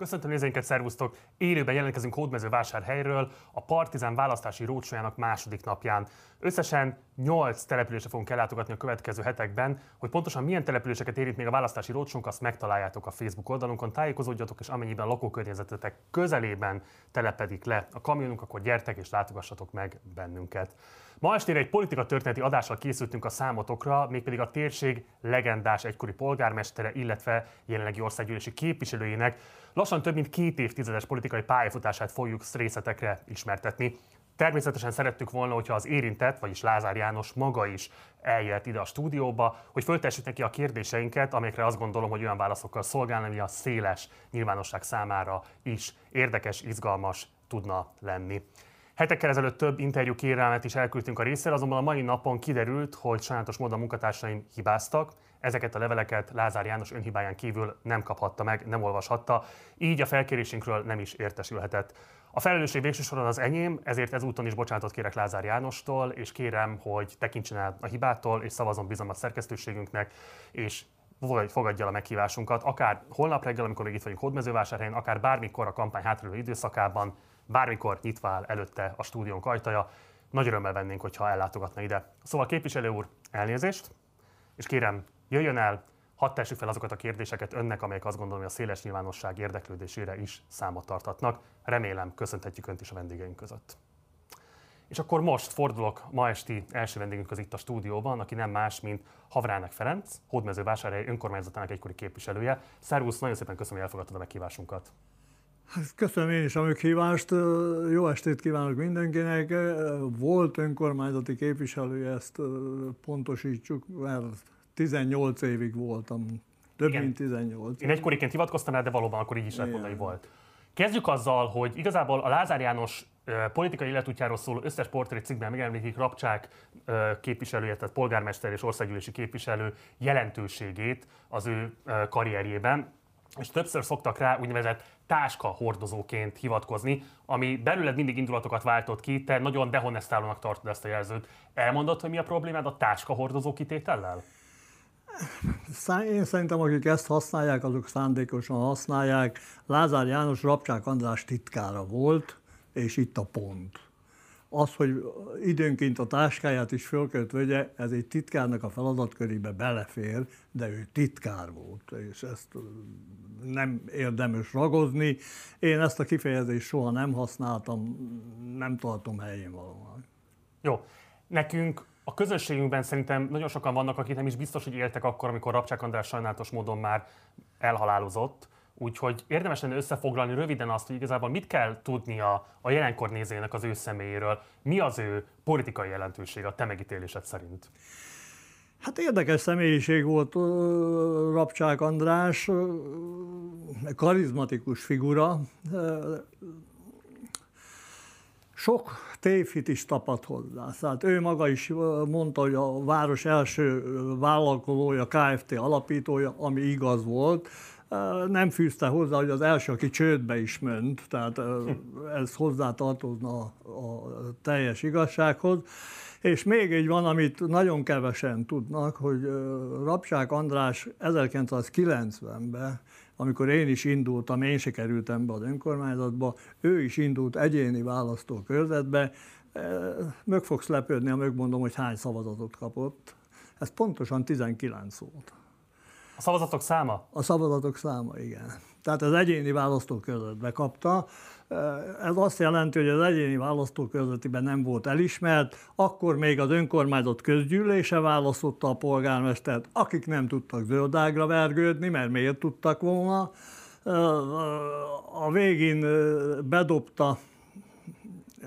Köszöntöm nézőinket, szervusztok! Élőben jelentkezünk Hódmezővásárhelyről a Partizán választási rócsójának második napján. Összesen 8 településre fogunk ellátogatni a következő hetekben. Hogy pontosan milyen településeket érint még a választási rócsónk, azt megtaláljátok a Facebook oldalunkon, tájékozódjatok, és amennyiben lakókörnyezetetek közelében telepedik le a kamionunk, akkor gyertek és látogassatok meg bennünket. Ma estére egy politika történeti adással készültünk a számotokra, mégpedig a térség legendás egykori polgármestere, illetve jelenlegi országgyűlési képviselőjének lassan több mint két évtizedes politikai pályafutását fogjuk részletekre ismertetni. Természetesen szerettük volna, hogyha az érintett, vagyis Lázár János maga is eljött ide a stúdióba, hogy föltessük neki a kérdéseinket, amelyekre azt gondolom, hogy olyan válaszokkal szolgálna, ami a széles nyilvánosság számára is érdekes, izgalmas tudna lenni. Hetekkel ezelőtt több interjú kérelmet is elküldtünk a részre, azonban a mai napon kiderült, hogy sajnálatos módon munkatársaim hibáztak, ezeket a leveleket Lázár János önhibáján kívül nem kaphatta meg, nem olvashatta, így a felkérésünkről nem is értesülhetett. A felelősség végső soron az enyém, ezért ezúton is bocsánatot kérek Lázár Jánostól, és kérem, hogy tekintsen el a hibától, és szavazom bizalmat szerkesztőségünknek, és fogadja a meghívásunkat, akár holnap reggel, amikor még itt vagyunk Hódmezővásárhelyen, akár bármikor a kampány hátralévő időszakában, bármikor nyitva áll előtte a stúdiónk ajtaja. Nagy örömmel vennénk, hogyha ellátogatna ide. Szóval képviselő úr, elnézést, és kérem, jöjjön el, hadd tessük fel azokat a kérdéseket önnek, amelyek azt gondolom, hogy a széles nyilvánosság érdeklődésére is számot tartatnak. Remélem, köszönhetjük Önt is a vendégeink között. És akkor most fordulok ma esti első vendégünk az itt a stúdióban, aki nem más, mint Havrának Ferenc, Hódmezővásárhely önkormányzatának egykori képviselője. Szervusz, nagyon szépen köszönöm, hogy elfogadtad a meghívásunkat. Hát köszönöm én is a meghívást, jó estét kívánok mindenkinek. Volt önkormányzati képviselője, ezt pontosítsuk, mert 18 évig voltam, több Igen. mint 18. Én egykoriként hivatkoztam el, de valóban akkor így is lehet mondani, volt. Kezdjük azzal, hogy igazából a Lázár János politikai életútjáról szóló összes portré cikkben megemlítik Rapcsák képviselője, tehát polgármester és országgyűlési képviselő jelentőségét az ő karrierjében és többször szoktak rá úgynevezett táska hordozóként hivatkozni, ami belőled mindig indulatokat váltott ki, te nagyon dehonestálónak tartod ezt a jelzőt. Elmondod, hogy mi a problémád a táska hordozó kitétellel? Én szerintem, akik ezt használják, azok szándékosan használják. Lázár János Rapcsák András titkára volt, és itt a pont az, hogy időnként a táskáját is föl kellett vegye, ez egy titkárnak a feladatkörébe belefér, de ő titkár volt, és ezt nem érdemes ragozni. Én ezt a kifejezést soha nem használtam, nem tartom helyén valóan. Jó. Nekünk a közösségünkben szerintem nagyon sokan vannak, akik nem is biztos, hogy éltek akkor, amikor Rapcsák András sajnálatos módon már elhalálozott Úgyhogy érdemes lenne összefoglalni röviden azt, hogy igazából mit kell tudnia a jelenkor nézőjének az ő személyéről, mi az ő politikai jelentősége a te megítélésed szerint? Hát érdekes személyiség volt Rapcsák András, karizmatikus figura. Sok tévhit is tapadt hozzá. Tehát ő maga is mondta, hogy a város első vállalkozója, KFT alapítója, ami igaz volt, nem fűzte hozzá, hogy az első, aki csődbe is ment, tehát ez hozzá tartozna a, a teljes igazsághoz. És még egy van, amit nagyon kevesen tudnak, hogy Rapsák András 1990-ben, amikor én is indultam, én se kerültem be az önkormányzatba, ő is indult egyéni választókörzetbe, meg fogsz lepődni, ha megmondom, hogy hány szavazatot kapott. Ez pontosan 19 volt. A szavazatok száma? A szavazatok száma, igen. Tehát az egyéni választókörzetbe kapta. Ez azt jelenti, hogy az egyéni választókörzetiben nem volt elismert, akkor még az önkormányzat közgyűlése választotta a polgármestert, akik nem tudtak zöldágra vergődni, mert miért tudtak volna. A végén bedobta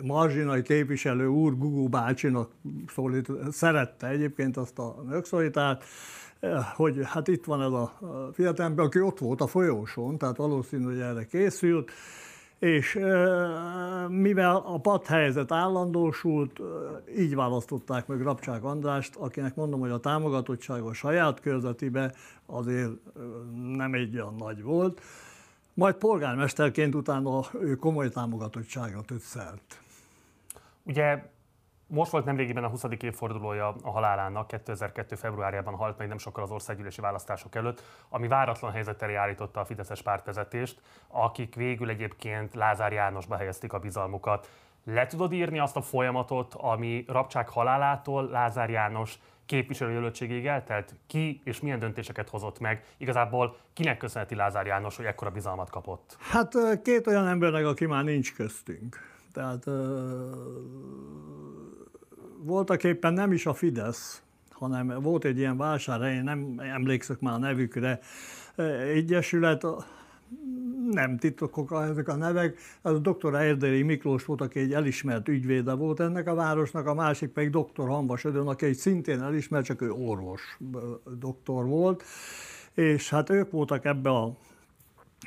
Marzsinai képviselő úr Gugu bácsinak szólít, szerette egyébként azt a megszólítást, hogy hát itt van ez a fiatalember, aki ott volt a folyósón, tehát valószínű, hogy erre készült, és mivel a padhelyzet állandósult, így választották meg Rapcsák Andrást, akinek mondom, hogy a támogatottsága a saját körzetibe azért nem egy olyan nagy volt. Majd polgármesterként utána ő komoly támogatottságra tett. Ugye Most volt nemrégiben a 20. évfordulója a halálának, 2002. februárjában halt meg nem sokkal az országgyűlési választások előtt, ami váratlan helyzet elé állította a Fideszes pártvezetést, akik végül egyébként Lázár Jánosba helyezték a bizalmukat. Le tudod írni azt a folyamatot, ami Rabcsák halálától Lázár János képviselőjelöltségig eltelt? Ki és milyen döntéseket hozott meg? Igazából kinek köszönheti Lázár János, hogy ekkora bizalmat kapott? Hát két olyan embernek, aki már nincs köztünk. Tehát voltak éppen nem is a Fidesz, hanem volt egy ilyen vásárhely, nem emlékszek már a nevükre, egyesület, nem titkok ezek a nevek, az a dr. Erdély Miklós volt, aki egy elismert ügyvéde volt ennek a városnak, a másik pedig dr. Hanvas Ödön, aki egy szintén elismert, csak ő orvos doktor volt, és hát ők voltak ebbe a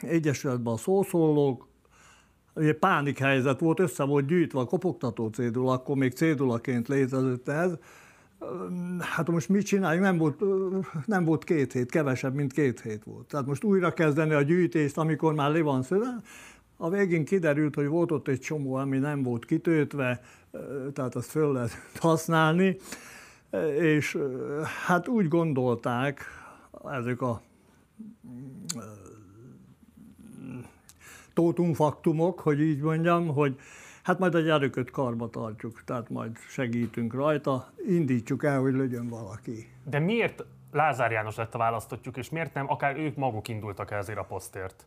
egyesületben a szószólók, Ugye pánik helyzet volt, össze volt gyűjtve a kopogtató cédula, akkor még cédulaként létezett ez. Hát most mit csináljunk? Nem volt, nem volt két hét, kevesebb, mint két hét volt. Tehát most újra kezdeni a gyűjtést, amikor már le van szöve. A végén kiderült, hogy volt ott egy csomó, ami nem volt kitöltve, tehát azt föl lehet használni, és hát úgy gondolták ezek a tótumfaktumok, hogy így mondjam, hogy hát majd a gyerüköt karba tartjuk, tehát majd segítünk rajta, indítsuk el, hogy legyen valaki. De miért Lázár János lett a választotjuk, és miért nem akár ők maguk indultak el ezért a posztért?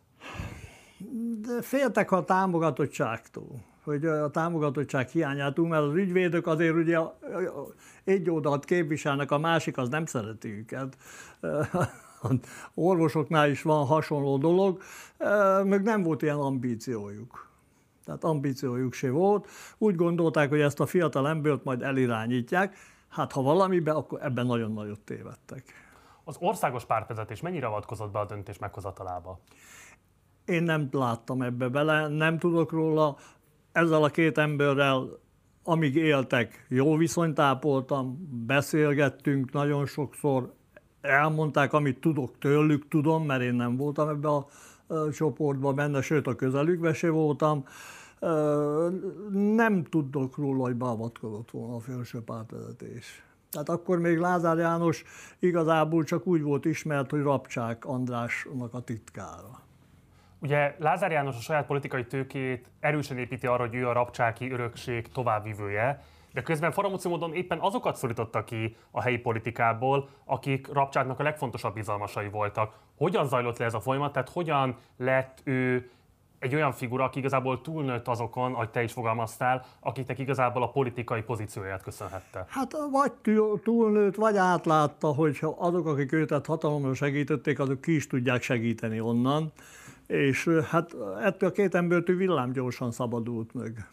De féltek a támogatottságtól, hogy a támogatottság hiányától, mert az ügyvédök azért ugye egy oldalt képviselnek, a másik az nem szereti őket orvosoknál is van hasonló dolog, meg nem volt ilyen ambíciójuk. Tehát ambíciójuk se volt. Úgy gondolták, hogy ezt a fiatal embert majd elirányítják. Hát ha valamiben, akkor ebben nagyon nagyot tévedtek. Az országos pártvezetés mennyire avatkozott be a döntés meghozatalába? Én nem láttam ebbe bele, nem tudok róla. Ezzel a két emberrel, amíg éltek, jó viszonyt ápoltam, beszélgettünk nagyon sokszor, elmondták, amit tudok tőlük, tudom, mert én nem voltam ebbe a, csoportban benne, sőt a közelükbe se voltam. Nem tudok róla, hogy beavatkozott volna a felső pártvezetés. Tehát akkor még Lázár János igazából csak úgy volt ismert, hogy Rapcsák Andrásnak a titkára. Ugye Lázár János a saját politikai tőkét erősen építi arra, hogy ő a rapcsáki örökség továbbvivője, de közben faramúci módon éppen azokat szorította ki a helyi politikából, akik Rapcsáknak a legfontosabb bizalmasai voltak. Hogyan zajlott le ez a folyamat, tehát hogyan lett ő egy olyan figura, aki igazából túlnőtt azokon, ahogy te is fogalmaztál, akiknek igazából a politikai pozícióját köszönhette. Hát vagy túlnőtt, vagy átlátta, hogy azok, akik őt hatalomra segítették, azok ki is tudják segíteni onnan. És hát ettől a két embertől villámgyorsan szabadult meg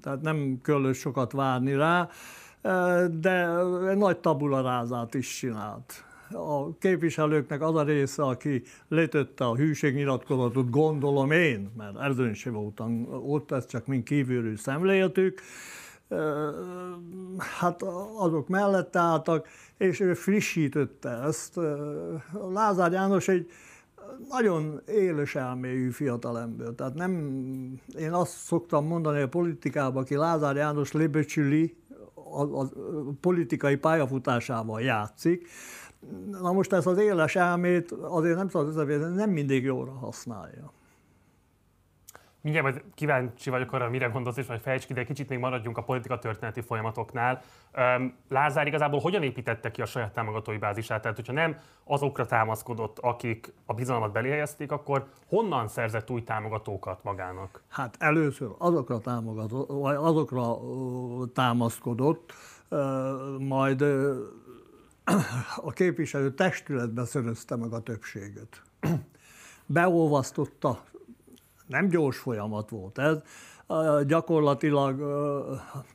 tehát nem kellett sokat várni rá, de nagy tabularázát is csinált. A képviselőknek az a része, aki letötte a hűségnyilatkozatot, gondolom én, mert ezen sem voltam ott, ezt csak mind kívülről szemléltük, hát azok mellett álltak, és ő frissítette ezt. Lázár János egy nagyon éles elmélyű fiatalember. Tehát nem, én azt szoktam mondani a politikában, aki Lázár János leböcsüli, a, a politikai pályafutásával játszik. Na most ezt az éles elmét azért nem szabad nem mindig jóra használja. Mindjárt majd kíváncsi vagyok arra, mire gondolsz, és majd fejtsd ki, de kicsit még maradjunk a politika történeti folyamatoknál. Lázár igazából hogyan építette ki a saját támogatói bázisát? Tehát, hogyha nem azokra támaszkodott, akik a bizalmat belihelyezték, akkor honnan szerzett új támogatókat magának? Hát először azokra, támogatott, vagy azokra támaszkodott, majd a képviselő testületben szerezte meg a többséget. Beolvasztotta nem gyors folyamat volt ez. Gyakorlatilag,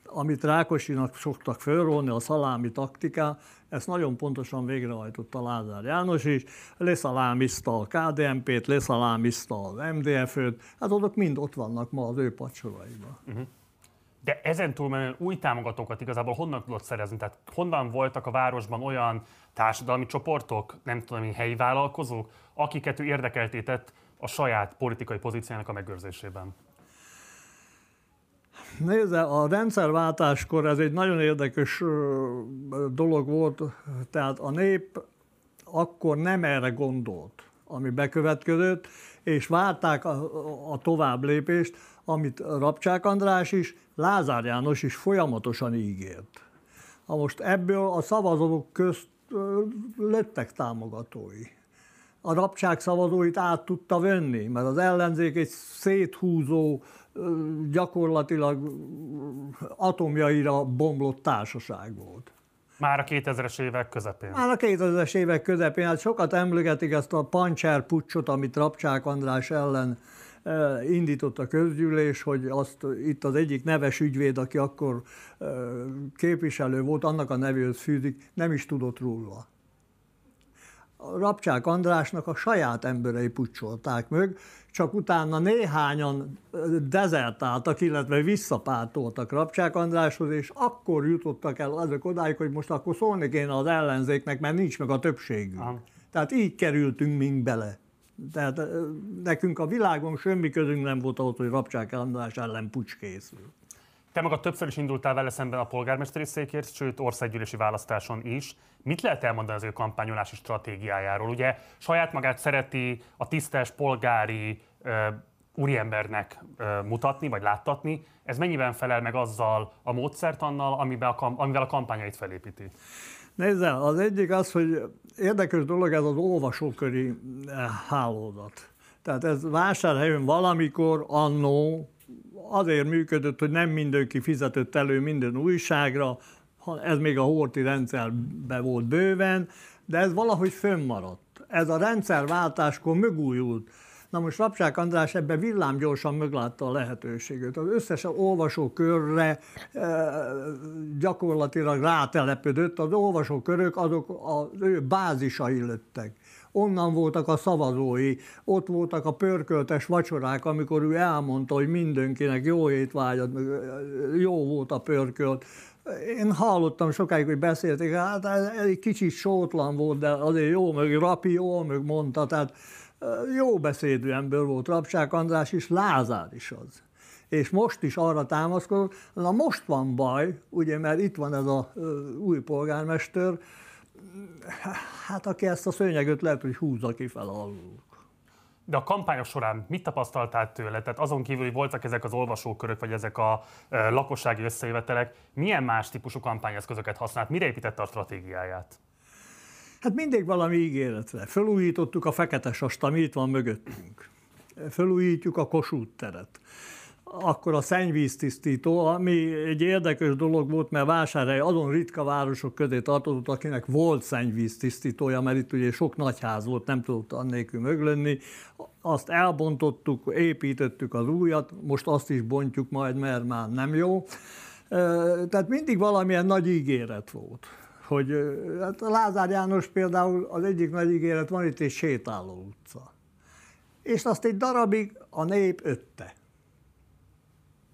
amit Rákosinak szoktak fölrólni, a szalámi taktika, ezt nagyon pontosan végrehajtotta Lázár János is, leszalámizta a KDNP-t, leszalámizta az MDF-öt, hát azok mind ott vannak ma az ő pacsoraiban. Uh-huh. De ezen túlmenően új támogatókat igazából honnan tudott szerezni? Tehát honnan voltak a városban olyan társadalmi csoportok, nem tudom, helyi vállalkozók, akiket ő érdekeltétett a saját politikai pozíciójának a megőrzésében? Nézze, a rendszerváltáskor ez egy nagyon érdekes dolog volt, tehát a nép akkor nem erre gondolt, ami bekövetkezett, és várták a, a tovább lépést, amit Rapcsák András is, Lázár János is folyamatosan ígért. Ha most ebből a szavazók közt lettek támogatói. A rapcsák szavazóit át tudta venni, mert az ellenzék egy széthúzó, gyakorlatilag atomjaira bomlott társaság volt. Már a 2000-es évek közepén. Már a 2000-es évek közepén, hát sokat emlegetik ezt a pancser pucsot, amit Rapcsák András ellen indított a közgyűlés, hogy azt itt az egyik neves ügyvéd, aki akkor képviselő volt, annak a nevéhez fűzik, nem is tudott róla. Rapcsák Andrásnak a saját emberei pucsolták meg, csak utána néhányan dezertáltak, illetve visszapártoltak Rapcsák Andráshoz, és akkor jutottak el azok odáig, hogy most akkor szólni kéne az ellenzéknek, mert nincs meg a többségünk. Aha. Tehát így kerültünk mink bele. Tehát nekünk a világon semmi közünk nem volt ahhoz, hogy Rapcsák András ellen pucs készül. Te magad többször is indultál vele szemben a polgármesteri székért, sőt országgyűlési választáson is. Mit lehet elmondani az ő kampányolási stratégiájáról? Ugye saját magát szereti a tisztes polgári uh, úriembernek uh, mutatni, vagy láttatni. Ez mennyiben felel meg azzal a módszertannal, amivel a, amivel a kampányait felépíti? Nézze, az egyik az, hogy érdekes dolog ez az olvasóköri eh, hálózat. Tehát ez vásárhelyen valamikor annó azért működött, hogy nem mindenki fizetett elő minden újságra, ez még a horti rendszerben volt bőven, de ez valahogy fönnmaradt. Ez a rendszerváltáskor mögújult. Na most Rapsák András ebbe villámgyorsan meglátta a lehetőséget. Az összes olvasókörre e, gyakorlatilag rátelepedett, az olvasókörök azok az ő bázisai lettek onnan voltak a szavazói, ott voltak a pörköltes vacsorák, amikor ő elmondta, hogy mindenkinek jó étvágyat, jó volt a pörkölt. Én hallottam sokáig, hogy beszélték, hát egy kicsit sótlan volt, de azért jó, meg Rapi jó, meg mondta, tehát jó beszédű ember volt Rapsák András is, Lázár is az. És most is arra támaszkodok, na most van baj, ugye, mert itt van ez a új polgármester, hát aki ezt a szőnyeget lehet, hogy húzza ki fel alul. De a kampányok során mit tapasztaltál tőle? Tehát azon kívül, hogy voltak ezek az olvasókörök, vagy ezek a e, lakossági összejövetelek, milyen más típusú kampányeszközöket használt? Mire építette a stratégiáját? Hát mindig valami ígéretre. Fölújítottuk a fekete sast, ami itt van mögöttünk. Fölújítjuk a Kossuth teret akkor a szennyvíztisztító, ami egy érdekes dolog volt, mert Vásárhely azon ritka városok közé tartozott, akinek volt szennyvíztisztítója, mert itt ugye sok nagyház volt, nem tudott annélkül möglönni. Azt elbontottuk, építettük az újat, most azt is bontjuk majd, mert már nem jó. Tehát mindig valamilyen nagy ígéret volt. Hogy hát Lázár János például az egyik nagy ígéret, van itt egy sétáló utca. És azt egy darabig a nép ötte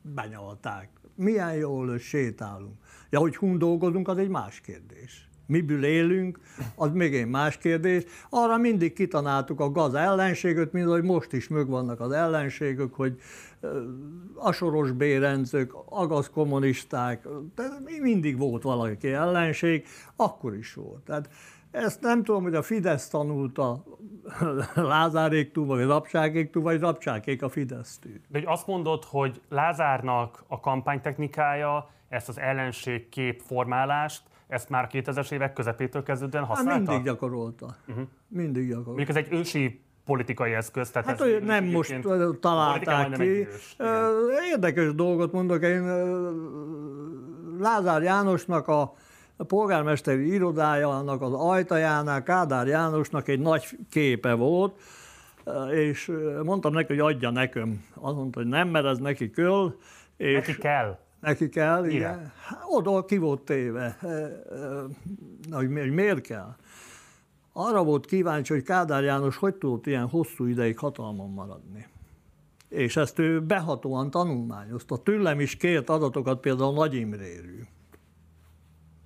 benyalták. Milyen jól sétálunk. Ja, hogy hun dolgozunk, az egy más kérdés. Miből élünk, az még egy más kérdés. Arra mindig kitanáltuk a gaz ellenséget, mint hogy most is megvannak az ellenségek, hogy asoros bérencök, agaz kommunisták, mindig volt valaki ellenség, akkor is volt. Tehát ezt nem tudom, hogy a Fidesz tanulta Lázáréktól, vagy Rapsákéktól, vagy Rapsákék a Fidesztől. De hogy azt mondod, hogy Lázárnak a kampánytechnikája ezt az ellenség kép formálást, ezt már 2000-es évek közepétől kezdődően használta? Hát mindig gyakorolta. Uh-huh. Mindig gyakorolta. Mondjuk ez egy ősi politikai eszköz. Tehát hát ez nem most találták ki. Érdekes dolgot mondok, én Lázár Jánosnak a a polgármesteri irodájának az ajtajánál Kádár Jánosnak egy nagy képe volt, és mondtam neki, hogy adja nekem. Azt mondta, hogy nem, mert ez neki köl. És neki kell? Neki kell, igen. Hát, oda ki volt téve, hogy miért kell. Arra volt kíváncsi, hogy Kádár János hogy tudott ilyen hosszú ideig hatalmon maradni. És ezt ő behatóan tanulmányozta. Tőlem is kért adatokat például Nagy Imrérű.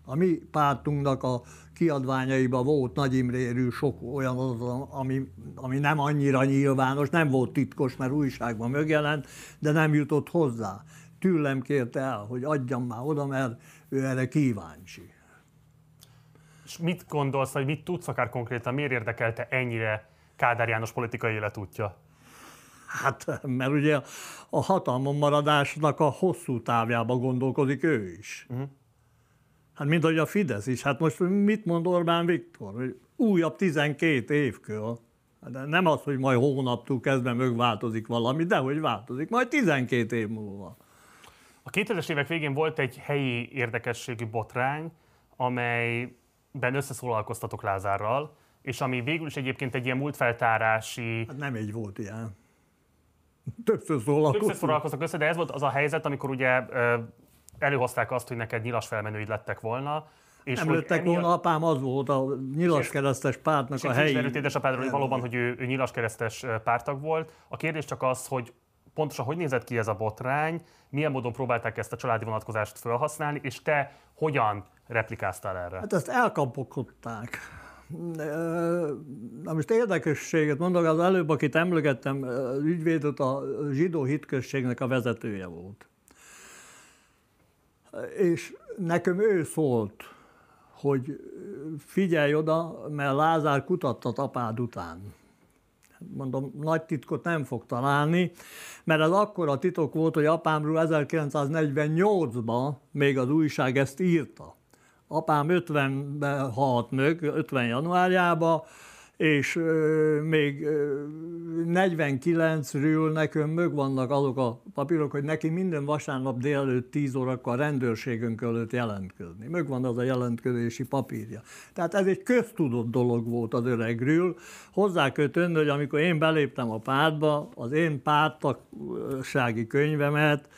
A mi pártunknak a kiadványaiban volt Nagy Imrérű sok olyan ami, ami nem annyira nyilvános, nem volt titkos, mert újságban megjelent, de nem jutott hozzá. tőlem kérte el, hogy adjam már oda, mert ő erre kíváncsi. És mit gondolsz, vagy mit tudsz akár konkrétan, miért érdekelte ennyire Kádár János politikai életútja? Hát, mert ugye a hatalmon maradásnak a hosszú távjába gondolkodik ő is. Uh-huh. Hát mint hogy a Fidesz is. Hát most mit mond Orbán Viktor? Hogy újabb 12 évkör. De nem az, hogy majd hónaptól kezdve megváltozik valami, de hogy változik, majd 12 év múlva. A 2000-es évek végén volt egy helyi érdekességű botrány, amelyben összeszólalkoztatok Lázárral, és ami végül is egyébként egy ilyen múltfeltárási... Hát nem így volt ilyen. Többször szólalkoztunk. Többször szólalkoztak össze, de ez volt az a helyzet, amikor ugye előhozták azt, hogy neked nyilas felmenőid lettek volna, és nem emiatt... volna, apám az volt a nyilaskeresztes pártnak a helyi... És édesapádról, hogy valóban, hogy ő, ő nyilaskeresztes pártag volt. A kérdés csak az, hogy pontosan hogy nézett ki ez a botrány, milyen módon próbálták ezt a családi vonatkozást felhasználni, és te hogyan replikáztál erre? Hát ezt elkapkodták. Na most érdekességet mondok, az előbb, akit emlegettem, ügyvédot a zsidó hitközségnek a vezetője volt. És nekem ő szólt, hogy figyelj oda, mert Lázár kutattat apád után. Mondom, nagy titkot nem fog találni, mert ez akkora titok volt, hogy apámról 1948-ban még az újság ezt írta. Apám 50-ben halt meg, 50 januárjában, és még 49-ről nekünk megvannak azok a papírok, hogy neki minden vasárnap délelőtt 10 órakor rendőrségünk előtt jelentkezni. Megvan az a jelentkezési papírja. Tehát ez egy köztudott dolog volt az öregről. Hozzá kell tenni, hogy amikor én beléptem a pártba, az én pártagsági könyvemet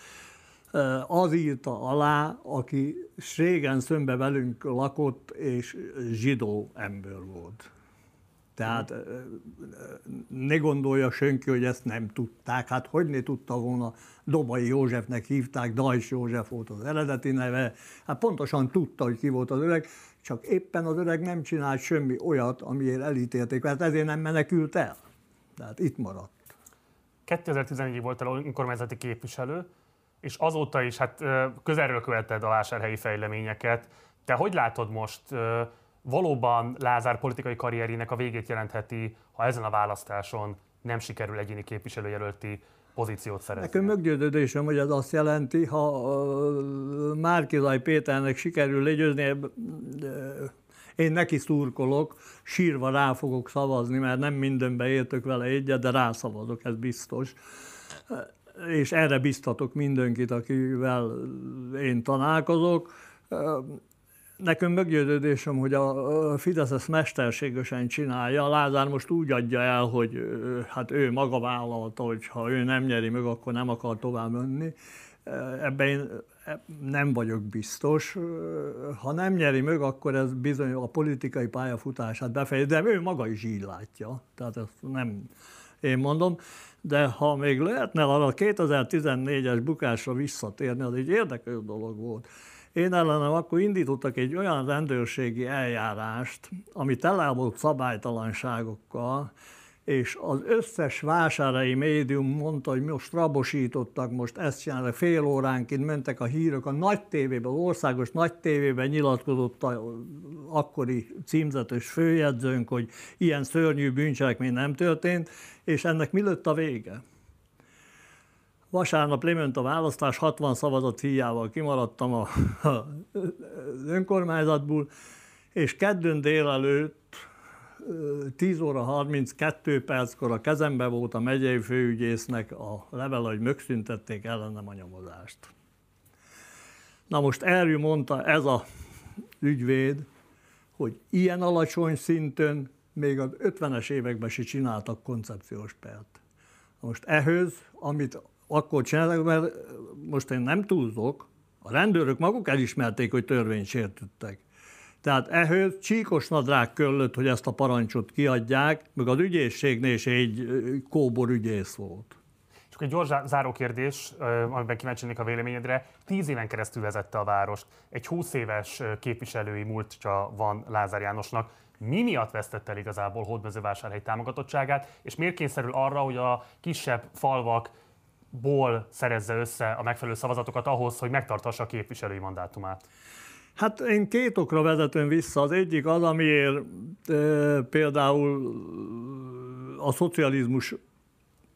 az írta alá, aki régen szömbe velünk lakott, és zsidó ember volt. Tehát ne gondolja senki, hogy ezt nem tudták. Hát hogy ne tudta volna, Dobai Józsefnek hívták, Dajs József volt az eredeti neve. Hát pontosan tudta, hogy ki volt az öreg, csak éppen az öreg nem csinált semmi olyat, amiért elítélték, mert ezért nem menekült el. Tehát itt maradt. 2011-ig volt el önkormányzati képviselő, és azóta is hát közelről követted a vásárhelyi fejleményeket. Te hogy látod most valóban Lázár politikai karrierének a végét jelentheti, ha ezen a választáson nem sikerül egyéni képviselőjelölti pozíciót szerezni. Nekem meggyőződésem, hogy ez azt jelenti, ha Márkizaj Péternek sikerül legyőzni, én neki szurkolok, sírva rá fogok szavazni, mert nem mindenbe értök vele egyet, de rászavazok, ez biztos. És erre biztatok mindenkit, akivel én találkozok Nekünk meggyőződésem, hogy a Fidesz ezt mesterségesen csinálja. Lázár most úgy adja el, hogy hát ő maga vállalta, hogy ha ő nem nyeri meg, akkor nem akar tovább menni. Ebben én e, nem vagyok biztos. Ha nem nyeri meg, akkor ez bizony a politikai pályafutását befejezi, de ő maga is így látja. Tehát ezt nem én mondom. De ha még lehetne arra a 2014-es bukásra visszatérni, az egy érdekes dolog volt. Én ellenem akkor indítottak egy olyan rendőrségi eljárást, ami tele volt szabálytalanságokkal, és az összes vásárai médium mondta, hogy most rabosítottak, most ezt csinálnak, fél óránként mentek a hírok, a nagy tévében, az országos nagy tévében nyilatkozott a akkori címzetes főjegyzőnk, hogy ilyen szörnyű bűncselekmény nem történt, és ennek mi lett a vége? Vasárnap lement a választás, 60 szavazat híjával kimaradtam a, a, az önkormányzatból, és keddőn délelőtt 10 óra 32 perckor a kezembe volt a megyei főügyésznek a level, hogy megszüntették ellenem a nyomozást. Na most erről mondta ez a ügyvéd, hogy ilyen alacsony szinten még az 50-es években se csináltak koncepciós pert. Most ehhez, amit akkor csináltak, mert most én nem túlzok, a rendőrök maguk elismerték, hogy törvényt sértettek. Tehát ehhez csíkos nadrág köllött, hogy ezt a parancsot kiadják, meg az ügyészségnél is egy kóbor ügyész volt. Csak egy gyors záró kérdés, amiben kíváncsi a véleményedre. Tíz éven keresztül vezette a várost. Egy 20 éves képviselői múltja van Lázár Jánosnak. Mi miatt vesztette el igazából Hódmezővásárhely támogatottságát, és miért kényszerül arra, hogy a kisebb falvak ból szerezze össze a megfelelő szavazatokat ahhoz, hogy megtartassa a képviselői mandátumát? Hát én két okra vezetem vissza. Az egyik az, amiért e, például a szocializmus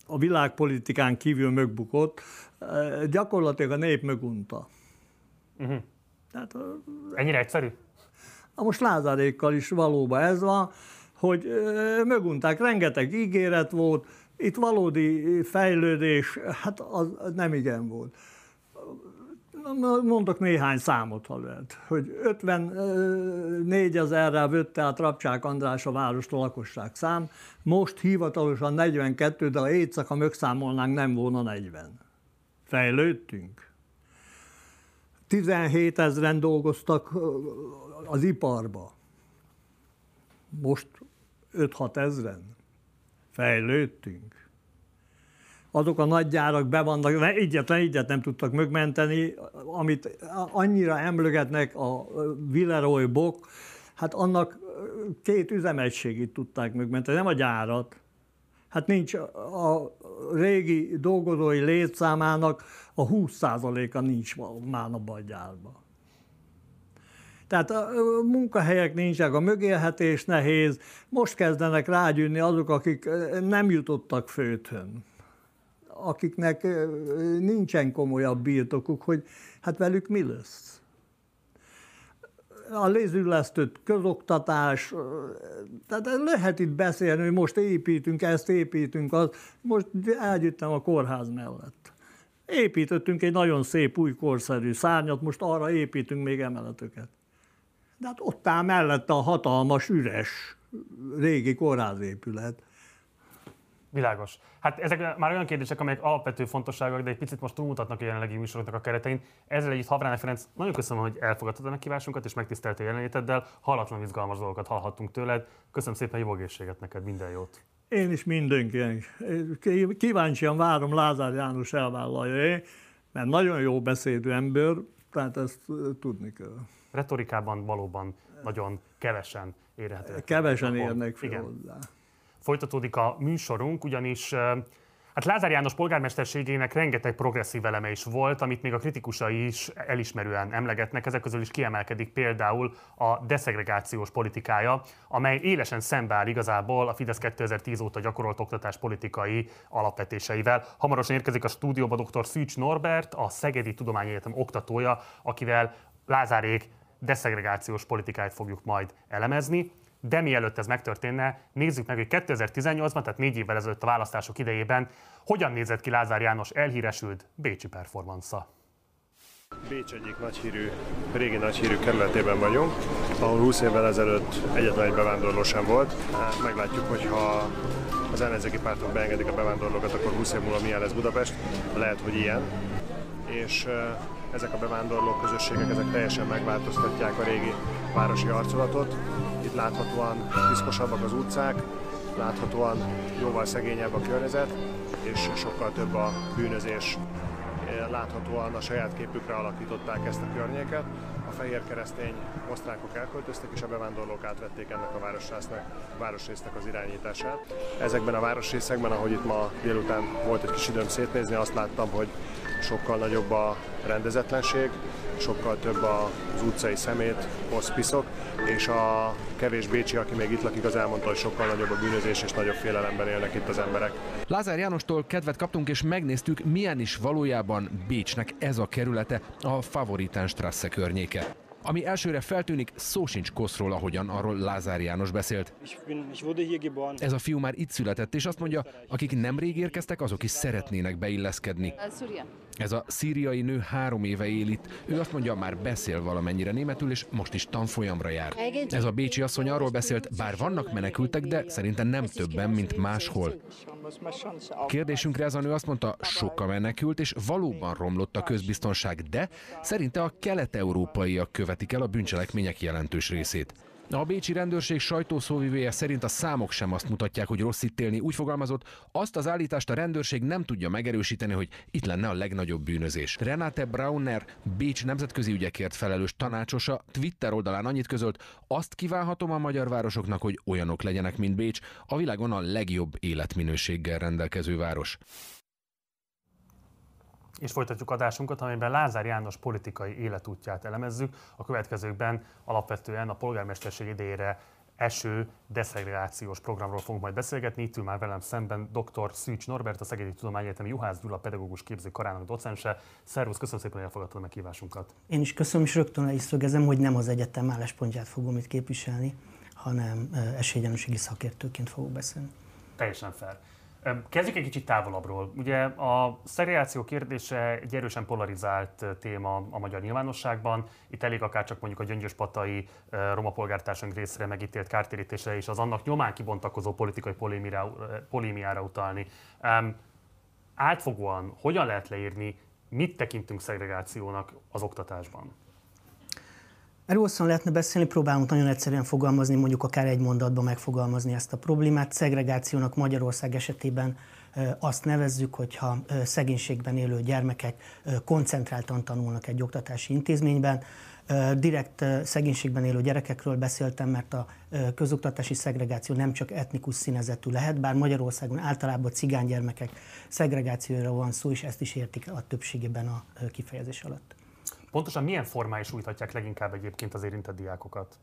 a világpolitikán kívül mögbukott, e, gyakorlatilag a nép mögunta. Uh-huh. Tehát, Ennyire egyszerű? Na most Lázárékkal is valóban ez van, hogy e, mögunták, rengeteg ígéret volt, itt valódi fejlődés, hát az nem igen volt. Mondok néhány számot, ha lehet, hogy 54 ezerrel vette át Rapcsák András a várost a lakosság szám, most hivatalosan 42, de a éjszaka ha megszámolnánk, nem volna 40. Fejlődtünk. 17 ezeren dolgoztak az iparba. Most 5-6 ezeren fejlődtünk. Azok a nagy gyárak be vannak, egyetlen egyet nem tudtak megmenteni, amit annyira emlegetnek a Villeroy Bok, hát annak két üzemegységét tudták megmenteni, nem a gyárat. Hát nincs a régi dolgozói létszámának a 20%-a nincs már a gyárban. Tehát a munkahelyek nincsenek, a mögélhetés nehéz, most kezdenek rágyűnni azok, akik nem jutottak főthön, akiknek nincsen komolyabb birtokuk, hogy hát velük mi lesz. A lézüllesztött közoktatás, tehát lehet itt beszélni, hogy most építünk ezt, építünk azt, most elgyűjtem a kórház mellett. Építettünk egy nagyon szép új korszerű szárnyat, most arra építünk még emeleteket. De hát ott áll mellette a hatalmas, üres, régi kórházépület. Világos. Hát ezek már olyan kérdések, amelyek alapvető fontosságok, de egy picit most túlmutatnak a jelenlegi műsoroknak a keretein. Ezzel együtt Havrány Ferenc, nagyon köszönöm, hogy elfogadtad a meghívásunkat és megtiszteltél jelenléteddel. Hallatlan izgalmas dolgokat hallhattunk tőled. Köszönöm szépen, jó egészséget neked, minden jót. Én is mindenkinek. Kíváncsian várom Lázár János elvállalja, mert nagyon jó beszédű ember, tehát ezt tudni kell retorikában valóban nagyon kevesen érhetőek. Kevesen érnek fel Igen. hozzá. Folytatódik a műsorunk, ugyanis Hát Lázár János polgármesterségének rengeteg progresszív eleme is volt, amit még a kritikusai is elismerően emlegetnek. Ezek közül is kiemelkedik például a deszegregációs politikája, amely élesen szembeáll igazából a Fidesz 2010 óta gyakorolt oktatás politikai alapvetéseivel. Hamarosan érkezik a stúdióba dr. Szűcs Norbert, a Szegedi Tudományegyetem oktatója, akivel Lázárék deszegregációs politikáját fogjuk majd elemezni. De mielőtt ez megtörténne, nézzük meg, hogy 2018-ban, tehát négy évvel ezelőtt a választások idejében, hogyan nézett ki Lázár János elhíresült bécsi performansza. Bécs egyik nagyhírű, régi nagyhírű kerületében vagyunk, ahol 20 évvel ezelőtt egyetlen egy bevándorló sem volt. Hát meglátjuk, hogy ha az ellenzéki pártok beengedik a bevándorlókat, akkor 20 év múlva milyen lesz Budapest. Lehet, hogy ilyen. És ezek a bevándorló közösségek ezek teljesen megváltoztatják a régi városi arculatot. Itt láthatóan piszkosabbak az utcák, láthatóan jóval szegényebb a környezet, és sokkal több a bűnözés. Láthatóan a saját képükre alakították ezt a környéket. A fehér keresztény osztrákok elköltöztek, és a bevándorlók átvették ennek a városrésznek, városrésznek az irányítását. Ezekben a városrészekben, ahogy itt ma délután volt egy kis időm szétnézni, azt láttam, hogy sokkal nagyobb a rendezetlenség, sokkal több az utcai szemét, hospiszok, és a kevés bécsi, aki még itt lakik, az elmondta, hogy sokkal nagyobb a bűnözés, és nagyobb félelemben élnek itt az emberek. Lázár Jánostól kedvet kaptunk, és megnéztük, milyen is valójában Bécsnek ez a kerülete, a Favoritán Strasse környéke. Ami elsőre feltűnik, szó sincs koszról, ahogyan arról Lázár János beszélt. Ez a fiú már itt született, és azt mondja, akik nemrég érkeztek, azok is szeretnének beilleszkedni. Ez a szíriai nő három éve él itt. Ő azt mondja, már beszél valamennyire németül, és most is tanfolyamra jár. Ez a bécsi asszony arról beszélt, bár vannak menekültek, de szerintem nem többen, mint máshol. Kérdésünkre ez a nő azt mondta, sokkal menekült, és valóban romlott a közbiztonság, de szerinte a kelet-európaiak követik el a bűncselekmények jelentős részét. A bécsi rendőrség sajtószóvivője szerint a számok sem azt mutatják, hogy rossz itt élni. Úgy fogalmazott, azt az állítást a rendőrség nem tudja megerősíteni, hogy itt lenne a legnagyobb bűnözés. Renate Brauner, Bécs nemzetközi ügyekért felelős tanácsosa Twitter oldalán annyit közölt, azt kívánhatom a magyar városoknak, hogy olyanok legyenek, mint Bécs, a világon a legjobb életminőséggel rendelkező város. És folytatjuk adásunkat, amelyben Lázár János politikai életútját elemezzük. A következőkben alapvetően a polgármesterség idejére eső deszegregációs programról fogunk majd beszélgetni. Itt ül már velem szemben dr. Szűcs Norbert, a Szegedi Tudományegyetem Juhász Gyula pedagógus képző karának docense. Szervusz, köszönöm szépen, hogy elfogadtad a meghívásunkat. Én is köszönöm, és rögtön le is szögezem, hogy nem az egyetem álláspontját fogom itt képviselni, hanem esélyegyenlőségi szakértőként fogok beszélni. Teljesen fair. Kezdjük egy kicsit távolabbról. Ugye a szegregáció kérdése egy erősen polarizált téma a magyar nyilvánosságban. Itt elég akár csak mondjuk a gyöngyöspatai roma polgártársunk részre megítélt kártérítésre és az annak nyomán kibontakozó politikai polémiára utalni. Átfogóan hogyan lehet leírni, mit tekintünk szegregációnak az oktatásban? Erről hosszan lehetne beszélni, próbálunk nagyon egyszerűen fogalmazni, mondjuk akár egy mondatban megfogalmazni ezt a problémát. Szegregációnak Magyarország esetében azt nevezzük, hogyha szegénységben élő gyermekek koncentráltan tanulnak egy oktatási intézményben. Direkt szegénységben élő gyerekekről beszéltem, mert a közoktatási szegregáció nem csak etnikus színezetű lehet, bár Magyarországon általában cigány gyermekek szegregációra van szó, és ezt is értik a többségében a kifejezés alatt. Pontosan milyen formái sújthatják leginkább egyébként az érintett diákokat?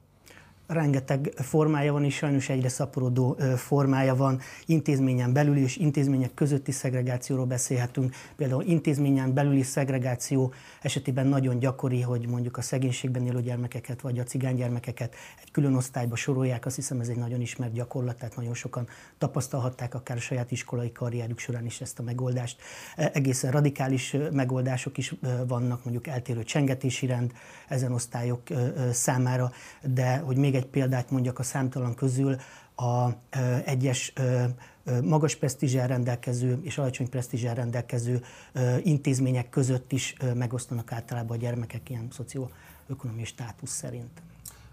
Rengeteg formája van, és sajnos egyre szaporodó formája van. Intézményen belüli és intézmények közötti szegregációról beszélhetünk. Például intézményen belüli szegregáció esetében nagyon gyakori, hogy mondjuk a szegénységben élő gyermekeket vagy a cigánygyermekeket egy külön osztályba sorolják. Azt hiszem ez egy nagyon ismert gyakorlat, tehát nagyon sokan tapasztalhatták akár a saját iskolai karrierük során is ezt a megoldást. E, egészen radikális megoldások is vannak, mondjuk eltérő csengetési rend ezen osztályok számára, de hogy még egy példát mondjak a számtalan közül, a egyes magas presztízsel rendelkező és alacsony presztízsel rendelkező intézmények között is megosztanak általában a gyermekek ilyen szocioökonomiai státusz szerint.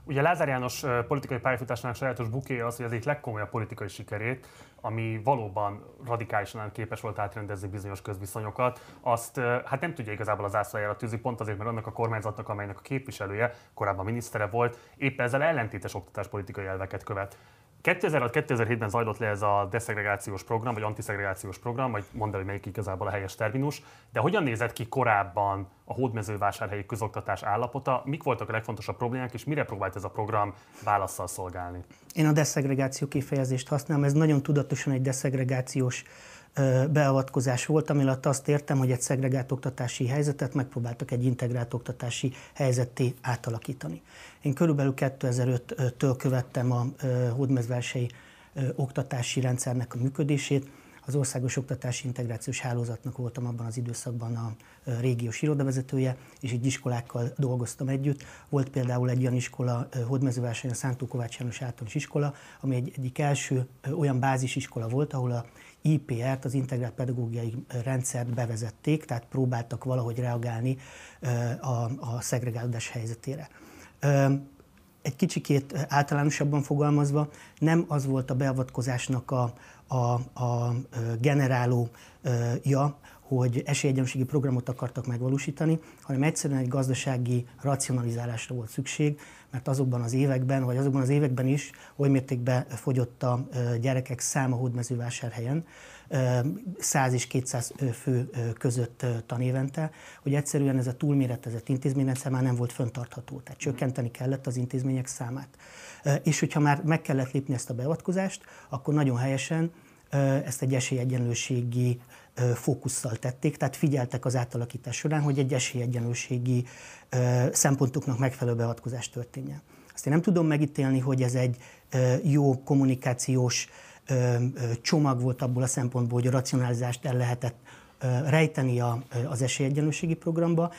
Ugye Lázár János politikai pályafutásának sajátos bukéja az, hogy az egyik legkomolyabb politikai sikerét, ami valóban radikálisan képes volt átrendezni bizonyos közviszonyokat, azt hát nem tudja igazából az ászlajára tűzi, pont azért, mert annak a kormányzatnak, amelynek a képviselője, korábban minisztere volt, éppen ezzel ellentétes oktatáspolitikai elveket követ. 2006-2007-ben zajlott le ez a deszegregációs program, vagy antiszegregációs program, vagy mondd el, hogy melyik igazából a helyes terminus, de hogyan nézett ki korábban a hódmezővásárhelyi közoktatás állapota, mik voltak a legfontosabb problémák, és mire próbált ez a program válaszsal szolgálni? Én a deszegregáció kifejezést használom, ez nagyon tudatosan egy deszegregációs beavatkozás volt, ami alatt azt értem, hogy egy szegregált oktatási helyzetet megpróbáltak egy integrált oktatási helyzetté átalakítani. Én körülbelül 2005-től követtem a hódmezversei oktatási rendszernek a működését, az Országos Oktatási Integrációs Hálózatnak voltam abban az időszakban a régiós irodavezetője, és így iskolákkal dolgoztam együtt. Volt például egy olyan iskola, Hódmezőverseny, a Szántó Kovács János általános iskola, ami egy egyik első olyan bázisiskola volt, ahol a IPR-t, az integrált pedagógiai rendszert bevezették, tehát próbáltak valahogy reagálni a, a szegregálódás helyzetére. Egy kicsikét általánosabban fogalmazva, nem az volt a beavatkozásnak a, a, a generálója, hogy esélyegyenlőségi programot akartak megvalósítani, hanem egyszerűen egy gazdasági racionalizálásra volt szükség, mert azokban az években, vagy azokban az években is oly mértékben fogyott a gyerekek száma hódmezővásárhelyen, 100 és 200 fő között tanévente, hogy egyszerűen ez a túlméretezett intézményrendszer már nem volt föntartható, tehát csökkenteni kellett az intézmények számát. És hogyha már meg kellett lépni ezt a beavatkozást, akkor nagyon helyesen ezt egy esélyegyenlőségi fókusszal tették, tehát figyeltek az átalakítás során, hogy egy esélyegyenlőségi szempontoknak megfelelő beavatkozás történjen. Azt én nem tudom megítélni, hogy ez egy jó kommunikációs csomag volt abból a szempontból, hogy a racionalizást el lehetett rejteni az esélyegyenlőségi programba,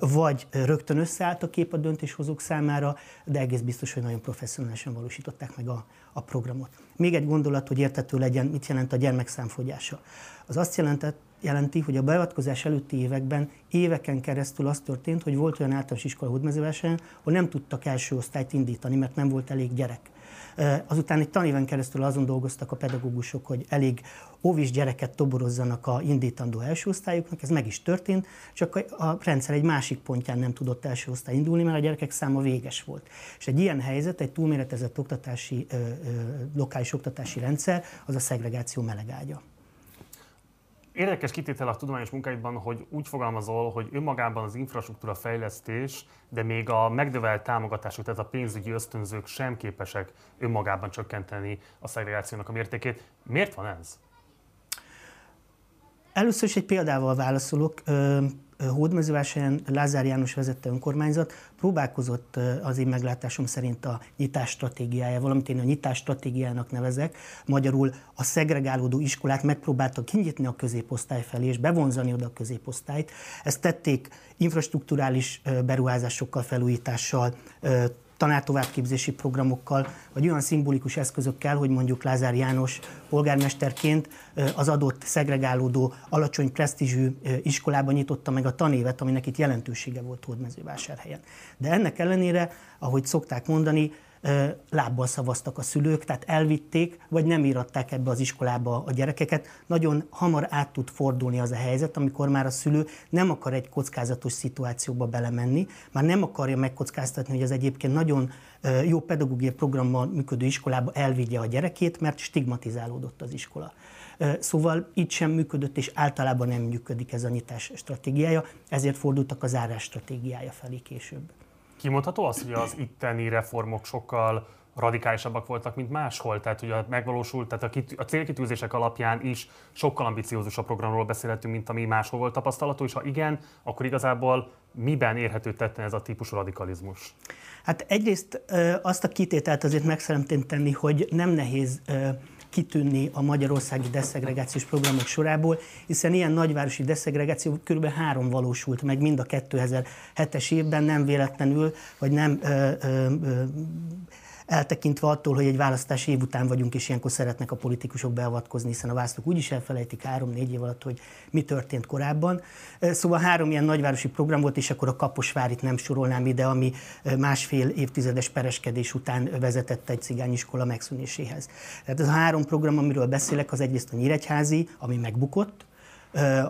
vagy rögtön összeállt a kép a döntéshozók számára, de egész biztos, hogy nagyon professzionálisan valósították meg a, a programot. Még egy gondolat, hogy értető legyen, mit jelent a gyermekszámfogyása. Az azt jelentett, jelenti, hogy a beavatkozás előtti években éveken keresztül az történt, hogy volt olyan általános iskola hódmezőversenyen, ahol nem tudtak első osztályt indítani, mert nem volt elég gyerek. Azután egy tanéven keresztül azon dolgoztak a pedagógusok, hogy elég óvis gyereket toborozzanak a indítandó első osztályoknak, ez meg is történt, csak a rendszer egy másik pontján nem tudott első osztály indulni, mert a gyerekek száma véges volt. És egy ilyen helyzet, egy túlméretezett oktatási, lokális oktatási rendszer, az a szegregáció melegágya. Érdekes kitétel a tudományos munkáidban, hogy úgy fogalmazol, hogy önmagában az infrastruktúra fejlesztés, de még a megdövelt támogatások, tehát a pénzügyi ösztönzők sem képesek önmagában csökkenteni a szegregációnak a mértékét. Miért van ez? Először is egy példával válaszolok. Hódmezővásárhelyen Lázár János vezette önkormányzat próbálkozott az én meglátásom szerint a nyitás stratégiája, valamint én a nyitás stratégiának nevezek. Magyarul a szegregálódó iskolát megpróbálta kinyitni a középosztály felé és bevonzani oda a középosztályt. Ezt tették infrastruktúrális beruházásokkal, felújítással, tanártovábbképzési programokkal, vagy olyan szimbolikus eszközökkel, hogy mondjuk Lázár János polgármesterként az adott szegregálódó, alacsony presztízsű iskolában nyitotta meg a tanévet, aminek itt jelentősége volt Hódmezővásárhelyen. De ennek ellenére, ahogy szokták mondani, lábbal szavaztak a szülők, tehát elvitték, vagy nem íratták ebbe az iskolába a gyerekeket. Nagyon hamar át tud fordulni az a helyzet, amikor már a szülő nem akar egy kockázatos szituációba belemenni, már nem akarja megkockáztatni, hogy az egyébként nagyon jó pedagógiai programmal működő iskolába elvigye a gyerekét, mert stigmatizálódott az iskola. Szóval itt sem működött, és általában nem működik ez a nyitás stratégiája, ezért fordultak a zárás stratégiája felé később. Kimondható az, hogy az itteni reformok sokkal radikálisabbak voltak, mint máshol, tehát hogy a megvalósult, tehát a, kitű, a célkitűzések alapján is sokkal ambiciózusabb programról beszélhetünk, mint ami máshol volt tapasztalatú, és ha igen, akkor igazából miben érhető tetten ez a típusú radikalizmus? Hát egyrészt azt a kitételt azért meg szeretném tenni, hogy nem nehéz kitűnni a magyarországi deszegregációs programok sorából, hiszen ilyen nagyvárosi deszegregáció kb. három valósult meg mind a 2007-es évben, nem véletlenül, vagy nem ö, ö, ö, eltekintve attól, hogy egy választási év után vagyunk, és ilyenkor szeretnek a politikusok beavatkozni, hiszen a választók úgyis elfelejtik három-négy év alatt, hogy mi történt korábban. Szóval három ilyen nagyvárosi program volt, és akkor a Kaposvárit nem sorolnám ide, ami másfél évtizedes pereskedés után vezetett egy cigányiskola megszűnéséhez. Tehát ez a három program, amiről beszélek, az egyrészt a Nyíregyházi, ami megbukott,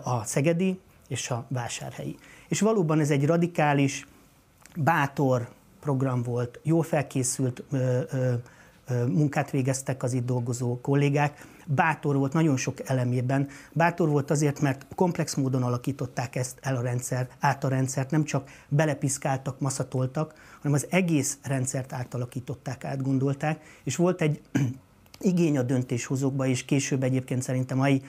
a Szegedi és a Vásárhelyi. És valóban ez egy radikális, bátor, program volt, jól felkészült ö, ö, munkát végeztek az itt dolgozó kollégák, bátor volt nagyon sok elemében. Bátor volt azért, mert komplex módon alakították ezt el a rendszer, át a rendszert, nem csak belepiszkáltak, maszatoltak, hanem az egész rendszert átalakították, átgondolták, és volt egy igény a döntéshozókba, és később egyébként szerintem a mai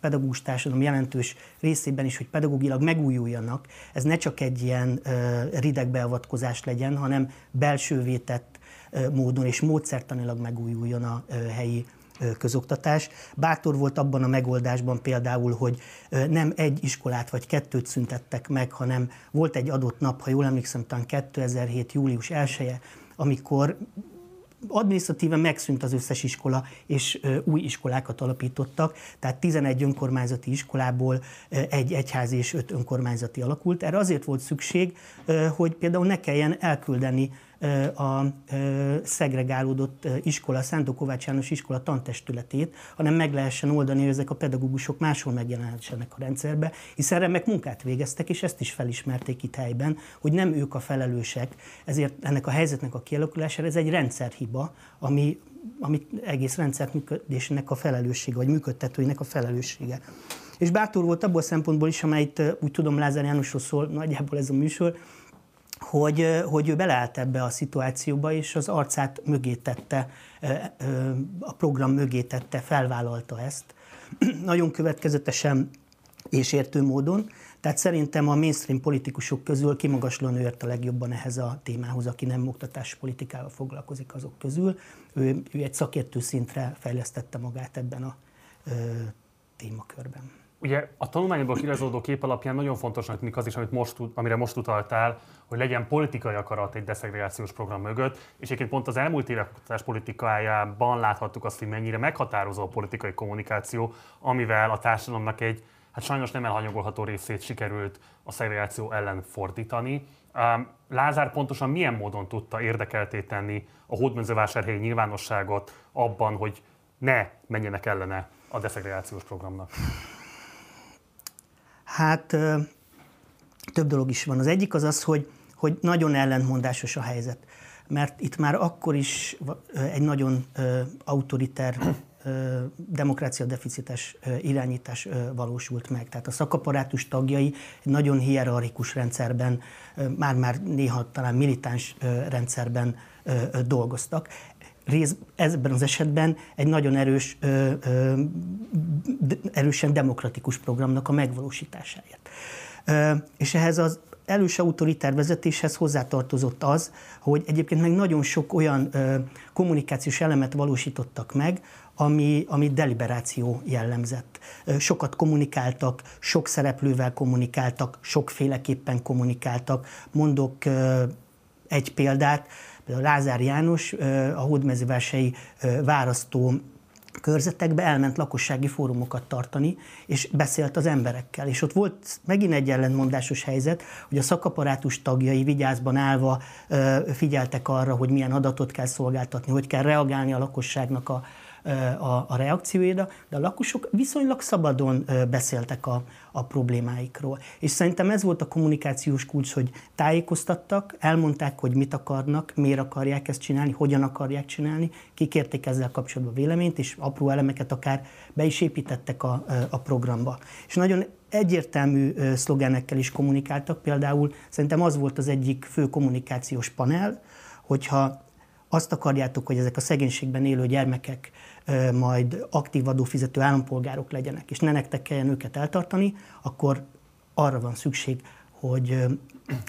pedagógus társadalom jelentős részében is, hogy pedagógilag megújuljanak. Ez ne csak egy ilyen rideg beavatkozás legyen, hanem belső tett módon és módszertanilag megújuljon a helyi közoktatás. Bátor volt abban a megoldásban például, hogy nem egy iskolát vagy kettőt szüntettek meg, hanem volt egy adott nap, ha jól emlékszem, talán 2007. július 1 -e, amikor adminisztratíven megszűnt az összes iskola, és új iskolákat alapítottak, tehát 11 önkormányzati iskolából egy egyházi és öt önkormányzati alakult. Erre azért volt szükség, hogy például ne kelljen elküldeni a szegregálódott iskola, Szántó Kovács János iskola tantestületét, hanem meg lehessen oldani, hogy ezek a pedagógusok máshol megjelenhessenek a rendszerbe, hiszen remek munkát végeztek, és ezt is felismerték itt helyben, hogy nem ők a felelősek, ezért ennek a helyzetnek a kialakulására ez egy rendszerhiba, ami, ami egész rendszer működésének a felelőssége, vagy működtetőinek a felelőssége. És bátor volt abból a szempontból is, amelyet úgy tudom Lázár Jánosról szól nagyjából ez a műsor, hogy, hogy ő beleállt ebbe a szituációba, és az arcát mögé tette, a program mögé tette, felvállalta ezt. Nagyon következetesen és értő módon. Tehát szerintem a mainstream politikusok közül kimagaslóan ő ért a legjobban ehhez a témához, aki nem oktatási politikával foglalkozik azok közül. Ő, ő egy szakértő szintre fejlesztette magát ebben a ö, témakörben. Ugye a tanulmányokból kirajzolódó kép alapján nagyon fontosnak tűnik az is, amit most, amire most utaltál, hogy legyen politikai akarat egy deszegregációs program mögött, és egyébként pont az elmúlt évek oktatás politikájában láthattuk azt, hogy mennyire meghatározó a politikai kommunikáció, amivel a társadalomnak egy hát sajnos nem elhanyagolható részét sikerült a szegregáció ellen fordítani. Lázár pontosan milyen módon tudta érdekelté tenni a hódmezővásárhelyi nyilvánosságot abban, hogy ne menjenek ellene a deszegregációs programnak? Hát több dolog is van. Az egyik az az, hogy, hogy nagyon ellentmondásos a helyzet. Mert itt már akkor is egy nagyon autoriter demokrácia deficites irányítás valósult meg. Tehát a szakaparátus tagjai egy nagyon hierarchikus rendszerben, már-már néha talán militáns rendszerben dolgoztak. Rész, ebben az esetben egy nagyon erős, erősen demokratikus programnak a megvalósításáért. És ehhez az elős autoritár vezetéshez hozzátartozott az, hogy egyébként meg nagyon sok olyan kommunikációs elemet valósítottak meg, ami, ami deliberáció jellemzett. Sokat kommunikáltak, sok szereplővel kommunikáltak, sokféleképpen kommunikáltak. Mondok egy példát, például Lázár János, a hódmezővásárhelyi választó körzetekbe elment lakossági fórumokat tartani, és beszélt az emberekkel. És ott volt megint egy ellentmondásos helyzet, hogy a szakaparátus tagjai vigyázban állva figyeltek arra, hogy milyen adatot kell szolgáltatni, hogy kell reagálni a lakosságnak a, a, a reakcióira, de a lakosok viszonylag szabadon beszéltek a, a problémáikról. És szerintem ez volt a kommunikációs kulcs, hogy tájékoztattak, elmondták, hogy mit akarnak, miért akarják ezt csinálni, hogyan akarják csinálni, kikérték ezzel kapcsolatban véleményt, és apró elemeket akár be is építettek a, a programba. És nagyon egyértelmű szlogenekkel is kommunikáltak, például szerintem az volt az egyik fő kommunikációs panel, hogyha azt akarjátok, hogy ezek a szegénységben élő gyermekek majd aktív adófizető állampolgárok legyenek, és ne nektek kelljen őket eltartani, akkor arra van szükség, hogy,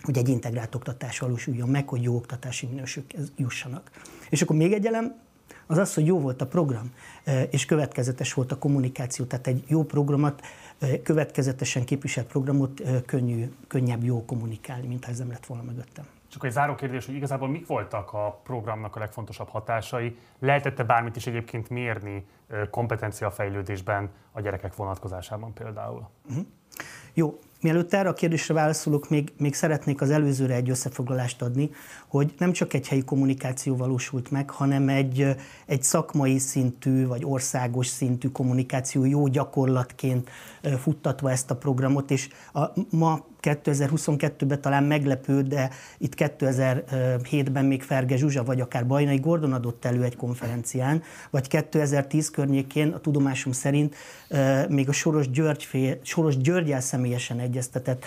hogy egy integrált oktatás valósuljon meg, hogy jó oktatási minőség jussanak. És akkor még egy elem, az az, hogy jó volt a program, és következetes volt a kommunikáció, tehát egy jó programot, következetesen képviselt programot könnyű, könnyebb jó kommunikálni, mint ha ez nem lett volna mögöttem. Csak egy záró kérdés, hogy igazából mik voltak a programnak a legfontosabb hatásai? Lehetette bármit is egyébként mérni kompetenciafejlődésben a gyerekek vonatkozásában például? Uh-huh. Jó, Mielőtt erre a kérdésre válaszolok, még, még szeretnék az előzőre egy összefoglalást adni, hogy nem csak egy helyi kommunikáció valósult meg, hanem egy, egy szakmai szintű vagy országos szintű kommunikáció jó gyakorlatként futtatva ezt a programot, és a, ma 2022-ben talán meglepő, de itt 2007-ben még Ferge Zsuzsa vagy akár Bajnai Gordon adott elő egy konferencián, vagy 2010 környékén a tudomásom szerint még a Soros, György fél, Soros Györgyel személyesen egyeztetett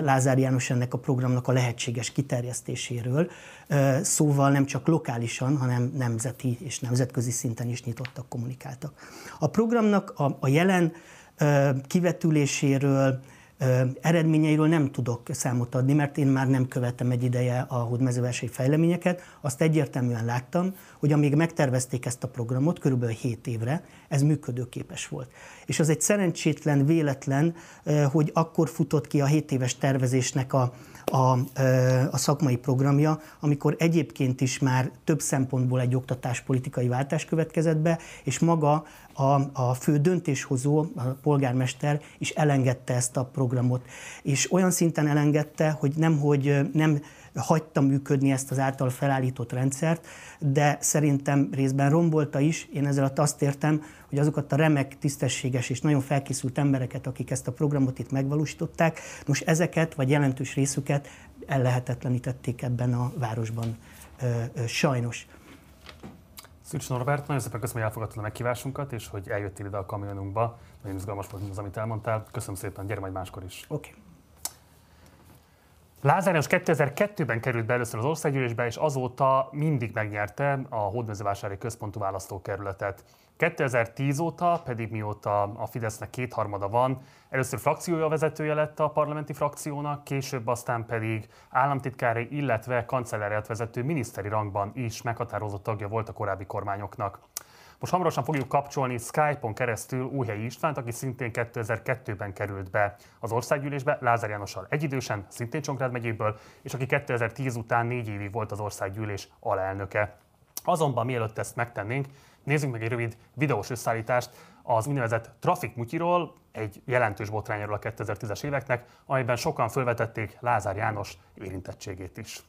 Lázár János ennek a programnak a lehetséges kiterjesztéséről. Szóval nem csak lokálisan, hanem nemzeti és nemzetközi szinten is nyitottak, kommunikáltak. A programnak a, a jelen kivetüléséről, Eredményeiről nem tudok számot adni, mert én már nem követem egy ideje a hódmezőverseny fejleményeket. Azt egyértelműen láttam, hogy amíg megtervezték ezt a programot, körülbelül 7 évre, ez működőképes volt. És az egy szerencsétlen, véletlen, hogy akkor futott ki a 7 éves tervezésnek a, a, a szakmai programja, amikor egyébként is már több szempontból egy oktatáspolitikai váltás következett be, és maga a, a fő döntéshozó, a polgármester is elengedte ezt a programot. És olyan szinten elengedte, hogy nem, hogy nem hagyta működni ezt az által felállított rendszert, de szerintem részben rombolta is. Én ezzel azt értem, hogy azokat a remek, tisztességes és nagyon felkészült embereket, akik ezt a programot itt megvalósították, most ezeket, vagy jelentős részüket ellehetetlenítették ebben a városban sajnos. Szűcs Norbert, nagyon szépen köszönöm, hogy elfogadtad a meghívásunkat, és hogy eljöttél ide a kamionunkba. Nagyon izgalmas volt az, amit elmondtál. Köszönöm szépen, gyere majd máskor is. Oké. Okay. Lázár János 2002-ben került be először az országgyűlésbe, és azóta mindig megnyerte a Hódmezővásári Központú Választókerületet. 2010 óta pedig mióta a Fidesznek kétharmada van, először frakciója vezetője lett a parlamenti frakciónak, később aztán pedig államtitkári, illetve kancellárját vezető miniszteri rangban is meghatározott tagja volt a korábbi kormányoknak. Most hamarosan fogjuk kapcsolni Skype-on keresztül Újhelyi Istvánt, aki szintén 2002-ben került be az országgyűlésbe, Lázár Jánossal egyidősen, szintén Csongrád megyéből, és aki 2010 után négy évig volt az országgyűlés alelnöke. Azonban mielőtt ezt megtennénk, nézzünk meg egy rövid videós összeállítást az úgynevezett Trafik Mutyiról, egy jelentős botrányról a 2010-es éveknek, amelyben sokan felvetették Lázár János érintettségét is.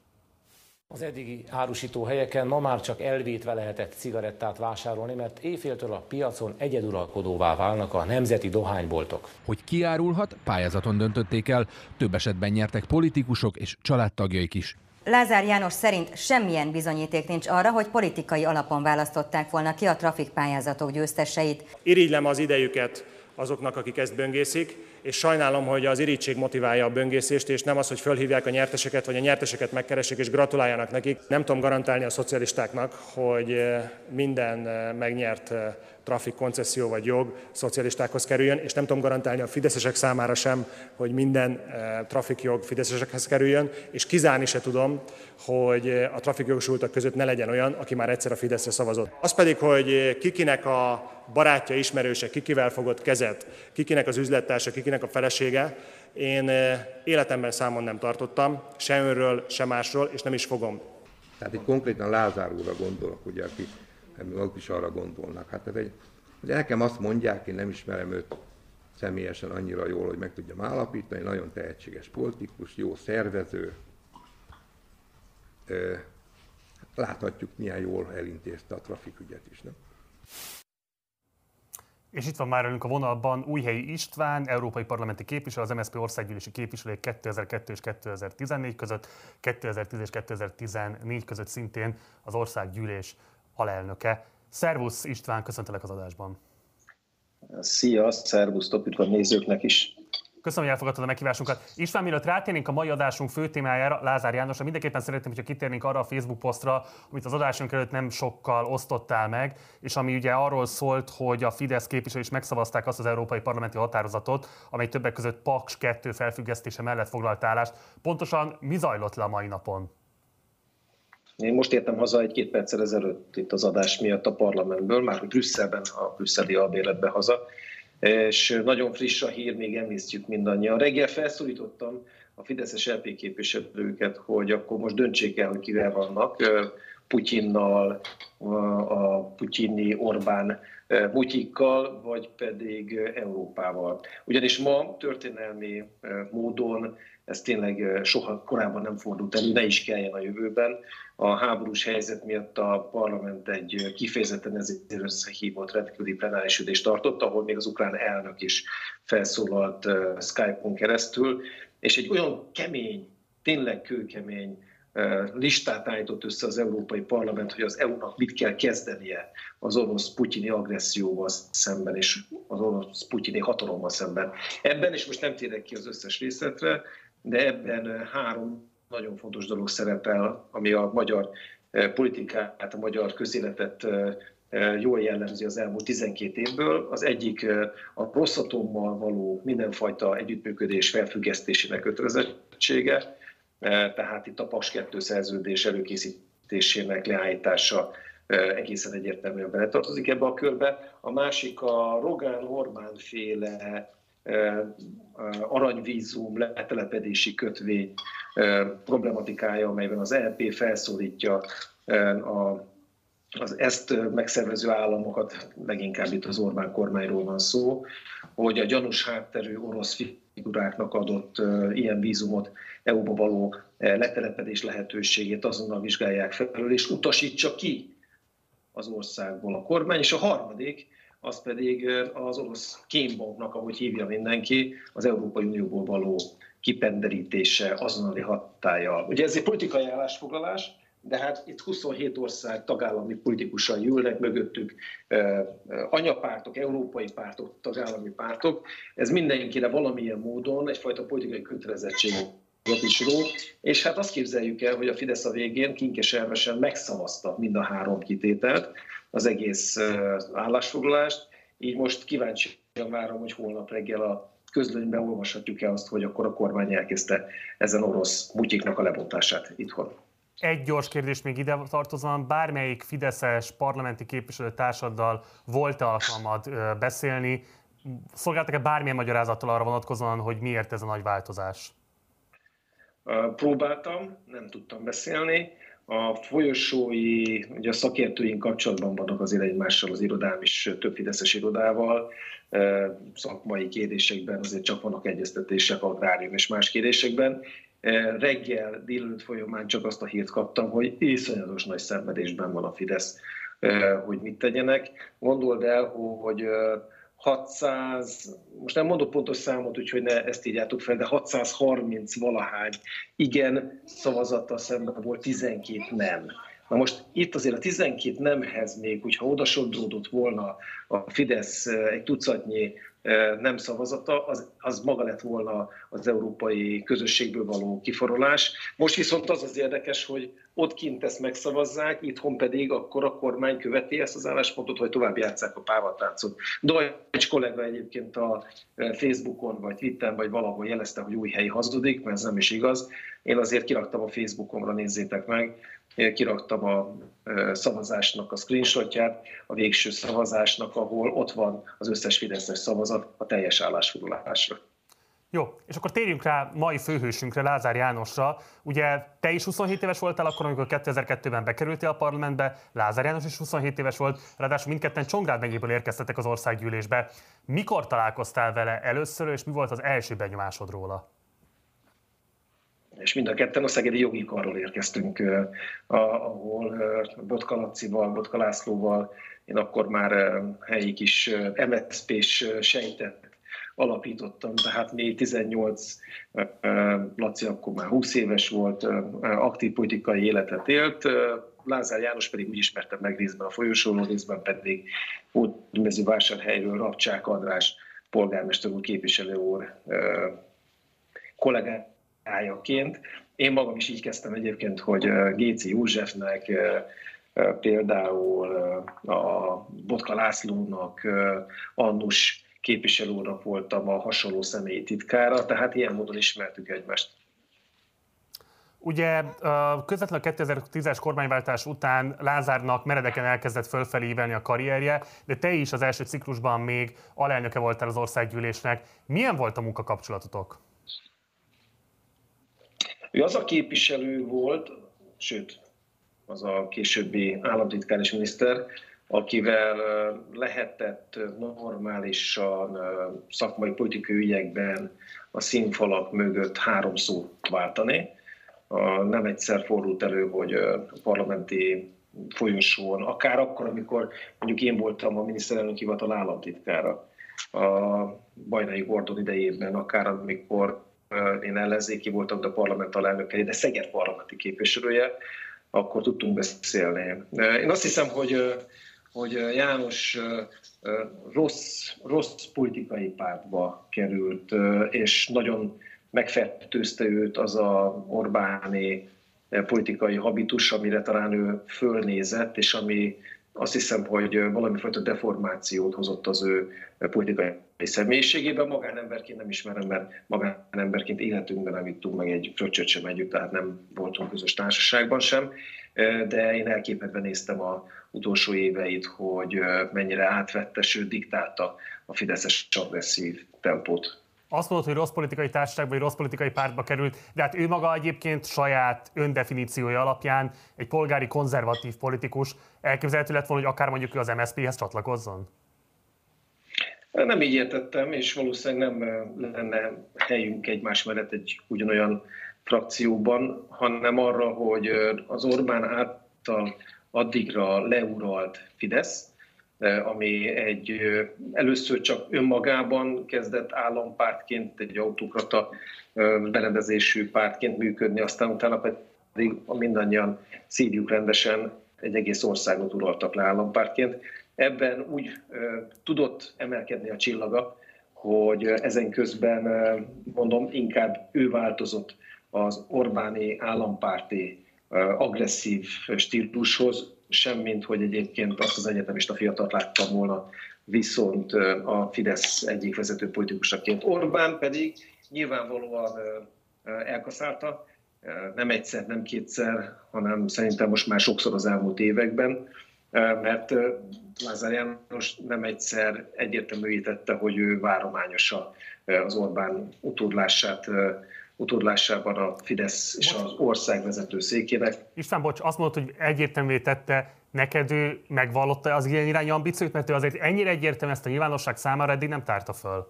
Az eddigi árusító helyeken ma már csak elvétve lehetett cigarettát vásárolni, mert éjféltől a piacon egyeduralkodóvá válnak a nemzeti dohányboltok. Hogy kiárulhat, pályázaton döntötték el, több esetben nyertek politikusok és családtagjaik is. Lázár János szerint semmilyen bizonyíték nincs arra, hogy politikai alapon választották volna ki a trafikpályázatok győzteseit. Irigylem az idejüket azoknak, akik ezt böngészik, és sajnálom, hogy az irítség motiválja a böngészést, és nem az, hogy fölhívják a nyerteseket, vagy a nyerteseket megkeresik és gratuláljanak nekik. Nem tudom garantálni a szocialistáknak, hogy eh, minden eh, megnyert eh, trafik koncesszió vagy jog szocialistákhoz kerüljön, és nem tudom garantálni a fideszesek számára sem, hogy minden trafikjog fideszesekhez kerüljön, és kizárni se tudom, hogy a trafikjogosultak között ne legyen olyan, aki már egyszer a Fideszre szavazott. Az pedig, hogy kikinek a barátja, ismerőse, kikivel fogott kezet, kikinek az üzlettársa, kikinek a felesége, én életemben számon nem tartottam, se önről, se másról, és nem is fogom. Tehát itt konkrétan Lázár úrra gondolok, ugye, aki maguk is arra gondolnak. Hát ez egy, ugye nekem azt mondják, én nem ismerem őt személyesen annyira jól, hogy meg tudjam állapítani, nagyon tehetséges politikus, jó szervező, láthatjuk, milyen jól elintézte a trafikügyet is. Nem? És itt van már velünk a vonalban Újhelyi István, európai parlamenti képviselő, az MSZP országgyűlési képviselő 2002 és 2014 között, 2010 és 2014 között szintén az országgyűlés alelnöke. Szervusz István, köszöntelek az adásban. Szia, szervusztok, üdv a nézőknek is. Köszönöm, hogy elfogadtad a meghívásunkat. István, mielőtt rátérnénk a mai adásunk fő témájára, Lázár Jánosra, mindenképpen szeretném, hogyha kitérnénk arra a Facebook posztra, amit az adásunk előtt nem sokkal osztottál meg, és ami ugye arról szólt, hogy a Fidesz képviselő is megszavazták azt az európai parlamenti határozatot, amely többek között Paks 2 felfüggesztése mellett foglalt állást. Pontosan mi zajlott le a mai napon? Én most értem haza egy-két perccel ezelőtt itt az adás miatt a parlamentből, már Brüsszelben, a brüsszeli albéletbe haza, és nagyon friss a hír, még emésztjük mindannyian. Reggel felszólítottam a Fideszes LP képviselőket, hogy akkor most döntsék el, hogy kivel vannak, Putyinnal, a putyini Orbán mutyikkal, vagy pedig Európával. Ugyanis ma történelmi módon ez tényleg soha korábban nem fordult elő, ne is kelljen a jövőben. A háborús helyzet miatt a parlament egy kifejezetten ezért összehívott rendkívüli plenáris ülést tartott, ahol még az ukrán elnök is felszólalt Skype-on keresztül, és egy olyan kemény, tényleg kőkemény listát állított össze az Európai Parlament, hogy az EU-nak mit kell kezdenie az orosz putyini agresszióval szemben és az orosz putyini hatalommal szemben. Ebben, és most nem térek ki az összes részletre, de ebben három nagyon fontos dolog szerepel, ami a magyar politikát, a magyar közéletet jól jellemzi az elmúlt 12 évből. Az egyik a prosszatommal való mindenfajta együttműködés felfüggesztésének kötelezettsége, tehát itt a PAS 2 szerződés előkészítésének leállítása egészen egyértelműen beletartozik ebbe a körbe. A másik a Rogán Orbán féle aranyvízum, letelepedési kötvény problematikája, amelyben az EP felszólítja a az ezt megszervező államokat, leginkább itt az Orbán kormányról van szó, hogy a gyanús hátterű orosz figuráknak adott ilyen vízumot EU-ba való letelepedés lehetőségét azonnal vizsgálják felül, és utasítsa ki az országból a kormány. És a harmadik, az pedig az orosz kémbanknak, ahogy hívja mindenki, az Európai Unióból való kipenderítése azonnali hatája. Ugye ez egy politikai állásfoglalás, de hát itt 27 ország tagállami politikusai ülnek mögöttük, anyapártok, európai pártok, tagállami pártok. Ez mindenkire valamilyen módon egyfajta politikai kötelezettség is ró, és hát azt képzeljük el, hogy a Fidesz a végén kinkeservesen megszavazta mind a három kitételt, az egész állásfoglalást, így most kíváncsian várom, hogy holnap reggel a közlönyben olvashatjuk-e azt, hogy akkor a kormány elkezdte ezen orosz mutyiknak a lebontását itthon. Egy gyors kérdés még ide tartozóan, bármelyik Fideszes parlamenti képviselő társaddal volt alkalmad beszélni, szolgáltak-e bármilyen magyarázattal arra vonatkozóan, hogy miért ez a nagy változás? Próbáltam, nem tudtam beszélni. A folyosói, ugye a szakértőink kapcsolatban vannak azért egymással az irodám is, több fideszes irodával, szakmai kérdésekben azért csak vannak egyeztetések, agrárium és más kérdésekben. Reggel, délelőtt folyamán csak azt a hírt kaptam, hogy iszonyatos nagy szenvedésben van a Fidesz, hogy mit tegyenek. Gondold el, hogy 600, most nem mondok pontos számot, úgyhogy ne ezt írjátok fel, de 630 valahány igen szavazattal szemben volt 12 nem. Na most itt azért a 12 nemhez még, hogyha odasodródott volna a Fidesz egy tucatnyi nem szavazata, az, az maga lett volna az európai közösségből való kiforolás. Most viszont az az érdekes, hogy ott kint ezt megszavazzák, itthon pedig akkor a kormány követi ezt az álláspontot, hogy tovább játsszák a pávatáncot. Deutsch kollega egyébként a Facebookon, vagy Twitteren, vagy valahol jelezte, hogy új helyi hazudik, mert ez nem is igaz. Én azért kiraktam a Facebookomra, nézzétek meg, kiraktam a szavazásnak a screenshotját, a végső szavazásnak, ahol ott van az összes Fideszes szavazat a teljes állásfoglalásra. Jó, és akkor térjünk rá mai főhősünkre, Lázár Jánosra. Ugye te is 27 éves voltál akkor, amikor 2002-ben bekerültél a parlamentbe, Lázár János is 27 éves volt, ráadásul mindketten Csongrád megyéből érkeztetek az országgyűlésbe. Mikor találkoztál vele először, és mi volt az első benyomásod róla? És mind a ketten a Szegedi Jogi Karról érkeztünk, ahol Botka Lacival, Botka Lászlóval, én akkor már helyi kis MSZP-s sejtet alapítottam, tehát mi 18, Laci akkor már 20 éves volt, aktív politikai életet élt, Lázár János pedig úgy ismertem meg részben a folyosóló, részben pedig Vásárhelyről Rabcsák András polgármester úr, képviselő úr kollégák ájaként. Én magam is így kezdtem egyébként, hogy Géci Józsefnek, például a Botka Lászlónak, Annus képviselőnek voltam a hasonló személyi titkára, tehát ilyen módon ismertük egymást. Ugye közvetlenül a 2010-es kormányváltás után Lázárnak meredeken elkezdett fölfelé ívelni a karrierje, de te is az első ciklusban még alelnöke voltál az országgyűlésnek. Milyen volt a munkakapcsolatotok? Ő az a képviselő volt, sőt, az a későbbi államtitkár és miniszter, akivel lehetett normálisan szakmai politikai ügyekben a színfalak mögött három szót váltani. Nem egyszer fordult elő, hogy a parlamenti folyosón, akár akkor, amikor mondjuk én voltam a miniszterelnök hivatal államtitkára a Bajnai Gordon idejében, akár amikor én ellenzéki voltam, de a parlament alelnöke, de Szeged parlamenti képviselője, akkor tudtunk beszélni. Én azt hiszem, hogy, hogy János rossz, rossz politikai pártba került, és nagyon megfertőzte őt az a Orbáni politikai habitus, amire talán ő fölnézett, és ami azt hiszem, hogy valamifajta deformációt hozott az ő politikai személyiségében. Magánemberként nem ismerem, mert magánemberként életünkben nem ittunk meg egy fröccsöt sem együtt, tehát nem voltunk közös társaságban sem. De én elképedve néztem a utolsó éveit, hogy mennyire átvette, sőt diktálta a Fideszes agresszív tempót azt mondod, hogy rossz politikai társaság vagy rossz politikai pártba került, de hát ő maga egyébként saját öndefiníciója alapján egy polgári konzervatív politikus. Elképzelhető lett volna, hogy akár mondjuk ő az MSZP-hez csatlakozzon? Nem így értettem, és valószínűleg nem lenne helyünk egymás mellett egy ugyanolyan frakcióban, hanem arra, hogy az Orbán által addigra leuralt Fidesz, ami egy először csak önmagában kezdett állampártként, egy autokrata berendezésű pártként működni, aztán utána pedig mindannyian szívjuk rendesen egy egész országot uraltak le állampártként. Ebben úgy tudott emelkedni a csillaga, hogy ezen közben, mondom, inkább ő változott az Orbáni állampárti agresszív stílushoz, semmint, hogy egyébként azt az egyetemista fiatalt láttam volna viszont a Fidesz egyik vezető politikusaként. Orbán pedig nyilvánvalóan elkaszálta, nem egyszer, nem kétszer, hanem szerintem most már sokszor az elmúlt években, mert Lázár János nem egyszer egyértelműítette, hogy ő várományosa az Orbán utódlását utódlásában a Fidesz és az ország vezető székének. István, bocs, azt mondod, hogy egyértelművé tette, neked ő megvallotta az ilyen irányú ambíciót, mert ő azért ennyire egyértelmű ezt a nyilvánosság számára eddig nem tárta föl.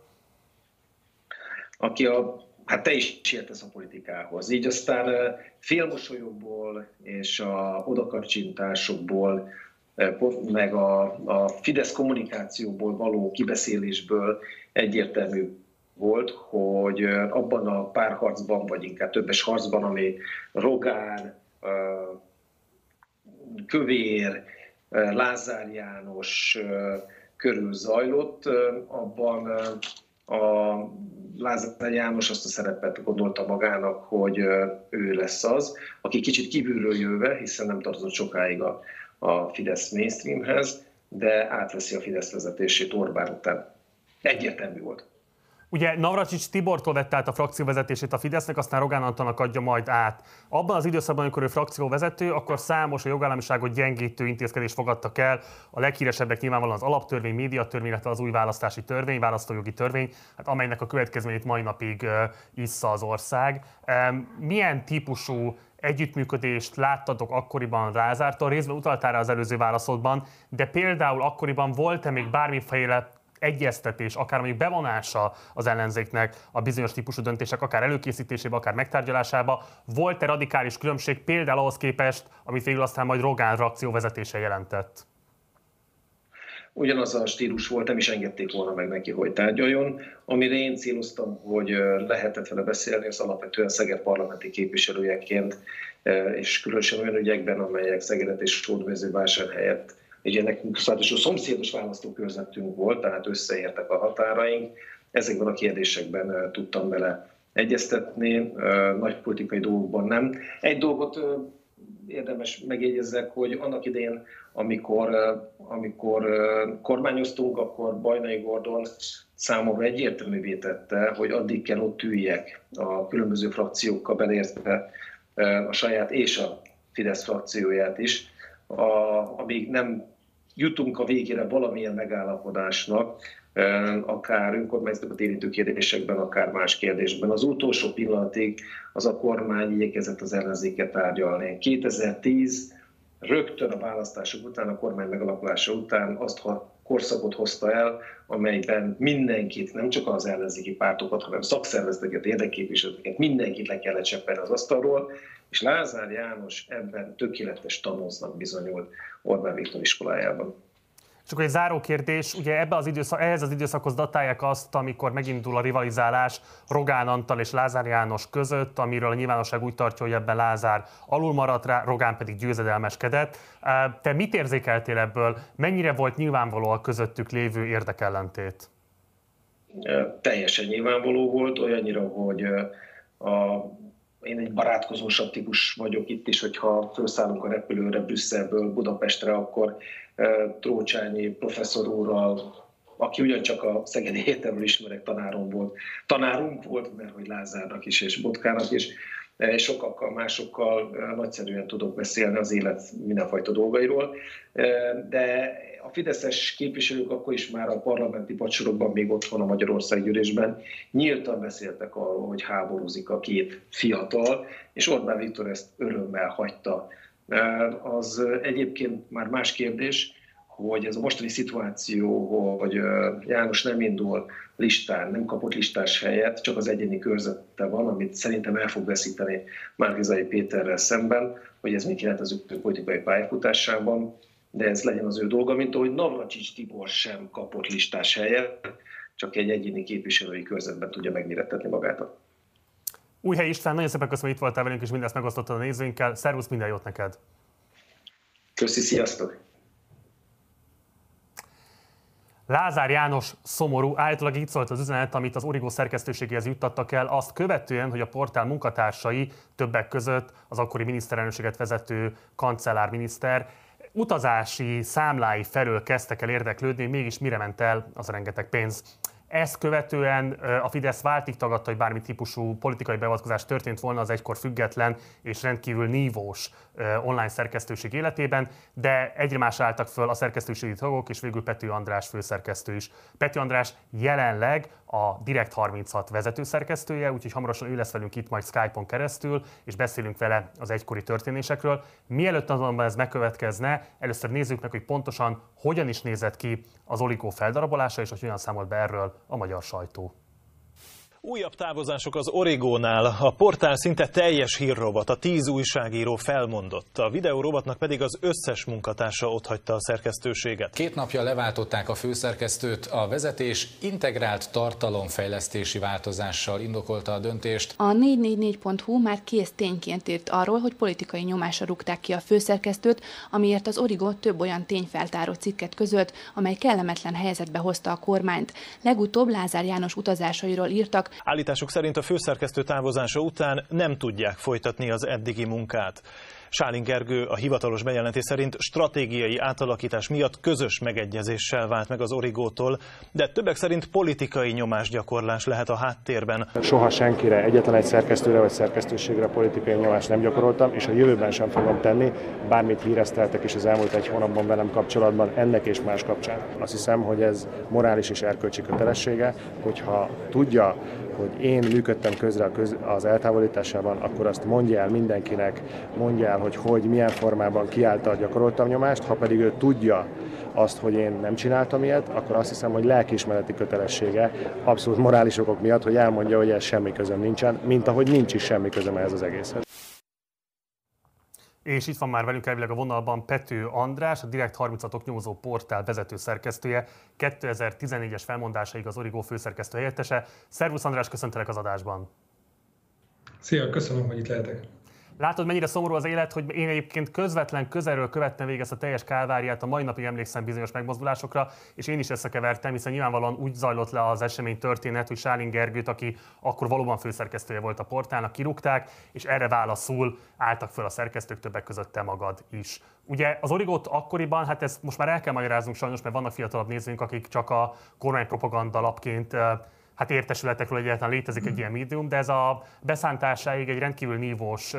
Aki a hát te is értesz a politikához. Így aztán félmosolyokból és a odakarcsintásokból meg a, a Fidesz kommunikációból való kibeszélésből egyértelmű volt, hogy abban a párharcban, vagy inkább többes harcban, ami Rogán, Kövér, Lázár János körül zajlott, abban a Lázár János azt a szerepet gondolta magának, hogy ő lesz az, aki kicsit kívülről jöve, hiszen nem tartozott sokáig a, a Fidesz mainstreamhez, de átveszi a Fidesz vezetését Orbán után. Egyértelmű volt. Ugye Navracsics Tibortól vette át a frakcióvezetését a Fidesznek, aztán Rogán Antalnak adja majd át. Abban az időszakban, amikor ő frakcióvezető, akkor számos a jogállamiságot gyengítő intézkedést fogadtak el. A leghíresebbek nyilvánvalóan az alaptörvény, médiatörvény, illetve az új választási törvény, választójogi törvény, hát amelynek a következményét mai napig issza az ország. Milyen típusú együttműködést láttatok akkoriban Lázártól, részben utaltál az előző válaszodban, de például akkoriban volt-e még bármiféle egyeztetés, akár mondjuk bevonása az ellenzéknek a bizonyos típusú döntések, akár előkészítésébe, akár megtárgyalásába, volt-e radikális különbség például ahhoz képest, amit végül aztán majd Rogán frakció vezetése jelentett? ugyanaz a stílus volt, nem is engedték volna meg neki, hogy tárgyaljon. Amire én céloztam, hogy lehetett vele beszélni, az alapvetően Szeged parlamenti képviselőjeként, és különösen olyan ügyekben, amelyek Szegedet és helyett Ugye nekünk szállításos szomszédos választókörzetünk volt, tehát összeértek a határaink. Ezekben a kérdésekben tudtam vele egyeztetni, nagy politikai dolgokban nem. Egy dolgot érdemes megjegyezzek, hogy annak idején, amikor, amikor kormányoztunk, akkor Bajnai Gordon számomra egyértelművé tette, hogy addig kell ott üljek a különböző frakciókkal belértve a saját és a Fidesz frakcióját is, a, amíg nem jutunk a végére valamilyen megállapodásnak, akár önkormányzatokat érintő kérdésekben, akár más kérdésben. Az utolsó pillanatig az a kormány igyekezett az ellenzéket tárgyalni. 2010 rögtön a választások után, a kormány megalakulása után azt korszakot hozta el, amelyben mindenkit, nem csak az ellenzéki pártokat, hanem szakszervezeteket, érdekképviselőket, mindenkit le kellett cseppelni az asztalról, és Lázár János ebben tökéletes tanúznak bizonyult Orbán Viktor iskolájában. És akkor egy záró kérdés, ugye ebbe az időszak, ehhez az időszakhoz datálják azt, amikor megindul a rivalizálás Rogán Antal és Lázár János között, amiről a nyilvánosság úgy tartja, hogy ebben Lázár alul maradt rá, Rogán pedig győzedelmeskedett. Te mit érzékeltél ebből? Mennyire volt nyilvánvaló a közöttük lévő érdekellentét? Teljesen nyilvánvaló volt, olyannyira, hogy a én egy barátkozósabb típus vagyok itt is, hogyha felszállunk a repülőre Brüsszelből Budapestre, akkor Trócsányi professzor úrral, aki ugyancsak a Szegedi Hétemről ismerek tanárom volt, tanárunk volt, mert hogy Lázárnak is és Botkának is, sokakkal, másokkal nagyszerűen tudok beszélni az élet mindenfajta dolgairól, de a fideszes képviselők akkor is már a parlamenti pacsorokban, még ott van a Magyarország gyűlésben, nyíltan beszéltek arról, hogy háborúzik a két fiatal, és Orbán Viktor ezt örömmel hagyta. Az egyébként már más kérdés, hogy ez a mostani szituáció, hogy János nem indul listán, nem kapott listás helyet, csak az egyéni körzete van, amit szerintem el fog veszíteni Márkizai Péterrel szemben, hogy ez mit jelent az ő politikai pályafutásában, de ez legyen az ő dolga, mint ahogy Navracsics Tibor sem kapott listás helyet, csak egy egyéni képviselői körzetben tudja megmérettetni magát. Újhely István, nagyon szépen köszönöm, hogy itt voltál velünk, és mindezt megosztottad a nézőinkkel. Szervusz, minden jót neked! Köszi, sziasztok! Lázár János szomorú, állítólag így szólt az üzenet, amit az Origo szerkesztőségéhez juttattak el, azt követően, hogy a portál munkatársai többek között az akkori miniszterelnökséget vezető kancellárminiszter utazási számlái felől kezdtek el érdeklődni, mégis mire ment el az a rengeteg pénz. Ezt követően a Fidesz váltig tagadta, hogy bármi típusú politikai beavatkozás történt volna az egykor független és rendkívül nívós online szerkesztőség életében, de egyre más álltak föl a szerkesztőségi tagok, és végül Pető András főszerkesztő is. Pető András jelenleg a Direkt 36 vezetőszerkesztője, úgyhogy hamarosan ő lesz velünk itt majd Skype-on keresztül, és beszélünk vele az egykori történésekről. Mielőtt azonban ez megkövetkezne, először nézzük meg, hogy pontosan hogyan is nézett ki az oligó feldarabolása, és hogy hogyan számolt be erről a magyar sajtó. Újabb távozások az Origónál. A portál szinte teljes hírrobot, a tíz újságíró felmondott. A videórobatnak pedig az összes munkatársa otthagyta a szerkesztőséget. Két napja leváltották a főszerkesztőt, a vezetés integrált tartalomfejlesztési változással indokolta a döntést. A 444.hu már kész tényként írt arról, hogy politikai nyomásra rúgták ki a főszerkesztőt, amiért az Origo több olyan tényfeltáró cikket közölt, amely kellemetlen helyzetbe hozta a kormányt. Legutóbb Lázár János utazásairól írtak, Állításuk szerint a főszerkesztő távozása után nem tudják folytatni az eddigi munkát. Sálin Gergő a hivatalos bejelentés szerint stratégiai átalakítás miatt közös megegyezéssel vált meg az Origótól, de többek szerint politikai nyomásgyakorlás lehet a háttérben. Soha senkire, egyetlen egy szerkesztőre vagy szerkesztőségre politikai nyomást nem gyakoroltam, és a jövőben sem fogom tenni, bármit hírezteltek is az elmúlt egy hónapban velem kapcsolatban, ennek és más kapcsán. Azt hiszem, hogy ez morális és erkölcsi kötelessége, hogyha tudja, hogy én működtem közre az eltávolításában, akkor azt mondja el mindenkinek, mondja el, hogy hogy, milyen formában kiállta gyakoroltam nyomást, ha pedig ő tudja azt, hogy én nem csináltam ilyet, akkor azt hiszem, hogy lelkiismereti kötelessége, abszolút morális okok miatt, hogy elmondja, hogy ez semmi közöm nincsen, mint ahogy nincs is semmi közöm ehhez az egészhez. És itt van már velünk elvileg a vonalban Pető András, a Direkt 36-ok nyomozó portál vezető szerkesztője, 2014-es felmondásaig az Origo főszerkesztő helyettese. Szervusz András, köszöntelek az adásban! Szia, köszönöm, hogy itt lehetek. Látod, mennyire szomorú az élet, hogy én egyébként közvetlen közelről követtem végig ezt a teljes kálváriát, a mai napig emlékszem bizonyos megmozdulásokra, és én is összekevertem, hiszen nyilvánvalóan úgy zajlott le az esemény történet, hogy Sálin Gergőt, aki akkor valóban főszerkesztője volt a portálnak, kirúgták, és erre válaszul álltak föl a szerkesztők, többek között te magad is. Ugye az Origót akkoriban, hát ezt most már el kell magyaráznunk sajnos, mert vannak fiatalabb nézőink, akik csak a kormánypropaganda lapként hát értesületekről egyáltalán létezik egy ilyen médium, de ez a beszántásáig egy rendkívül nívós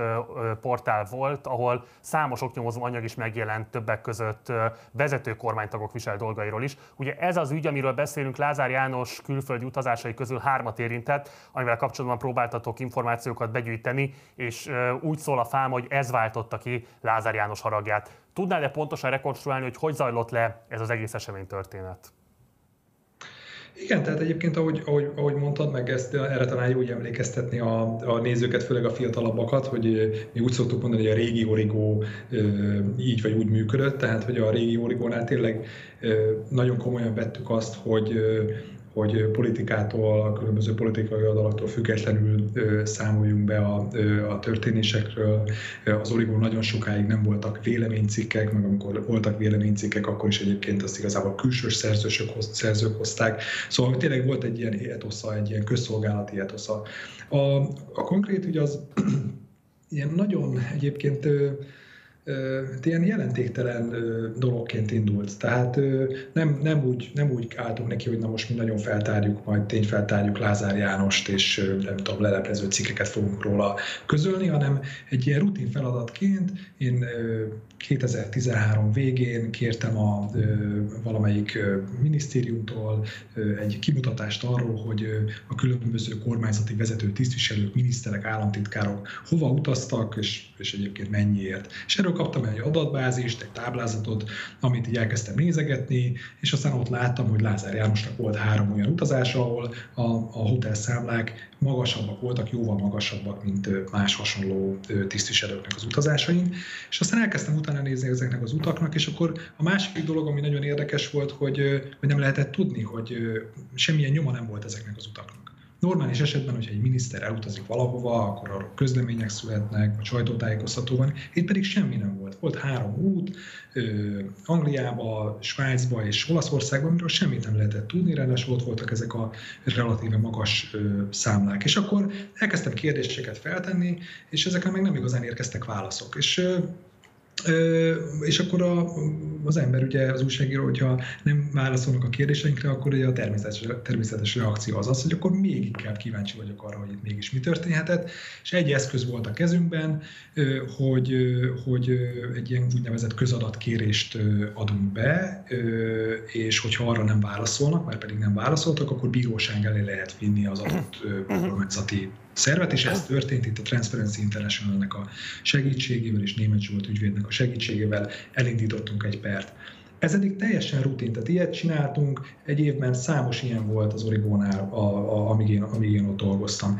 portál volt, ahol számos oknyomozó anyag is megjelent többek között vezető kormánytagok visel dolgairól is. Ugye ez az ügy, amiről beszélünk, Lázár János külföldi utazásai közül hármat érintett, amivel kapcsolatban próbáltatok információkat begyűjteni, és úgy szól a fám, hogy ez váltotta ki Lázár János haragját. Tudnál-e pontosan rekonstruálni, hogy hogy zajlott le ez az egész esemény történet? Igen, tehát egyébként, ahogy, ahogy, ahogy mondtad, meg ezt erre talán jó emlékeztetni a, a nézőket, főleg a fiatalabbakat, hogy mi úgy szoktuk mondani, hogy a régi origó így vagy úgy működött, tehát hogy a régi origónál tényleg nagyon komolyan vettük azt, hogy hogy politikától, a különböző politikai oldalaktól függetlenül számoljunk be a, a történésekről. Az Origón nagyon sokáig nem voltak véleménycikkek, meg amikor voltak véleménycikkek, akkor is egyébként azt igazából külsős szerzősök, szerzők hozták. Szóval tényleg volt egy ilyen etosza, egy ilyen közszolgálati etosza. A, a konkrét ügy az ilyen nagyon egyébként ilyen jelentéktelen dologként indult. Tehát nem, nem, úgy, nem úgy álltunk neki, hogy na most mi nagyon feltárjuk, majd tényfeltárjuk Lázár Jánost, és nem tudom, leleplező cikkeket fogunk róla közölni, hanem egy ilyen rutin feladatként én 2013 végén kértem a valamelyik minisztériumtól egy kimutatást arról, hogy a különböző kormányzati vezető tisztviselők, miniszterek, államtitkárok hova utaztak, és, és egyébként mennyiért. És erről kaptam egy adatbázist, egy táblázatot, amit így elkezdtem nézegetni, és aztán ott láttam, hogy Lázár Jánosnak volt három olyan utazás, ahol a, a hotelszámlák magasabbak voltak, jóval magasabbak, mint más hasonló tisztviselőknek az utazásain. És aztán elkezdtem utána nézni ezeknek az utaknak, és akkor a másik dolog, ami nagyon érdekes volt, hogy, hogy nem lehetett tudni, hogy semmilyen nyoma nem volt ezeknek az utaknak. Normális esetben, hogyha egy miniszter elutazik valahova, akkor arról közlemények születnek, vagy sajtótájékoztató van. Itt pedig semmi nem volt. Volt három út, Angliába, Svájcba és Olaszországban, amiről semmit nem lehetett tudni, ráadásul ott voltak ezek a relatíve magas számlák. És akkor elkezdtem kérdéseket feltenni, és ezekre meg nem igazán érkeztek válaszok. És és akkor a, az ember, ugye az újságíró, hogyha nem válaszolnak a kérdéseinkre, akkor ugye a természetes, természetes reakció az az, hogy akkor még inkább kíváncsi vagyok arra, hogy itt mégis mi történhetett. És egy eszköz volt a kezünkben, hogy, hogy egy ilyen úgynevezett közadatkérést adunk be, és hogyha arra nem válaszolnak, mert pedig nem válaszoltak, akkor bíróság elé lehet vinni az adott kormányzati szervet, és ez történt itt a Transparency International-nek a segítségével és német Zsolt ügyvédnek a segítségével elindítottunk egy pert. Ez eddig teljesen rutin, tehát ilyet csináltunk, egy évben számos ilyen volt az Origónál, a, a, amíg, én, amíg én ott dolgoztam.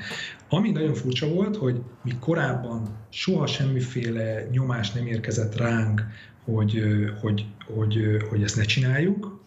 Ami nagyon furcsa volt, hogy mi korábban soha semmiféle nyomás nem érkezett ránk, hogy, hogy, hogy, hogy ezt ne csináljuk,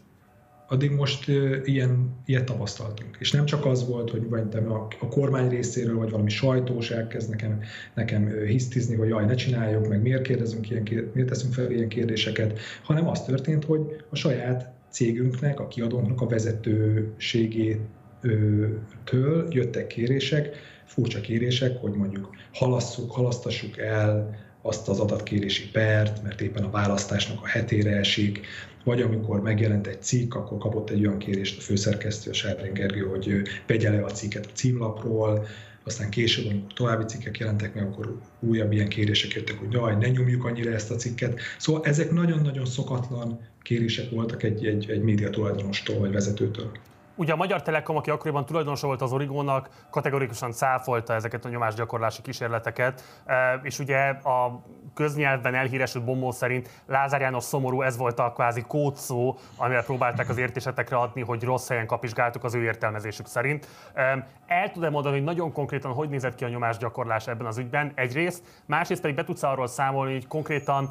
addig most ilyen, ilyet tapasztaltunk. És nem csak az volt, hogy vagy a, a kormány részéről, vagy valami sajtós elkezd nekem, nekem hisztizni, hogy jaj, ne csináljuk, meg miért kérdezünk ilyen, miért teszünk fel ilyen kérdéseket, hanem az történt, hogy a saját cégünknek, a kiadónknak a vezetőségétől jöttek kérések, furcsa kérések, hogy mondjuk halasszuk, halasztassuk el azt az adatkérési pert, mert éppen a választásnak a hetére esik, vagy amikor megjelent egy cikk, akkor kapott egy olyan kérést a főszerkesztő, a Sárvén Gergő, hogy vegye le a cikket a címlapról, aztán később, amikor további cikkek jelentek meg, akkor újabb ilyen kérések jöttek, hogy jaj, ne nyomjuk annyira ezt a cikket. Szóval ezek nagyon-nagyon szokatlan kérések voltak egy, egy, egy média tulajdonostól vagy vezetőtől. Ugye a Magyar Telekom, aki akkoriban tulajdonosa volt az Origónak, kategorikusan cáfolta ezeket a nyomásgyakorlási kísérleteket, e, és ugye a köznyelvben elhíresült bombó szerint Lázár János szomorú, ez volt a kvázi kódszó, amivel próbálták az értésetekre adni, hogy rossz helyen kapizsgáltuk az ő értelmezésük szerint. E, el tudom mondani, hogy nagyon konkrétan hogy nézett ki a nyomásgyakorlás ebben az ügyben egyrészt, másrészt pedig be tudsz arról számolni, hogy konkrétan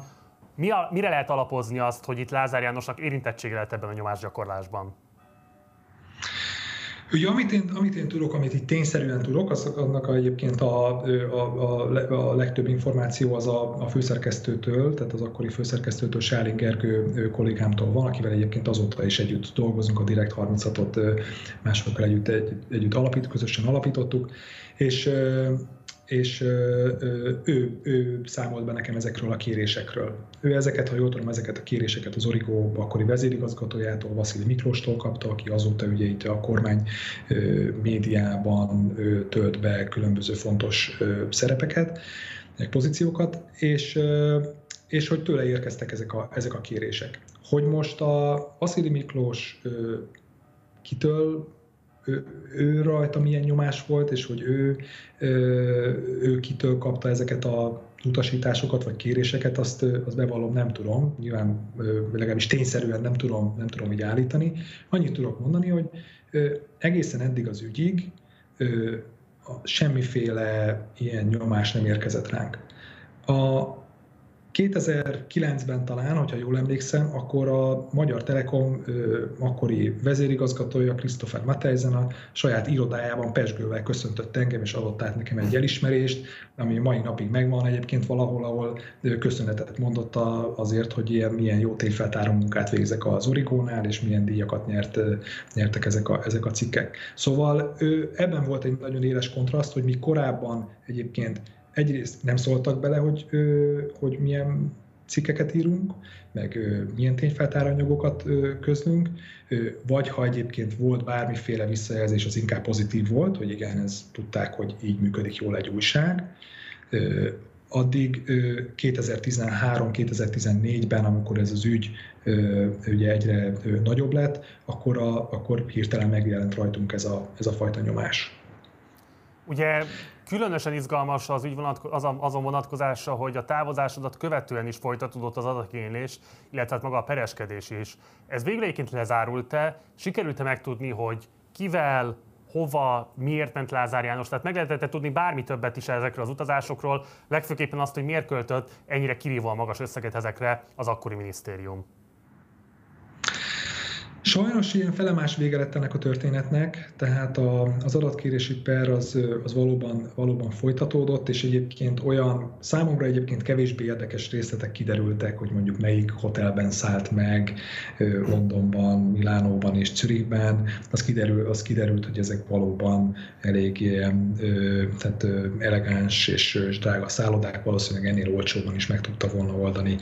mi a, mire lehet alapozni azt, hogy itt Lázár Jánosnak érintettsége lehet ebben a nyomásgyakorlásban? Ugye amit én, amit én tudok, amit itt tényszerűen tudok, az annak egyébként a, a, a, a legtöbb információ az a, a főszerkesztőtől, tehát az akkori főszerkesztőtől, Sáling Gergő kollégámtól van, akivel egyébként azóta is együtt dolgozunk, a Direkt 36-ot másokkal együtt, egy, együtt alapít, közösen alapítottuk, és és ő, ő számolt be nekem ezekről a kérésekről. Ő ezeket, ha jól tudom, ezeket a kéréseket az Origo akkori vezérigazgatójától, Vaszili Miklóstól kapta, aki azóta ugye itt a kormány médiában tölt be különböző fontos szerepeket, pozíciókat, és, és hogy tőle érkeztek ezek a, ezek a kérések. Hogy most a Vaszili Miklós kitől ő, ő rajta milyen nyomás volt, és hogy ő, ő kitől kapta ezeket a utasításokat vagy kéréseket, azt, azt bevallom nem tudom, nyilván legalábbis tényszerűen nem tudom, nem tudom így állítani. Annyit tudok mondani, hogy egészen eddig az ügyig semmiféle ilyen nyomás nem érkezett ránk. A, 2009-ben talán, hogyha jól emlékszem, akkor a Magyar Telekom ö, akkori vezérigazgatója, Christopher Matejzen a saját irodájában pesgővel köszöntött engem, és adott át nekem egy elismerést, ami mai napig megvan egyébként valahol, ahol köszönetet mondott azért, hogy ilyen, milyen jó tényfeltáró munkát végzek az Origónál, és milyen díjakat nyert, nyertek ezek a, ezek a cikkek. Szóval ő, ebben volt egy nagyon éles kontraszt, hogy mi korábban egyébként egyrészt nem szóltak bele, hogy, hogy milyen cikkeket írunk, meg milyen tényfeltáranyagokat közlünk, vagy ha egyébként volt bármiféle visszajelzés, az inkább pozitív volt, hogy igen, ez tudták, hogy így működik jól egy újság. Addig 2013-2014-ben, amikor ez az ügy ugye egyre nagyobb lett, akkor, a, akkor hirtelen megjelent rajtunk ez a, ez a fajta nyomás. Ugye különösen izgalmas az ügy vonatko- az a, azon vonatkozása, hogy a távozásodat követően is folytatódott az adatkénylés, illetve hát maga a pereskedés is. Ez végleként lezárult-e? Sikerült-e megtudni, hogy kivel, hova, miért ment Lázár János? Tehát meg lehetett tudni bármi többet is ezekről az utazásokról, legfőképpen azt, hogy miért költött ennyire kirívóan magas összeget ezekre az akkori minisztérium. Sajnos ilyen felemás vége lett ennek a történetnek, tehát a, az adatkérési per az, az valóban, valóban folytatódott, és egyébként olyan számomra egyébként kevésbé érdekes részletek kiderültek, hogy mondjuk melyik hotelben szállt meg Londonban, Milánóban és Zürichben. Az, kiderül, az kiderült, hogy ezek valóban elég tehát elegáns és drága szállodák, valószínűleg ennél olcsóban is meg tudta volna oldani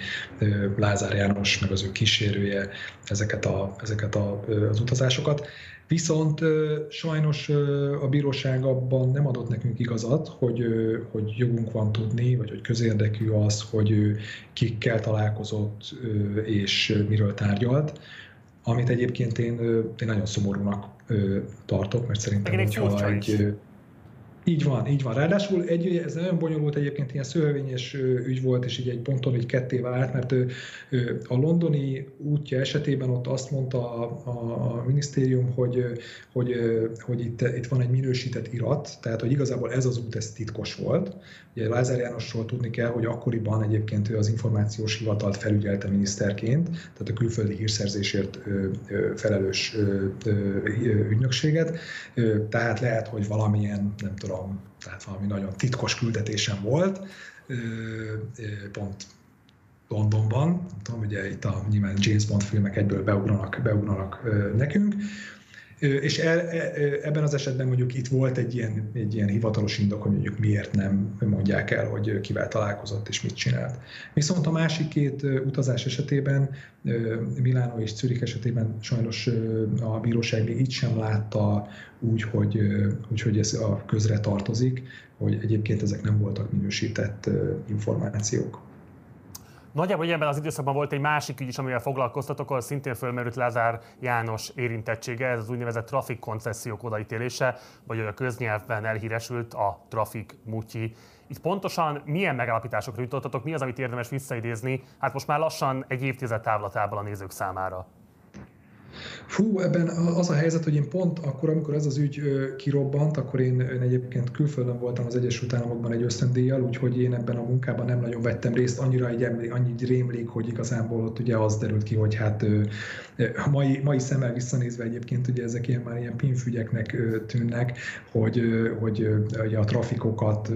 Lázár János, meg az ő kísérője ezeket a, ezeket a, az utazásokat. Viszont sajnos a bíróság abban nem adott nekünk igazat, hogy, hogy jogunk van tudni, vagy hogy közérdekű az, hogy kikkel találkozott és miről tárgyalt, amit egyébként én, én nagyon szomorúnak tartok, mert szerintem, hogyha egy, Így van, így van. Ráadásul egy, ez nagyon bonyolult egyébként, ilyen szövevényes ügy volt, és így egy ponton így ketté vált, mert a londoni útja esetében ott azt mondta a, a, a minisztérium, hogy, hogy, hogy itt, itt van egy minősített irat, tehát hogy igazából ez az út, ez titkos volt. Ugye Lázár Jánosról tudni kell, hogy akkoriban egyébként ő az információs hivatalt felügyelte miniszterként, tehát a külföldi hírszerzésért felelős ügynökséget, tehát lehet, hogy valamilyen, nem tudom, tudom, tehát valami nagyon titkos küldetésem volt, pont Londonban, nem tudom, ugye itt a nyilván James Bond filmek egyből beugranak, beugranak nekünk, és e, e, ebben az esetben mondjuk itt volt egy ilyen, egy ilyen hivatalos indok, hogy mondjuk miért nem mondják el, hogy kivel találkozott és mit csinált. Viszont a másik két utazás esetében, Milánó és Zürich esetében sajnos a bíróság még itt sem látta úgy, hogy, úgy, hogy ez a közre tartozik, hogy egyébként ezek nem voltak minősített információk. Nagyjából ebben az időszakban volt egy másik ügy is, amivel foglalkoztatok, ahol szintén fölmerült Lázár János érintettsége, ez az úgynevezett trafik koncesziók odaítélése, vagy a köznyelvben elhíresült a trafik mutyi. Itt pontosan milyen megállapításokra jutottatok, mi az, amit érdemes visszaidézni, hát most már lassan egy évtized távlatából a nézők számára? Fú, ebben az a helyzet, hogy én pont akkor, amikor ez az ügy kirobbant, akkor én, én egyébként külföldön voltam az Egyesült Államokban egy ösztöndíjjal, úgyhogy én ebben a munkában nem nagyon vettem részt, annyira egy emlé, annyi rémlék, hogy igazából ott ugye az derült ki, hogy hát a mai, mai szemmel visszanézve egyébként ugye ezek ilyen már ilyen pinfügyeknek tűnnek, hogy, hogy ugye a trafikokat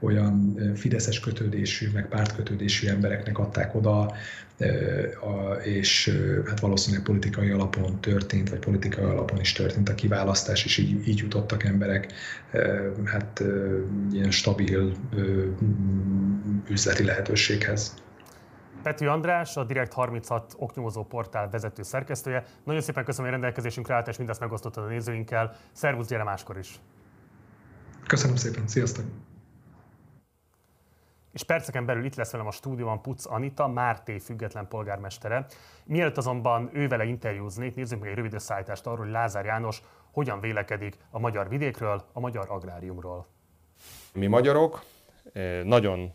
olyan fideszes kötődésű, meg pártkötődésű embereknek adták oda, és hát valószínűleg politikai alapon történt, vagy politikai alapon is történt a kiválasztás, és így, így jutottak emberek hát ilyen stabil üzleti lehetőséghez. Pető András, a Direkt 36 oknyomozó portál vezető szerkesztője. Nagyon szépen köszönöm, hogy rendelkezésünkre állt, és mindezt megosztottad a nézőinkkel. Szervusz, gyere máskor is! Köszönöm szépen, sziasztok! és perceken belül itt lesz velem a stúdióban Puc Anita, Márté független polgármestere. Mielőtt azonban ővele interjúznék, nézzük meg egy rövid összeállítást arról, hogy Lázár János hogyan vélekedik a magyar vidékről, a magyar agráriumról. Mi magyarok eh, nagyon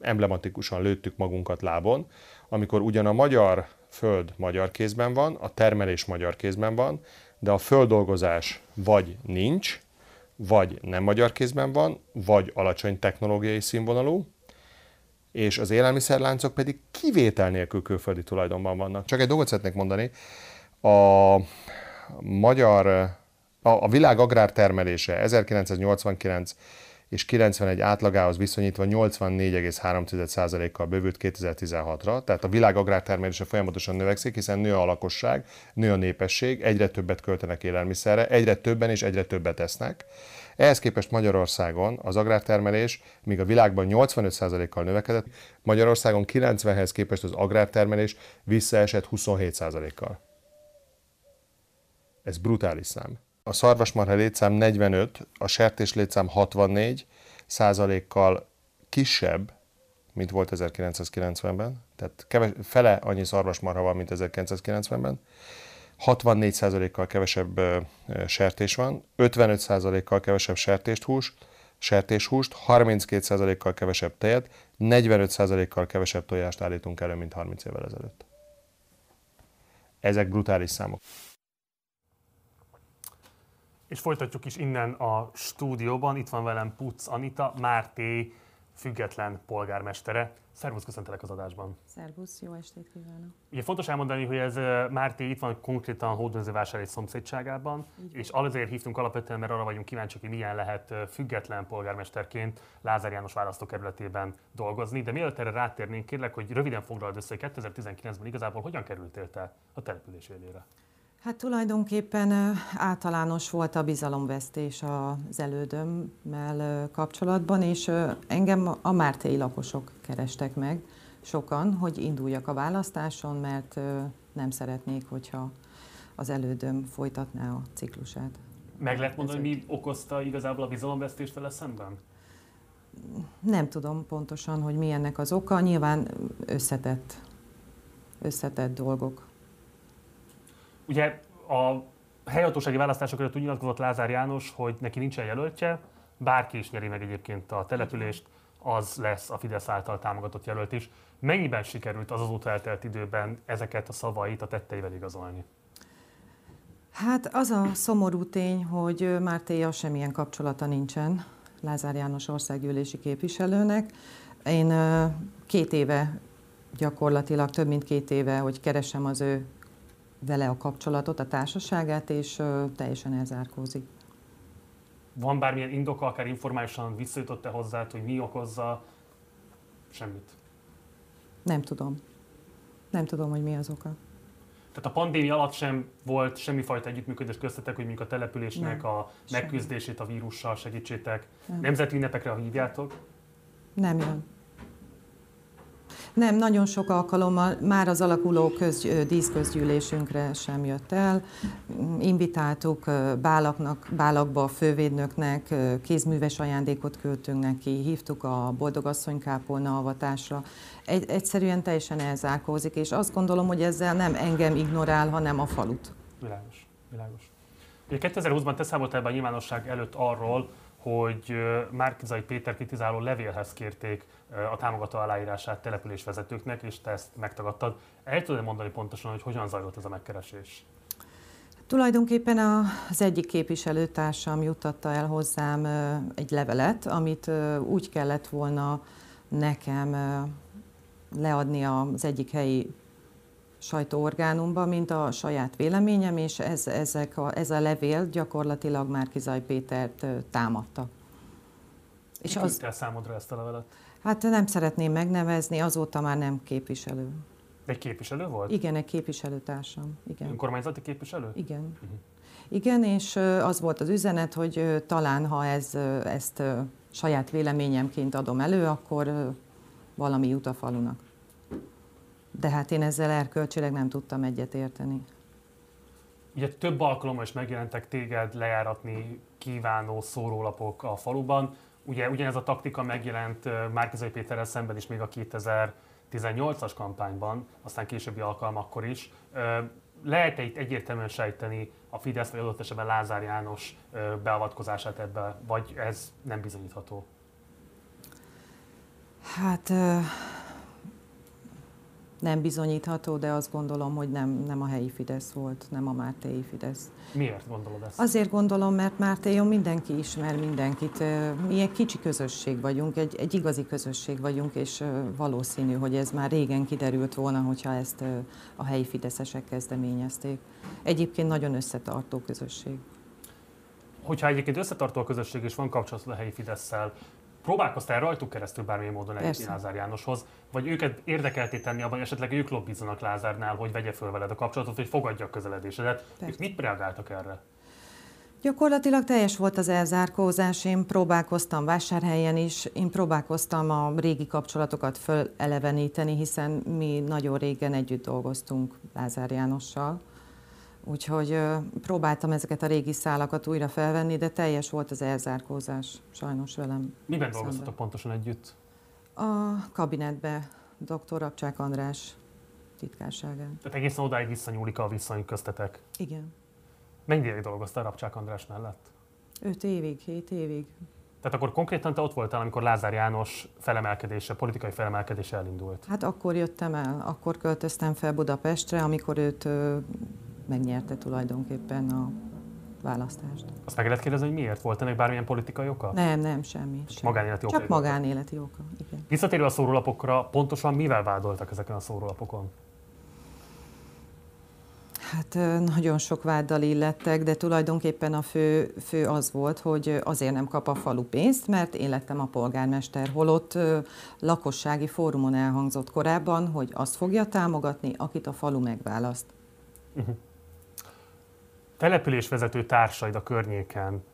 emblematikusan lőttük magunkat lábon, amikor ugyan a magyar föld magyar kézben van, a termelés magyar kézben van, de a földolgozás vagy nincs, vagy nem magyar kézben van, vagy alacsony technológiai színvonalú, és az élelmiszerláncok pedig kivétel nélkül külföldi tulajdonban vannak. Csak egy dolgot szeretnék mondani, a magyar, a, a világ agrártermelése 1989 és 91 átlagához viszonyítva 84,3%-kal bővült 2016-ra, tehát a világ agrártermelése folyamatosan növekszik, hiszen nő a lakosság, nő a népesség, egyre többet költenek élelmiszerre, egyre többen és egyre többet esznek. Ehhez képest Magyarországon az agrártermelés, míg a világban 85%-kal növekedett, Magyarországon 90-hez képest az agrártermelés visszaesett 27%-kal. Ez brutális szám. A szarvasmarha létszám 45, a sertés létszám 64 százalékkal kisebb, mint volt 1990-ben, tehát keves, fele annyi szarvasmarha van, mint 1990-ben, 64%-kal kevesebb sertés van, 55%-kal kevesebb sertéshús, sertéshúst, 32%-kal kevesebb tejet, 45%-kal kevesebb tojást állítunk elő, mint 30 évvel ezelőtt. Ezek brutális számok. És folytatjuk is innen a stúdióban. Itt van velem Puc Anita, Márté független polgármestere. Szervusz, köszöntelek az adásban. Szervusz, jó estét kívánok. Ugye fontos elmondani, hogy ez Márté itt van konkrétan Hódmezővásárhely szomszédságában, és azért hívtunk alapvetően, mert arra vagyunk kíváncsiak, hogy milyen lehet független polgármesterként Lázár János választókerületében dolgozni. De mielőtt erre rátérnénk, kérlek, hogy röviden foglald össze, hogy 2019-ben igazából hogyan kerültél te a település élére? Hát tulajdonképpen általános volt a bizalomvesztés az elődömmel kapcsolatban, és engem a mártéi lakosok kerestek meg sokan, hogy induljak a választáson, mert nem szeretnék, hogyha az elődöm folytatná a ciklusát. Meg lehet mondani, mi okozta igazából a bizalomvesztést vele szemben? Nem tudom pontosan, hogy mi ennek az oka. Nyilván összetett, összetett dolgok Ugye a helyhatósági választások előtt úgy nyilatkozott Lázár János, hogy neki nincsen jelöltje, bárki is nyeri meg egyébként a települést, az lesz a Fidesz által támogatott jelölt is. Mennyiben sikerült az azóta eltelt időben ezeket a szavait a tetteivel igazolni? Hát az a szomorú tény, hogy Mártéja semmilyen kapcsolata nincsen Lázár János országgyűlési képviselőnek. Én két éve gyakorlatilag több mint két éve, hogy keresem az ő vele a kapcsolatot, a társaságát, és teljesen elzárkózik. Van bármilyen indoka, akár informálisan visszajutott-e hozzá, hogy mi okozza? Semmit. Nem tudom. Nem tudom, hogy mi az oka. Tehát a pandémia alatt sem volt semmifajta együttműködés köztetek, hogy mondjuk a településnek nem, a megküzdését a vírussal segítsétek. Nem. Nemzeti ünnepekre hívjátok? Nem jön. Nem, nagyon sok alkalommal már az alakuló köz, díszközgyűlésünkre sem jött el. Invitáltuk bálaknak, bálakba a fővédnöknek, kézműves ajándékot küldtünk neki, hívtuk a boldogasszony kápolna avatásra. Egy, egyszerűen teljesen elzárkózik, és azt gondolom, hogy ezzel nem engem ignorál, hanem a falut. Világos, világos. 2020-ban te számoltál be a nyilvánosság előtt arról, hogy Márkizai Péter kritizáló levélhez kérték a támogató aláírását településvezetőknek, és te ezt megtagadtad. El tudod mondani pontosan, hogy hogyan zajlott ez a megkeresés? Tulajdonképpen az egyik képviselőtársam juttatta el hozzám egy levelet, amit úgy kellett volna nekem leadni az egyik helyi sajtóorgánumba, mint a saját véleményem, és ez, ezek a, ez a levél gyakorlatilag Márkizaj Pétert támadta. És az... Ki számodra ezt a levelet? Hát nem szeretném megnevezni, azóta már nem képviselő. De egy képviselő volt? Igen, egy képviselőtársam. Igen. Önkormányzati képviselő? Igen. Uh-huh. Igen, és az volt az üzenet, hogy talán ha ez, ezt saját véleményemként adom elő, akkor valami jut a falunak. De hát én ezzel erkölcsileg nem tudtam egyet érteni. Ugye több alkalommal is megjelentek téged lejáratni kívánó szórólapok a faluban. Ugye ugyanez a taktika megjelent Márkizai Péterrel szemben is még a 2018-as kampányban, aztán későbbi alkalmakkor is. Lehet-e itt egyértelműen sejteni a Fidesz vagy adott esetben Lázár János beavatkozását ebbe, vagy ez nem bizonyítható? Hát nem bizonyítható, de azt gondolom, hogy nem, nem a helyi Fidesz volt, nem a Mártéi Fidesz. Miért gondolod ezt? Azért gondolom, mert Mártéjon mindenki ismer mindenkit. Mi egy kicsi közösség vagyunk, egy, egy igazi közösség vagyunk, és valószínű, hogy ez már régen kiderült volna, hogyha ezt a helyi fideszesek kezdeményezték. Egyébként nagyon összetartó közösség. Hogyha egyébként összetartó a közösség és van kapcsolat a helyi Fideszsel, próbálkoztál rajtuk keresztül bármilyen módon eljutni Lázár Jánoshoz, vagy őket érdekelté tenni abban, esetleg ők lobbizzanak Lázárnál, hogy vegye föl veled a kapcsolatot, hogy fogadja a közeledésedet. Persze. Ők mit reagáltak erre? Gyakorlatilag teljes volt az elzárkózás, én próbálkoztam vásárhelyen is, én próbálkoztam a régi kapcsolatokat föleleveníteni, hiszen mi nagyon régen együtt dolgoztunk Lázár Jánossal Úgyhogy próbáltam ezeket a régi szálakat újra felvenni, de teljes volt az elzárkózás sajnos velem. Miben dolgoztatok pontosan együtt? A kabinetbe, dr. Rapcsák András titkárságán. Tehát egészen odáig visszanyúlik a viszony köztetek? Igen. Mennyi ideig dolgoztál Rapcsák András mellett? Öt évig, hét évig. Tehát akkor konkrétan te ott voltál, amikor Lázár János felemelkedése, politikai felemelkedése elindult? Hát akkor jöttem el, akkor költöztem fel Budapestre, amikor őt megnyerte tulajdonképpen a választást. Azt meg lehet kérdezni, hogy miért? Volt ennek bármilyen politikai oka? Nem, nem, semmi. semmi. Magánéleti oka? Csak magánéleti oka, igen. Visszatérve a szórólapokra, pontosan mivel vádoltak ezeken a szórólapokon? Hát nagyon sok váddal illettek, de tulajdonképpen a fő, fő az volt, hogy azért nem kap a falu pénzt, mert én lettem a polgármester, holott lakossági fórumon elhangzott korábban, hogy azt fogja támogatni, akit a falu megválaszt. Uh-huh. Településvezető társaid a környéken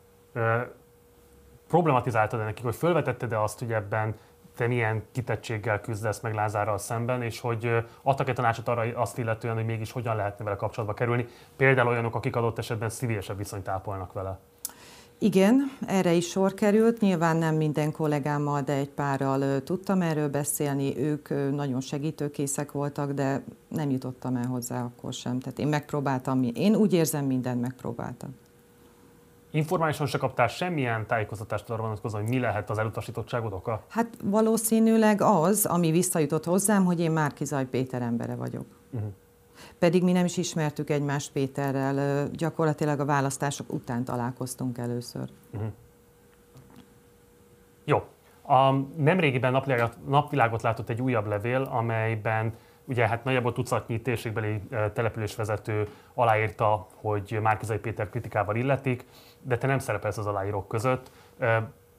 problematizáltad -e nekik, hogy felvetetted-e azt, hogy ebben te milyen kitettséggel küzdesz meg Lázárral szemben, és hogy adtak-e tanácsot arra azt illetően, hogy mégis hogyan lehetne vele kapcsolatba kerülni, például olyanok, akik adott esetben szívélyesebb viszonyt ápolnak vele? Igen, erre is sor került. Nyilván nem minden kollégámmal, de egy párral tudtam erről beszélni. Ők nagyon segítőkészek voltak, de nem jutottam el hozzá akkor sem. Tehát én megpróbáltam, én úgy érzem, mindent megpróbáltam. Informálisan se kaptál semmilyen tájékoztatást arra vonatkozóan, hogy mi lehet az elutasítottságod oka? Hát valószínűleg az, ami visszajutott hozzám, hogy én Márkizaj Péter embere vagyok. Uh-huh. Pedig mi nem is ismertük egymást Péterrel, gyakorlatilag a választások után találkoztunk először. Uh-huh. Jó. A nemrégiben napvilágot, napvilágot látott egy újabb levél, amelyben ugye hát nagyjából tucatnyi térségbeli településvezető aláírta, hogy Márkizai Péter kritikával illetik, de te nem szerepelsz az aláírók között.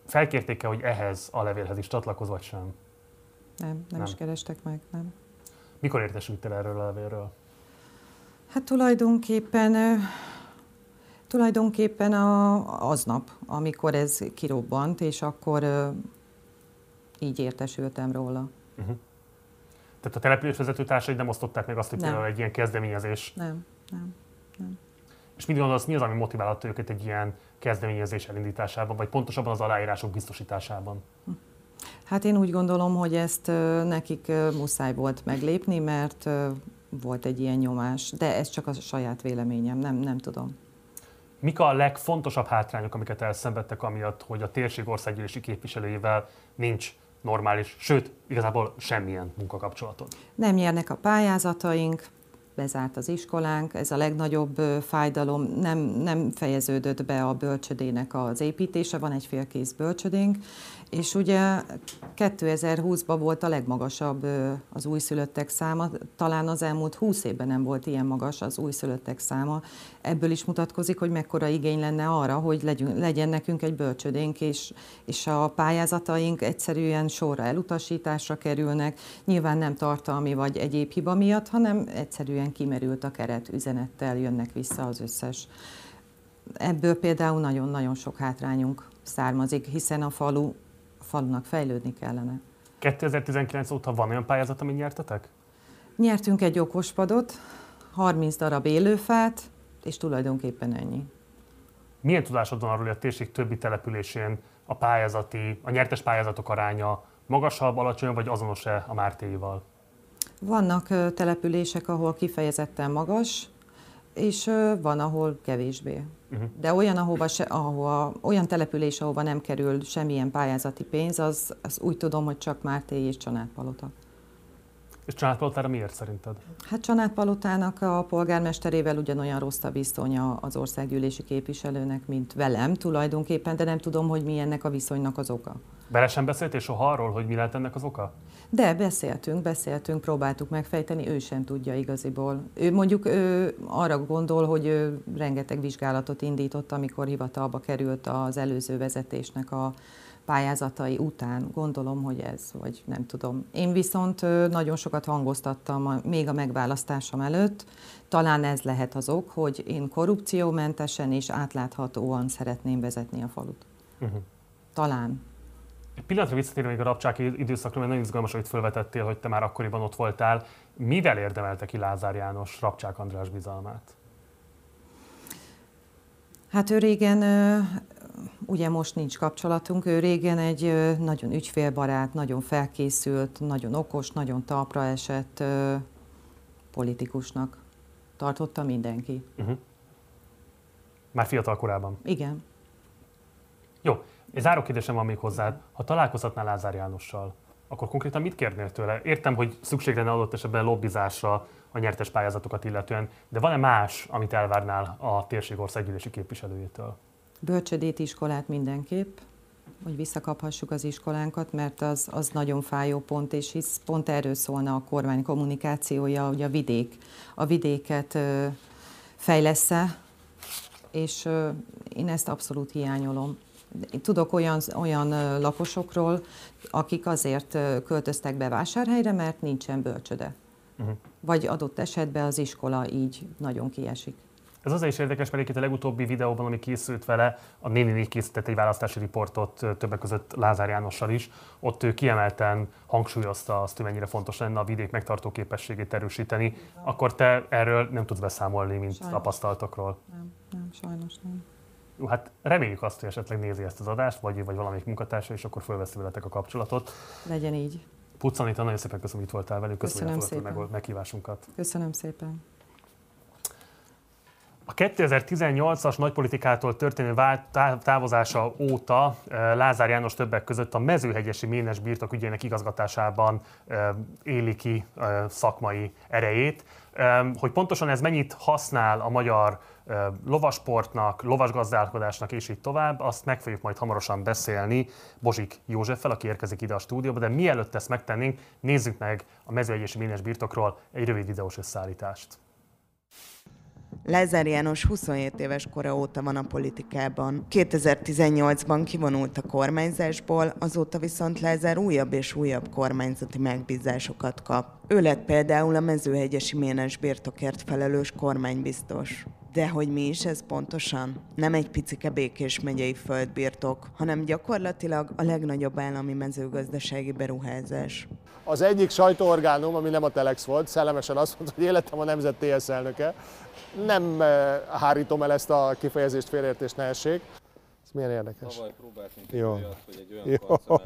Felkérték-e, hogy ehhez a levélhez is csatlakoz, vagy sem? Nem, nem, nem. is kerestek meg, nem. Mikor értesültél erről a levélről? Hát tulajdonképpen tulajdonképpen a, aznap, amikor ez kirobbant, és akkor így értesültem róla. Uh-huh. Tehát a településvezető társai nem osztották meg azt, hogy például egy ilyen kezdeményezés? Nem, nem, nem. És mit gondolsz, mi az, ami motiválta őket egy ilyen kezdeményezés elindításában, vagy pontosabban az aláírások biztosításában? Hát én úgy gondolom, hogy ezt nekik muszáj volt meglépni, mert volt egy ilyen nyomás, de ez csak a saját véleményem, nem, nem tudom. Mik a legfontosabb hátrányok, amiket elszenvedtek amiatt, hogy a térség országgyűlési képviselőjével nincs normális, sőt, igazából semmilyen munkakapcsolatot? Nem nyernek a pályázataink, bezárt az iskolánk, ez a legnagyobb fájdalom, nem, nem fejeződött be a bölcsödének az építése, van egy félkész bölcsödénk, és ugye 2020-ban volt a legmagasabb az újszülöttek száma, talán az elmúlt 20 évben nem volt ilyen magas az újszülöttek száma. Ebből is mutatkozik, hogy mekkora igény lenne arra, hogy legyünk, legyen nekünk egy bölcsödénk, és, és a pályázataink egyszerűen sorra elutasításra kerülnek. Nyilván nem tartalmi vagy egyéb hiba miatt, hanem egyszerűen kimerült a keret üzenettel, jönnek vissza az összes. Ebből például nagyon-nagyon sok hátrányunk származik, hiszen a falu falunak fejlődni kellene. 2019 óta van olyan pályázat, amit nyertetek? Nyertünk egy okospadot, 30 darab élőfát, és tulajdonképpen ennyi. Milyen tudásod van arról, hogy a térség többi településén a pályázati, a nyertes pályázatok aránya magasabb, alacsonyabb, vagy azonos-e a Mártéival? Vannak települések, ahol kifejezetten magas, és van, ahol kevésbé. Uh-huh. De olyan, ahova se, ahova, olyan település, ahova nem kerül semmilyen pályázati pénz, az, az úgy tudom, hogy csak Márté és Csanádpalota. És Csanádpalotára miért szerinted? Hát Csanádpalotának a polgármesterével ugyanolyan rossz a viszonya az országgyűlési képviselőnek, mint velem tulajdonképpen, de nem tudom, hogy mi ennek a viszonynak az oka. Bele sem beszélt és soha arról, hogy mi lehet ennek az oka? De beszéltünk, beszéltünk, próbáltuk megfejteni, ő sem tudja igaziból. Ő mondjuk ő arra gondol, hogy ő rengeteg vizsgálatot indított, amikor hivatalba került az előző vezetésnek a pályázatai után. Gondolom, hogy ez, vagy nem tudom. Én viszont nagyon sokat hangoztattam még a megválasztásom előtt. Talán ez lehet az ok, hogy én korrupciómentesen és átláthatóan szeretném vezetni a falut. Uh-huh. Talán. Egy pillanatra visszatérve még a rabcsáki időszakra, mert nagyon izgalmas, hogy felvetettél, hogy te már akkoriban ott voltál. Mivel érdemelte ki Lázár János Rabcsák András bizalmát? Hát ő régen, ugye most nincs kapcsolatunk, ő régen egy nagyon ügyfélbarát, nagyon felkészült, nagyon okos, nagyon talpra esett politikusnak tartotta mindenki. Uh-huh. Már fiatal korában? Igen. Jó, egy záró kérdésem van még hozzá. Ha találkozhatnál Lázár Jánossal, akkor konkrétan mit kérnél tőle? Értem, hogy szükség lenne adott esetben lobbizásra a nyertes pályázatokat illetően, de van-e más, amit elvárnál a térség országgyűlési képviselőjétől? Bölcsödét iskolát mindenképp, hogy visszakaphassuk az iskolánkat, mert az, az nagyon fájó pont, és hisz pont erről szólna a kormány kommunikációja, hogy a vidék, a vidéket fejlesz-e, és én ezt abszolút hiányolom. Tudok olyan, olyan lakosokról, akik azért költöztek be vásárhelyre, mert nincsen bölcsöde. Uh-huh. Vagy adott esetben az iskola így nagyon kiesik. Ez azért is érdekes, mert itt a legutóbbi videóban, ami készült vele, a néni készített egy választási riportot többek között Lázár Jánossal is. Ott ő kiemelten hangsúlyozta azt, hogy mennyire fontos lenne a vidék megtartó képességét erősíteni. Akkor te erről nem tudsz beszámolni, mint sajnos. tapasztalatokról? Nem, nem, sajnos nem. Jó, hát reméljük azt, hogy esetleg nézi ezt az adást, vagy, vagy valamelyik munkatársa, és akkor fölveszi veletek a kapcsolatot. Legyen így. Puccanita, nagyon szépen köszönöm, hogy itt voltál velünk. Köszönöm, köszönöm szépen. Meg, meghívásunkat. Köszönöm szépen. A 2018-as nagypolitikától történő távozása óta Lázár János többek között a mezőhegyesi ménes birtok ügyének igazgatásában éli ki szakmai erejét. Hogy pontosan ez mennyit használ a magyar lovasportnak, lovasgazdálkodásnak és így tovább, azt meg fogjuk majd hamarosan beszélni Bozsik Józseffel, aki érkezik ide a stúdióba, de mielőtt ezt megtennénk, nézzük meg a mezőegyesi ménes birtokról egy rövid videós összeállítást. Lázár János 27 éves kora óta van a politikában. 2018-ban kivonult a kormányzásból, azóta viszont Lázár újabb és újabb kormányzati megbízásokat kap. Ő lett például a mezőhegyesi ménes birtokért felelős kormánybiztos. De hogy mi is ez pontosan? Nem egy picike Békés megyei földbirtok, hanem gyakorlatilag a legnagyobb állami mezőgazdasági beruházás. Az egyik sajtóorgánum, ami nem a Telex volt, szellemesen azt mondta, hogy életem a Nemzet TSZ elnöke. Nem eh, hárítom el ezt a kifejezést, félreértés ne essék. Ez milyen érdekes. Tavaly próbáltunk Jó. olyat, hogy egy olyan Jó.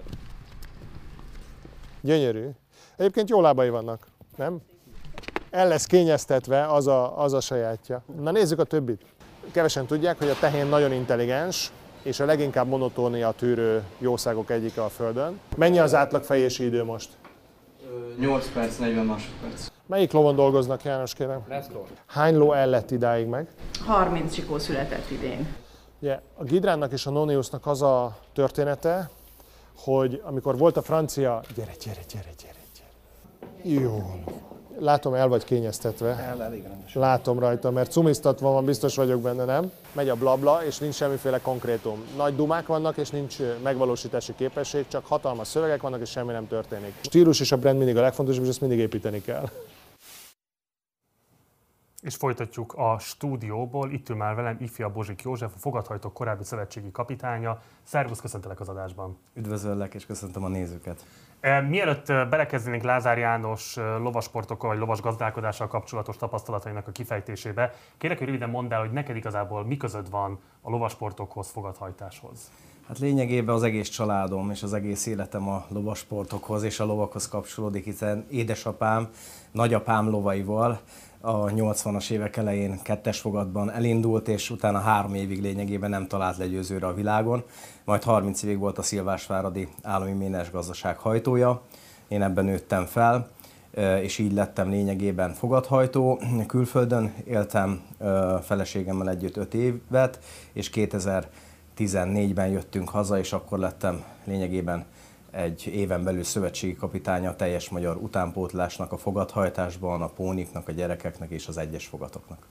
Gyönyörű. Egyébként jó lábai vannak, nem? El lesz kényeztetve az a, az a sajátja. Na nézzük a többit. Kevesen tudják, hogy a tehén nagyon intelligens, és a leginkább monotónia tűrő jószágok egyike a Földön. Mennyi az átlag fejési idő most? 8 perc, 40 másodperc. Melyik lovon dolgoznak, János, kérem? László. Hány ló el lett idáig meg? 30 csikó született idén. Ugye, a Gidránnak és a Noniusnak az a története, hogy amikor volt a francia, gyere, gyere, gyere, gyere, gyere. Jó. Látom, el vagy kényeztetve. El, elég rendes. Látom rajta, mert cumisztatva van, biztos vagyok benne, nem? Megy a blabla, és nincs semmiféle konkrétum. Nagy dumák vannak, és nincs megvalósítási képesség, csak hatalmas szövegek vannak, és semmi nem történik. A stílus és a brand mindig a legfontosabb, és ezt mindig építeni kell. És folytatjuk a stúdióból. Itt ül már velem ifja Bozsik József, a fogadhajtók korábbi szövetségi kapitánya. Szervusz, köszöntelek az adásban. Üdvözöllek és köszöntöm a nézőket. E, mielőtt belekezdenénk Lázár János lovasportokkal vagy lovasgazdálkodással kapcsolatos tapasztalatainak a kifejtésébe, kérek, hogy röviden mondd el, hogy neked igazából mi között van a lovasportokhoz, fogadhajtáshoz. Hát lényegében az egész családom és az egész életem a lovasportokhoz és a lovakhoz kapcsolódik, hiszen édesapám, nagyapám lovaival a 80-as évek elején kettes fogatban elindult, és utána három évig lényegében nem talált legyőzőre a világon. Majd 30 évig volt a Szilvásváradi Állami Ménes Gazdaság hajtója. Én ebben nőttem fel, és így lettem lényegében fogadhajtó. Külföldön éltem feleségemmel együtt 5 évet, és 2014-ben jöttünk haza, és akkor lettem lényegében egy éven belül szövetségi kapitánya a teljes magyar utánpótlásnak, a fogadhajtásban, a póniknak, a gyerekeknek és az egyes fogatoknak.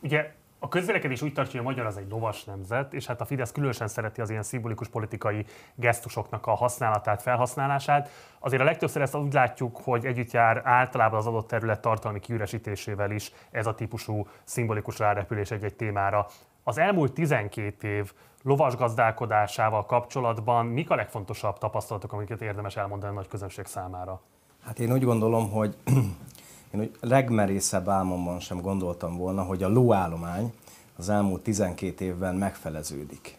Ugye a közvélekedés úgy tartja, hogy a magyar az egy lovas nemzet, és hát a Fidesz különösen szereti az ilyen szimbolikus politikai gesztusoknak a használatát, felhasználását. Azért a legtöbbször ezt úgy látjuk, hogy együtt jár általában az adott terület tartalmi kiüresítésével is ez a típusú szimbolikus rárepülés egy-egy témára. Az elmúlt 12 év lovas gazdálkodásával kapcsolatban mik a legfontosabb tapasztalatok, amiket érdemes elmondani a nagy közönség számára? Hát én úgy gondolom, hogy én úgy legmerészebb álmomban sem gondoltam volna, hogy a lóállomány az elmúlt 12 évben megfeleződik.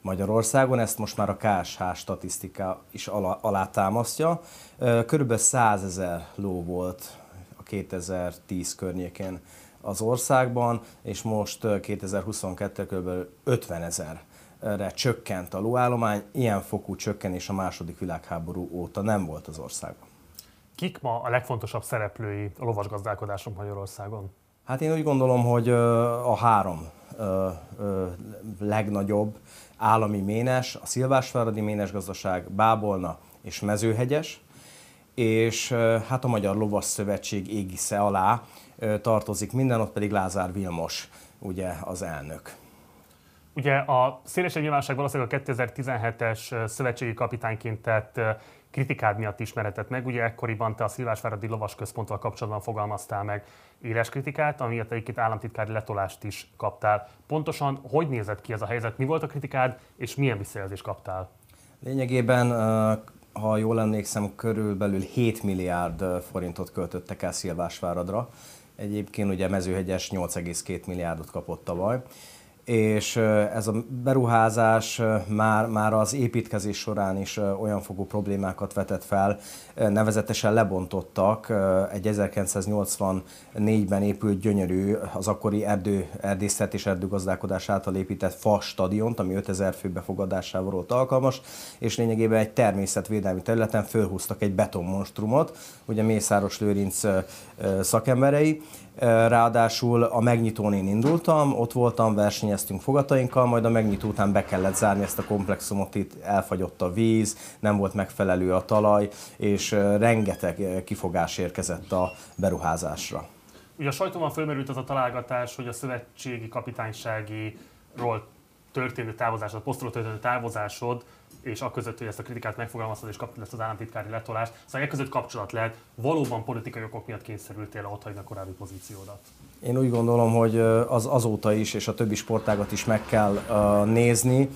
Magyarországon ezt most már a KSH statisztika is alá, alátámasztja. Körülbelül 100 ezer ló volt a 2010 környékén az országban, és most 2022 kb. 50 ezerre csökkent a lóállomány. Ilyen fokú csökkenés a második világháború óta nem volt az országban. Kik ma a legfontosabb szereplői a lovasgazdálkodáson Magyarországon? Hát én úgy gondolom, hogy a három legnagyobb állami ménes, a Szilvásváradi Ménes Gazdaság, Bábolna és Mezőhegyes, és hát a Magyar Lovas Szövetség égisze alá tartozik minden, ott pedig Lázár Vilmos, ugye az elnök. Ugye a szélesebb nyilvánosság valószínűleg a 2017-es szövetségi kapitányként tett kritikád miatt ismeretett meg. Ugye ekkoriban te a Szilvásváradi Lovas Központtal kapcsolatban fogalmaztál meg éles kritikát, amiatt egyébként államtitkári letolást is kaptál. Pontosan hogy nézett ki ez a helyzet? Mi volt a kritikád, és milyen visszajelzést kaptál? Lényegében, ha jól emlékszem, körülbelül 7 milliárd forintot költöttek el Szilvásváradra. Egyébként ugye mezőhegyes 8,2 milliárdot kapott tavaly és ez a beruházás már, már az építkezés során is olyan fogú problémákat vetett fel, nevezetesen lebontottak. Egy 1984-ben épült gyönyörű, az akkori erdő, erdészet és erdőgazdálkodás által épített fa stadiont, ami 5000 fő befogadásával volt alkalmas, és lényegében egy természetvédelmi területen fölhúztak egy betonmonstrumot, ugye Mészáros Lőrinc szakemberei, Ráadásul a megnyitón én indultam, ott voltam, versenyeztünk fogatainkkal, majd a megnyitó után be kellett zárni ezt a komplexumot, itt elfagyott a víz, nem volt megfelelő a talaj, és rengeteg kifogás érkezett a beruházásra. Ugye a sajtóban fölmerült az a találgatás, hogy a szövetségi kapitányságiról történő távozásod, posztról történő távozásod és a között, hogy ezt a kritikát megfogalmaztad és kaptad ezt az államtitkári letolást, szóval e között kapcsolat lehet, valóban politikai okok miatt kényszerültél ott hagyni a korábbi pozíciódat? Én úgy gondolom, hogy az azóta is, és a többi sportágat is meg kell nézni.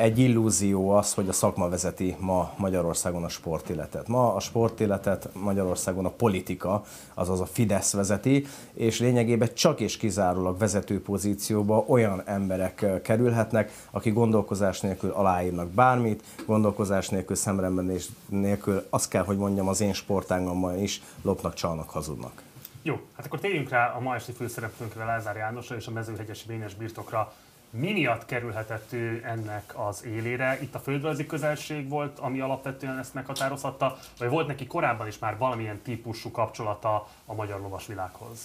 Egy illúzió az, hogy a szakma vezeti ma Magyarországon a sportéletet. Ma a sportéletet Magyarországon a politika, azaz a Fidesz vezeti, és lényegében csak és kizárólag vezető pozícióba olyan emberek kerülhetnek, akik gondolkozás nélkül aláírnak bármit, gondolkozás nélkül, szemrembenés nélkül, azt kell, hogy mondjam, az én sportágomban is lopnak, csalnak, hazudnak. Jó, hát akkor térjünk rá a ma esti főszereplőnkre, Lázár Jánosra és a mezőhegyesi Vénes birtokra. Mi miatt kerülhetett ő ennek az élére? Itt a földrajzi közelség volt, ami alapvetően ezt meghatározhatta, vagy volt neki korábban is már valamilyen típusú kapcsolata a magyar lovasvilághoz?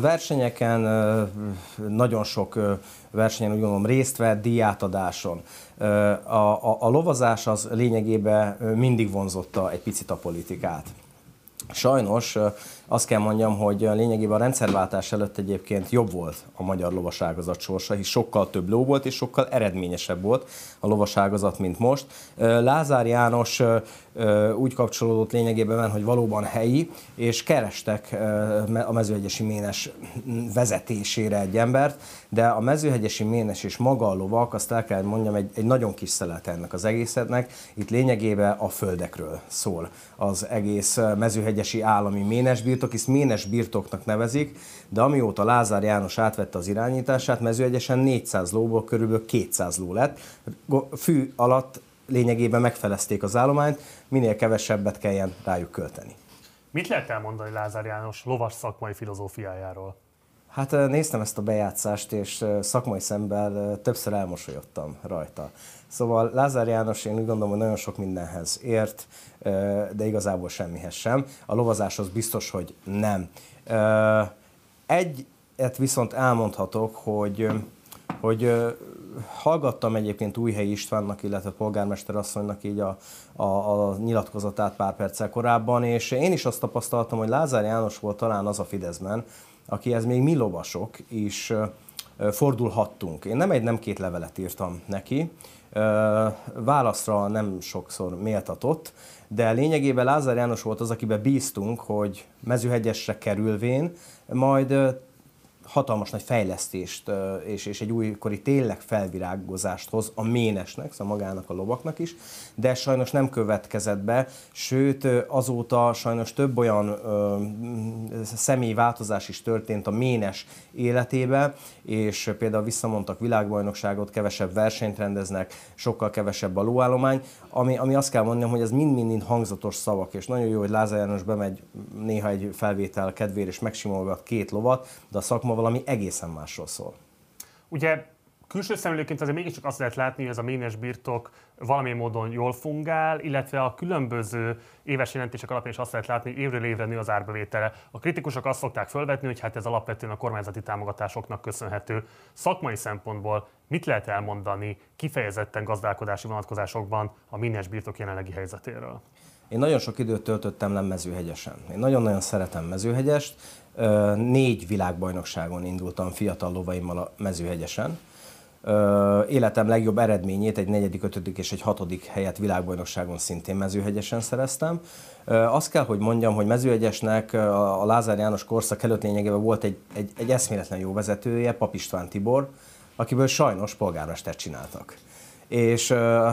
Versenyeken, nagyon sok versenyen úgy gondolom részt vett, díjátadáson. A, a, a lovazás az lényegében mindig vonzotta egy picit a politikát. Sajnos azt kell mondjam, hogy lényegében a rendszerváltás előtt egyébként jobb volt a magyar lovaságazat sorsa, hisz sokkal több ló volt és sokkal eredményesebb volt a lovaságazat, mint most. Lázár János úgy kapcsolódott lényegében, hogy valóban helyi, és kerestek a mezőhegyesi ménes vezetésére egy embert, de a mezőhegyesi ménes és maga a lovak, azt el kell mondjam, egy, egy nagyon kis szelet ennek az egészetnek. Itt lényegében a földekről szól az egész mezőhegyesi állami ménes birtok, hisz ménes birtoknak nevezik, de amióta Lázár János átvette az irányítását, mezőegyesen 400 lóból körülbelül 200 ló lett. Fű alatt lényegében megfelezték az állományt, minél kevesebbet kelljen rájuk költeni. Mit lehet elmondani Lázár János lovas szakmai filozófiájáról? Hát néztem ezt a bejátszást, és szakmai szemben többször elmosolyodtam rajta. Szóval Lázár János én úgy gondolom, hogy nagyon sok mindenhez ért, de igazából semmihez sem. A lovazáshoz biztos, hogy nem. Egyet viszont elmondhatok, hogy, hogy hallgattam egyébként Újhelyi Istvánnak, illetve polgármester asszonynak így a, a, a nyilatkozatát pár perccel korábban, és én is azt tapasztaltam, hogy Lázár János volt talán az a Fideszben, akihez még mi lovasok is fordulhattunk. Én nem egy, nem két levelet írtam neki, válaszra nem sokszor méltatott, de lényegében Lázár János volt az, akiben bíztunk, hogy mezőhegyesre kerülvén majd hatalmas nagy fejlesztést és, és egy újkori tényleg felvirágozást hoz a ménesnek, szóval magának a lovaknak is, de sajnos nem következett be, sőt azóta sajnos több olyan ö, személyi változás is történt a ménes életébe, és például visszamondtak világbajnokságot, kevesebb versenyt rendeznek, sokkal kevesebb a lóállomány, ami, ami azt kell mondjam, hogy ez mind-mind hangzatos szavak, és nagyon jó, hogy Lázár János bemegy néha egy felvétel kedvére és megsimolgat két lovat, de a szakma valami egészen másról szól. Ugye külső szemlélőként azért mégiscsak azt lehet látni, hogy ez a ménes birtok valamilyen módon jól fungál, illetve a különböző éves jelentések alapján is azt lehet látni, hogy évről évre nő az árbevétele. A kritikusok azt szokták felvetni, hogy hát ez alapvetően a kormányzati támogatásoknak köszönhető. Szakmai szempontból mit lehet elmondani kifejezetten gazdálkodási vonatkozásokban a ménes birtok jelenlegi helyzetéről? Én nagyon sok időt töltöttem le mezőhegyesen. Én nagyon-nagyon szeretem mezőhegyest. Négy világbajnokságon indultam fiatal lovaimmal a mezőhegyesen. Életem legjobb eredményét, egy negyedik, ötödik és egy hatodik helyet világbajnokságon szintén mezőhegyesen szereztem. Azt kell, hogy mondjam, hogy mezőhegyesnek a Lázár János korszak előtt lényegében volt egy, egy, egy eszméletlen jó vezetője, Pap István Tibor, akiből sajnos polgármestert csináltak és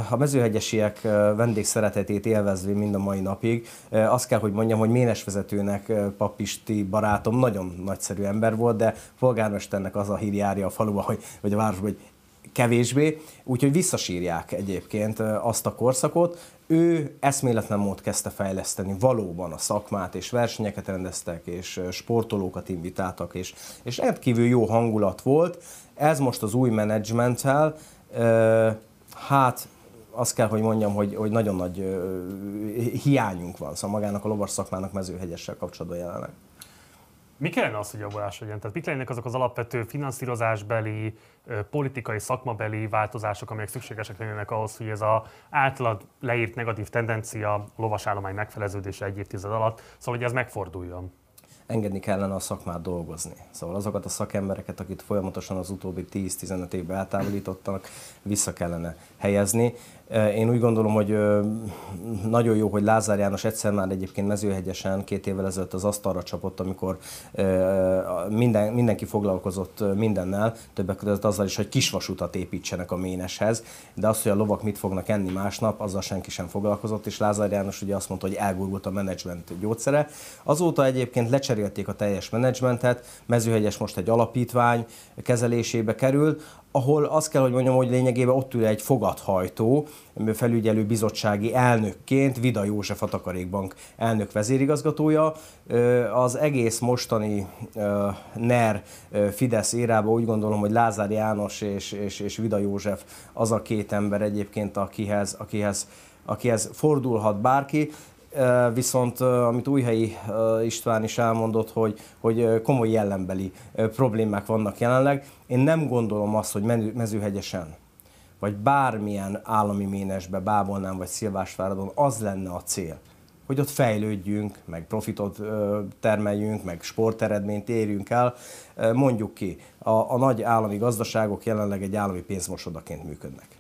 a mezőhegyesiek vendégszeretetét élvezve mind a mai napig, azt kell, hogy mondjam, hogy ménesvezetőnek Papisti barátom nagyon nagyszerű ember volt, de polgármesternek az a hír járja a faluba, hogy, vagy a városba, hogy kevésbé, úgyhogy visszasírják egyébként azt a korszakot. Ő eszméletlen mód kezdte fejleszteni valóban a szakmát, és versenyeket rendeztek, és sportolókat invitáltak, és, és rendkívül jó hangulat volt. Ez most az új menedzsmenttel, hát azt kell, hogy mondjam, hogy, hogy nagyon nagy hiányunk van, szóval magának a lovas szakmának mezőhegyessel kapcsolatban jelenleg. Mi kellene az, hogy javulás legyen? Tehát mik lennének azok az alapvető finanszírozásbeli, politikai, szakmabeli változások, amelyek szükségesek lennének ahhoz, hogy ez az általad leírt negatív tendencia lovasállomány megfeleződése egy évtized alatt, szóval hogy ez megforduljon? engedni kellene a szakmát dolgozni. Szóval azokat a szakembereket, akit folyamatosan az utóbbi 10-15 évben eltávolítottak, vissza kellene helyezni. Én úgy gondolom, hogy nagyon jó, hogy Lázár János egyszer már egyébként mezőhegyesen két évvel ezelőtt az asztalra csapott, amikor minden, mindenki foglalkozott mindennel, többek között azzal is, hogy kisvasutat építsenek a méneshez, de az, hogy a lovak mit fognak enni másnap, azzal senki sem foglalkozott, és Lázár János ugye azt mondta, hogy elgurgult a menedzsment gyógyszere. Azóta egyébként lecserélték a teljes menedzsmentet, mezőhegyes most egy alapítvány kezelésébe kerül, ahol azt kell, hogy mondjam, hogy lényegében ott ül egy fogadhajtó, felügyelő bizottsági elnökként, Vida József a Takarékbank elnök vezérigazgatója. Az egész mostani NER Fidesz érában úgy gondolom, hogy Lázár János és, és, és Vida József az a két ember egyébként, akihez, akihez, akihez fordulhat bárki viszont amit Újhelyi István is elmondott, hogy, hogy komoly jellembeli problémák vannak jelenleg. Én nem gondolom azt, hogy mezőhegyesen vagy bármilyen állami ménesbe, Bábolnán vagy Szilvásváradon az lenne a cél, hogy ott fejlődjünk, meg profitot termeljünk, meg sporteredményt érjünk el. Mondjuk ki, a, a nagy állami gazdaságok jelenleg egy állami pénzmosodaként működnek.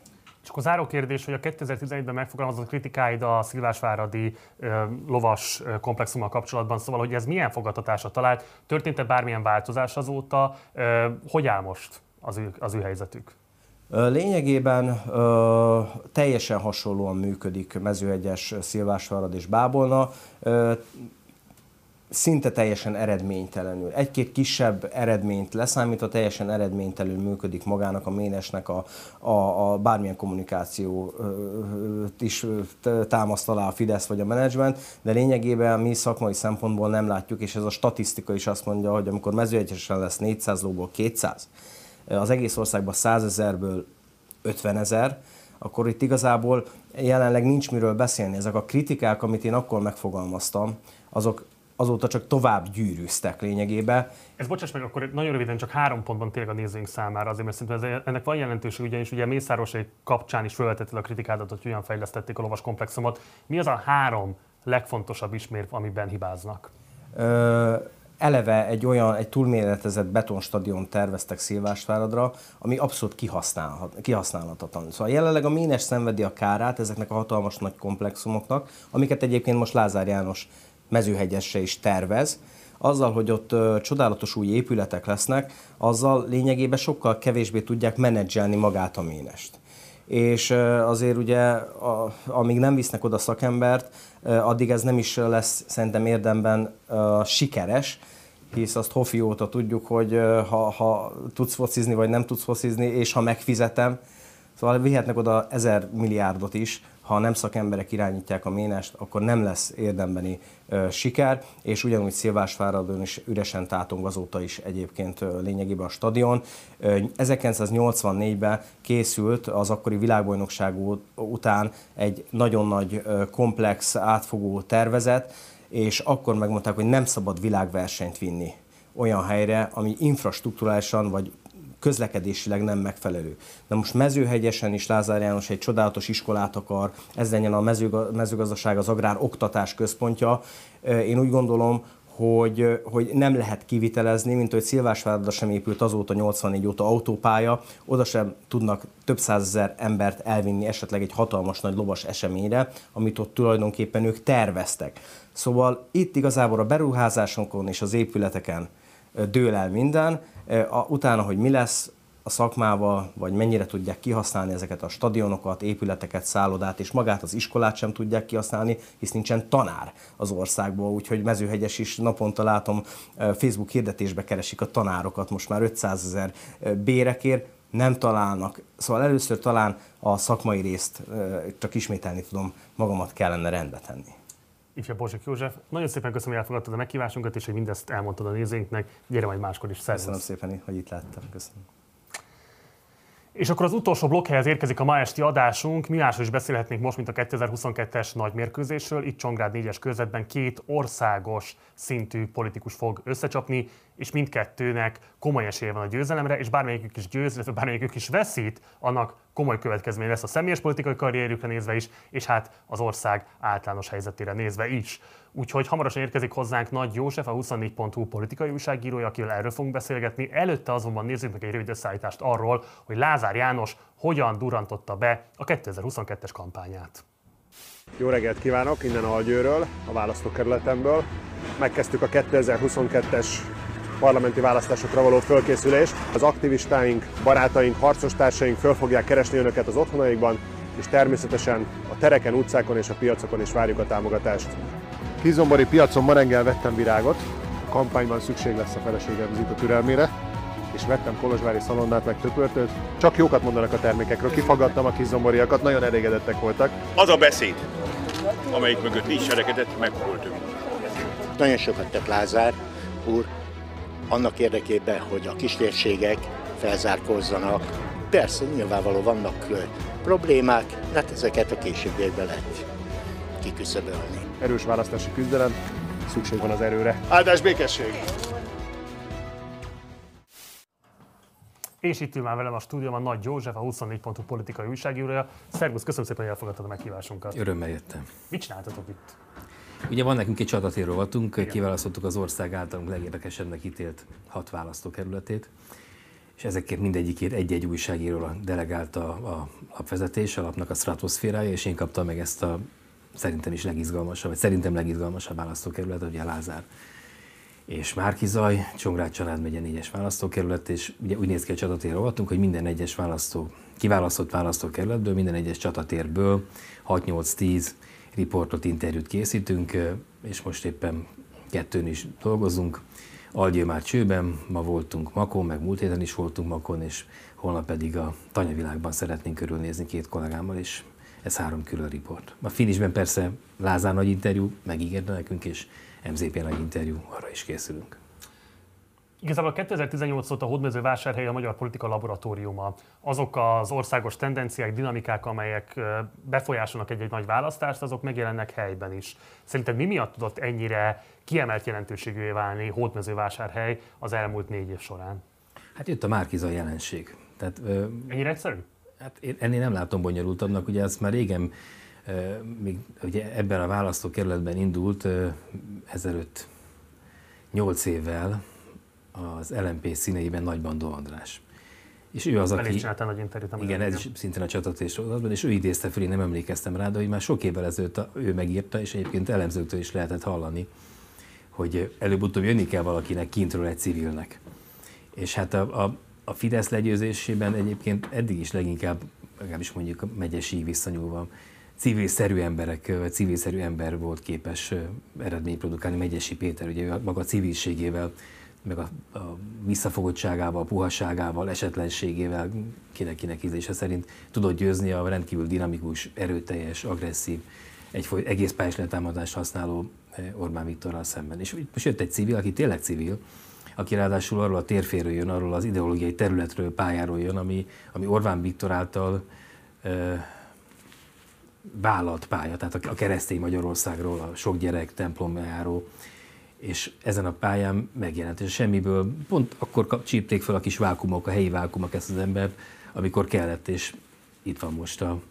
Akkor záró kérdés, hogy a 2011-ben megfogalmazott kritikáid a Szilvásváradi ö, lovas komplexummal kapcsolatban, szóval, hogy ez milyen fogadtatásra talált, történt-e bármilyen változás azóta, ö, hogy áll most az ő, az ő helyzetük? Lényegében ö, teljesen hasonlóan működik mezőegyes Szilvásvárad és Bábolna. Ö, szinte teljesen eredménytelenül. Egy-két kisebb eredményt leszámítva teljesen eredménytelenül működik magának a ménesnek a, a, a bármilyen kommunikáció is támaszt alá a Fidesz vagy a menedzsment, de lényegében mi szakmai szempontból nem látjuk, és ez a statisztika is azt mondja, hogy amikor mezőegyesen lesz 400 lóból 200, az egész országban 100 ezerből 50 ezer, akkor itt igazából jelenleg nincs miről beszélni. Ezek a kritikák, amit én akkor megfogalmaztam, azok azóta csak tovább gyűrűztek lényegében. Ez bocsáss meg, akkor nagyon röviden csak három pontban tényleg a nézőink számára, azért mert szerintem ez, ennek van jelentőség, ugyanis ugye Mészárosai kapcsán is felvetetted a kritikádat, hogy hogyan fejlesztették a lovas komplexumot. Mi az a három legfontosabb ismérv, amiben hibáznak? Ö, eleve egy olyan, egy túlméretezett betonstadion terveztek Szilvásváradra, ami abszolút kihasználhatatlan. Szóval jelenleg a Ménes szenvedi a kárát ezeknek a hatalmas nagy komplexumoknak, amiket egyébként most Lázár János mezőhegyesre is tervez, azzal, hogy ott ö, csodálatos új épületek lesznek, azzal lényegében sokkal kevésbé tudják menedzselni magát a ménest. És ö, azért ugye, a, amíg nem visznek oda szakembert, ö, addig ez nem is lesz szerintem érdemben ö, sikeres, hisz azt Hofi óta tudjuk, hogy ö, ha, ha tudsz focizni, vagy nem tudsz focizni, és ha megfizetem, szóval vihetnek oda ezer milliárdot is, ha nem szakemberek irányítják a ménest, akkor nem lesz érdembeni siker, és ugyanúgy Szilvásváradon is üresen tátong azóta is egyébként lényegében a stadion. Ö, 1984-ben készült az akkori világbajnokság után egy nagyon nagy komplex, átfogó tervezet, és akkor megmondták, hogy nem szabad világversenyt vinni olyan helyre, ami infrastruktúrálisan vagy közlekedésileg nem megfelelő. De most mezőhegyesen is Lázár János egy csodálatos iskolát akar, ez legyen a mezőgazdaság, az agrár oktatás központja. Én úgy gondolom, hogy, hogy nem lehet kivitelezni, mint hogy Szilvásvárda sem épült azóta 84 óta autópálya, oda sem tudnak több százezer embert elvinni esetleg egy hatalmas nagy lovas eseményre, amit ott tulajdonképpen ők terveztek. Szóval itt igazából a beruházásokon és az épületeken dől el minden, utána, hogy mi lesz, a szakmával, vagy mennyire tudják kihasználni ezeket a stadionokat, épületeket, szállodát, és magát az iskolát sem tudják kihasználni, hisz nincsen tanár az országból, úgyhogy Mezőhegyes is naponta látom Facebook hirdetésbe keresik a tanárokat, most már 500 ezer bérekért, nem találnak. Szóval először talán a szakmai részt csak ismételni tudom, magamat kellene rendbe tenni. Ifja Borsik József, nagyon szépen köszönöm, hogy elfogadtad a meghívásunkat, és hogy mindezt elmondtad a nézőinknek. Gyere majd máskor is, szervusz. Köszönöm szépen, hogy itt láttam. Köszönöm. És akkor az utolsó blokkhelyhez érkezik a ma esti adásunk. Mi másról is beszélhetnénk most, mint a 2022-es nagy mérkőzésről. Itt Csongrád 4-es körzetben két országos szintű politikus fog összecsapni, és mindkettőnek komoly esélye van a győzelemre, és bármelyikük is győz, illetve bármelyikük is veszít, annak komoly következmény lesz a személyes politikai karrierükre nézve is, és hát az ország általános helyzetére nézve is. Úgyhogy hamarosan érkezik hozzánk Nagy József, a 24.hu politikai újságírója, akivel erről fogunk beszélgetni. Előtte azonban nézzük meg egy rövid összeállítást arról, hogy Lázár János hogyan durantotta be a 2022-es kampányát. Jó reggelt kívánok innen Algyőről, a választókerületemből. Megkezdtük a 2022-es parlamenti választásokra való fölkészülést. Az aktivistáink, barátaink, harcostársaink föl fogják keresni önöket az otthonaikban, és természetesen a tereken, utcákon és a piacokon is várjuk a támogatást. Kizombori piacon ma reggel vettem virágot, a kampányban szükség lesz a feleségem Zita türelmére, és vettem Kolozsvári szalonnát meg töpörtőt. Csak jókat mondanak a termékekről, kifagadtam a kizomboriakat, nagyon elégedettek voltak. Az a beszéd, amelyik mögött nincs serekedett, megvoltunk. Nagyon sokat tett Lázár úr, annak érdekében, hogy a kísérségek felzárkózzanak. Persze, nyilvánvaló vannak problémák, de hát ezeket a későbbiekben lehet kiküszöbölni. Erős választási küzdelem, szükség van az erőre. Áldás békesség! És itt ül már velem a stúdióban Nagy József, a 24.hu politikai újságírója. Szervusz, köszönöm szépen, hogy elfogadtad a meghívásunkat. Örömmel jöttem. Mit csináltatok itt? Ugye van nekünk egy csatatér rovatunk, kiválasztottuk az ország általunk legérdekesebbnek ítélt hat választókerületét, és ezekért mindegyikért egy-egy újságíró delegálta a lapvezetés, a lapnak a stratoszférája, és én kaptam meg ezt a szerintem is legizgalmasabb, vagy szerintem legizgalmasabb választókerület, ugye Lázár és Márkizaj, Csongrád család megye négyes választókerület, és ugye úgy néz ki a csatatér rovatunk, hogy minden egyes választó, kiválasztott választókerületből, minden egyes csatatérből 6-8-10 riportot, interjút készítünk, és most éppen kettőn is dolgozunk. Algyő már csőben, ma voltunk Makon, meg múlt héten is voltunk Makon, és holnap pedig a tanyavilágban szeretnénk körülnézni két kollégámmal, és ez három külön riport. A finisben persze Lázár nagy interjú megígérte nekünk, és MZP nagy interjú, arra is készülünk. Igazából 2018 óta a vásárhely a Magyar Politika Laboratóriuma. Azok az országos tendenciák, dinamikák, amelyek befolyásolnak egy-egy nagy választást, azok megjelennek helyben is. Szerinted mi miatt tudott ennyire kiemelt jelentőségűvé válni vásárhely az elmúlt négy év során? Hát jött a Márkiza jelenség. Tehát, Ennyire egyszerű? Hát én ennél nem látom bonyolultabbnak, ugye ez már régen még ugye ebben a választókerületben indult ezelőtt 8 évvel, az LMP színeiben Nagy Bandó András. És ő az, aki... nagy interjút. Igen, ez is szintén a csatatés sorozatban, és ő idézte fel, én nem emlékeztem rá, de hogy már sok évvel ezelőtt ő megírta, és egyébként elemzőktől is lehetett hallani, hogy előbb-utóbb jönni kell valakinek kintről egy civilnek. És hát a, a, a Fidesz legyőzésében egyébként eddig is leginkább, legalábbis mondjuk a megyesig visszanyúlva, civilszerű emberek, civilszerű ember volt képes eredményt produkálni. Megyesi Péter, ugye maga civilségével meg a, a visszafogottságával, a puhaságával, esetlenségével, kinek-kinek ízlése szerint tudott győzni a rendkívül dinamikus, erőteljes, agresszív, egy egész pályás letámadást használó eh, Orbán Viktorral szemben. És most jött egy civil, aki tényleg civil, aki ráadásul arról a térféről jön, arról az ideológiai területről, pályáról jön, ami, ami Orbán Viktor által e, vállalt pálya, tehát a keresztény Magyarországról, a sok gyerek templomjáró, és ezen a pályán megjelent, és semmiből pont akkor csípték fel a kis vákumok, a helyi vákumok ezt az embert, amikor kellett, és itt van most a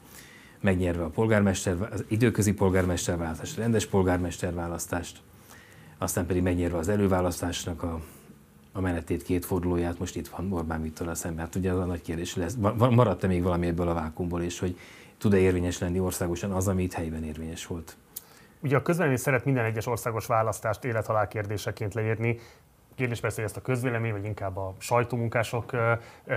megnyerve a polgármester, az időközi polgármesterválasztást, a rendes polgármesterválasztást, aztán pedig megnyerve az előválasztásnak a, a menetét, két fordulóját, most itt van Orbán Viktorral szemben. Hát ugye az a nagy kérdés, lesz, maradt-e még valami ebből a vákumból, és hogy tud-e érvényes lenni országosan az, ami itt helyben érvényes volt. Ugye a közvélemény szeret minden egyes országos választást élethalál kérdéseként leírni. Kérdés persze, hogy ezt a közvélemény, vagy inkább a sajtómunkások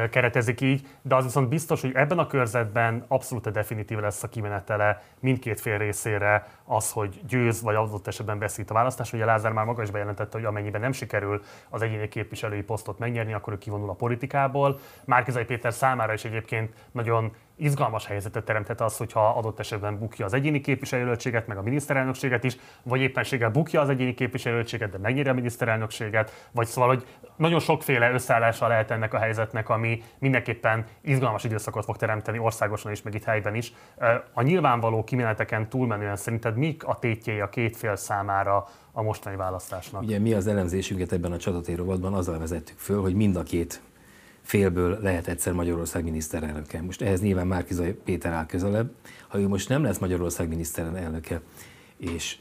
keretezik így, de az viszont biztos, hogy ebben a körzetben abszolút definitív lesz a kimenetele mindkét fél részére az, hogy győz, vagy adott esetben veszít a választás. Ugye Lázár már maga is bejelentette, hogy amennyiben nem sikerül az egyéni képviselői posztot megnyerni, akkor ő kivonul a politikából. Márkizai Péter számára is egyébként nagyon izgalmas helyzetet teremthet az, hogyha adott esetben bukja az egyéni képviselőjelöltséget, meg a miniszterelnökséget is, vagy éppenséggel bukja az egyéni képviselőjelöltséget, de megnyeri a miniszterelnökséget, vagy szóval, hogy nagyon sokféle összeállása lehet ennek a helyzetnek, ami mindenképpen izgalmas időszakot fog teremteni országosan is, meg itt helyben is. A nyilvánvaló kimeneteken túlmenően szerinted mik a tétjei a két fél számára a mostani választásnak? Ugye mi az elemzésünket ebben a csatatérovatban azzal vezettük föl, hogy mind a két félből lehet egyszer Magyarország miniszterelnöke. Most ehhez nyilván Márkizai Péter áll közelebb. Ha ő most nem lesz Magyarország miniszterelnöke, és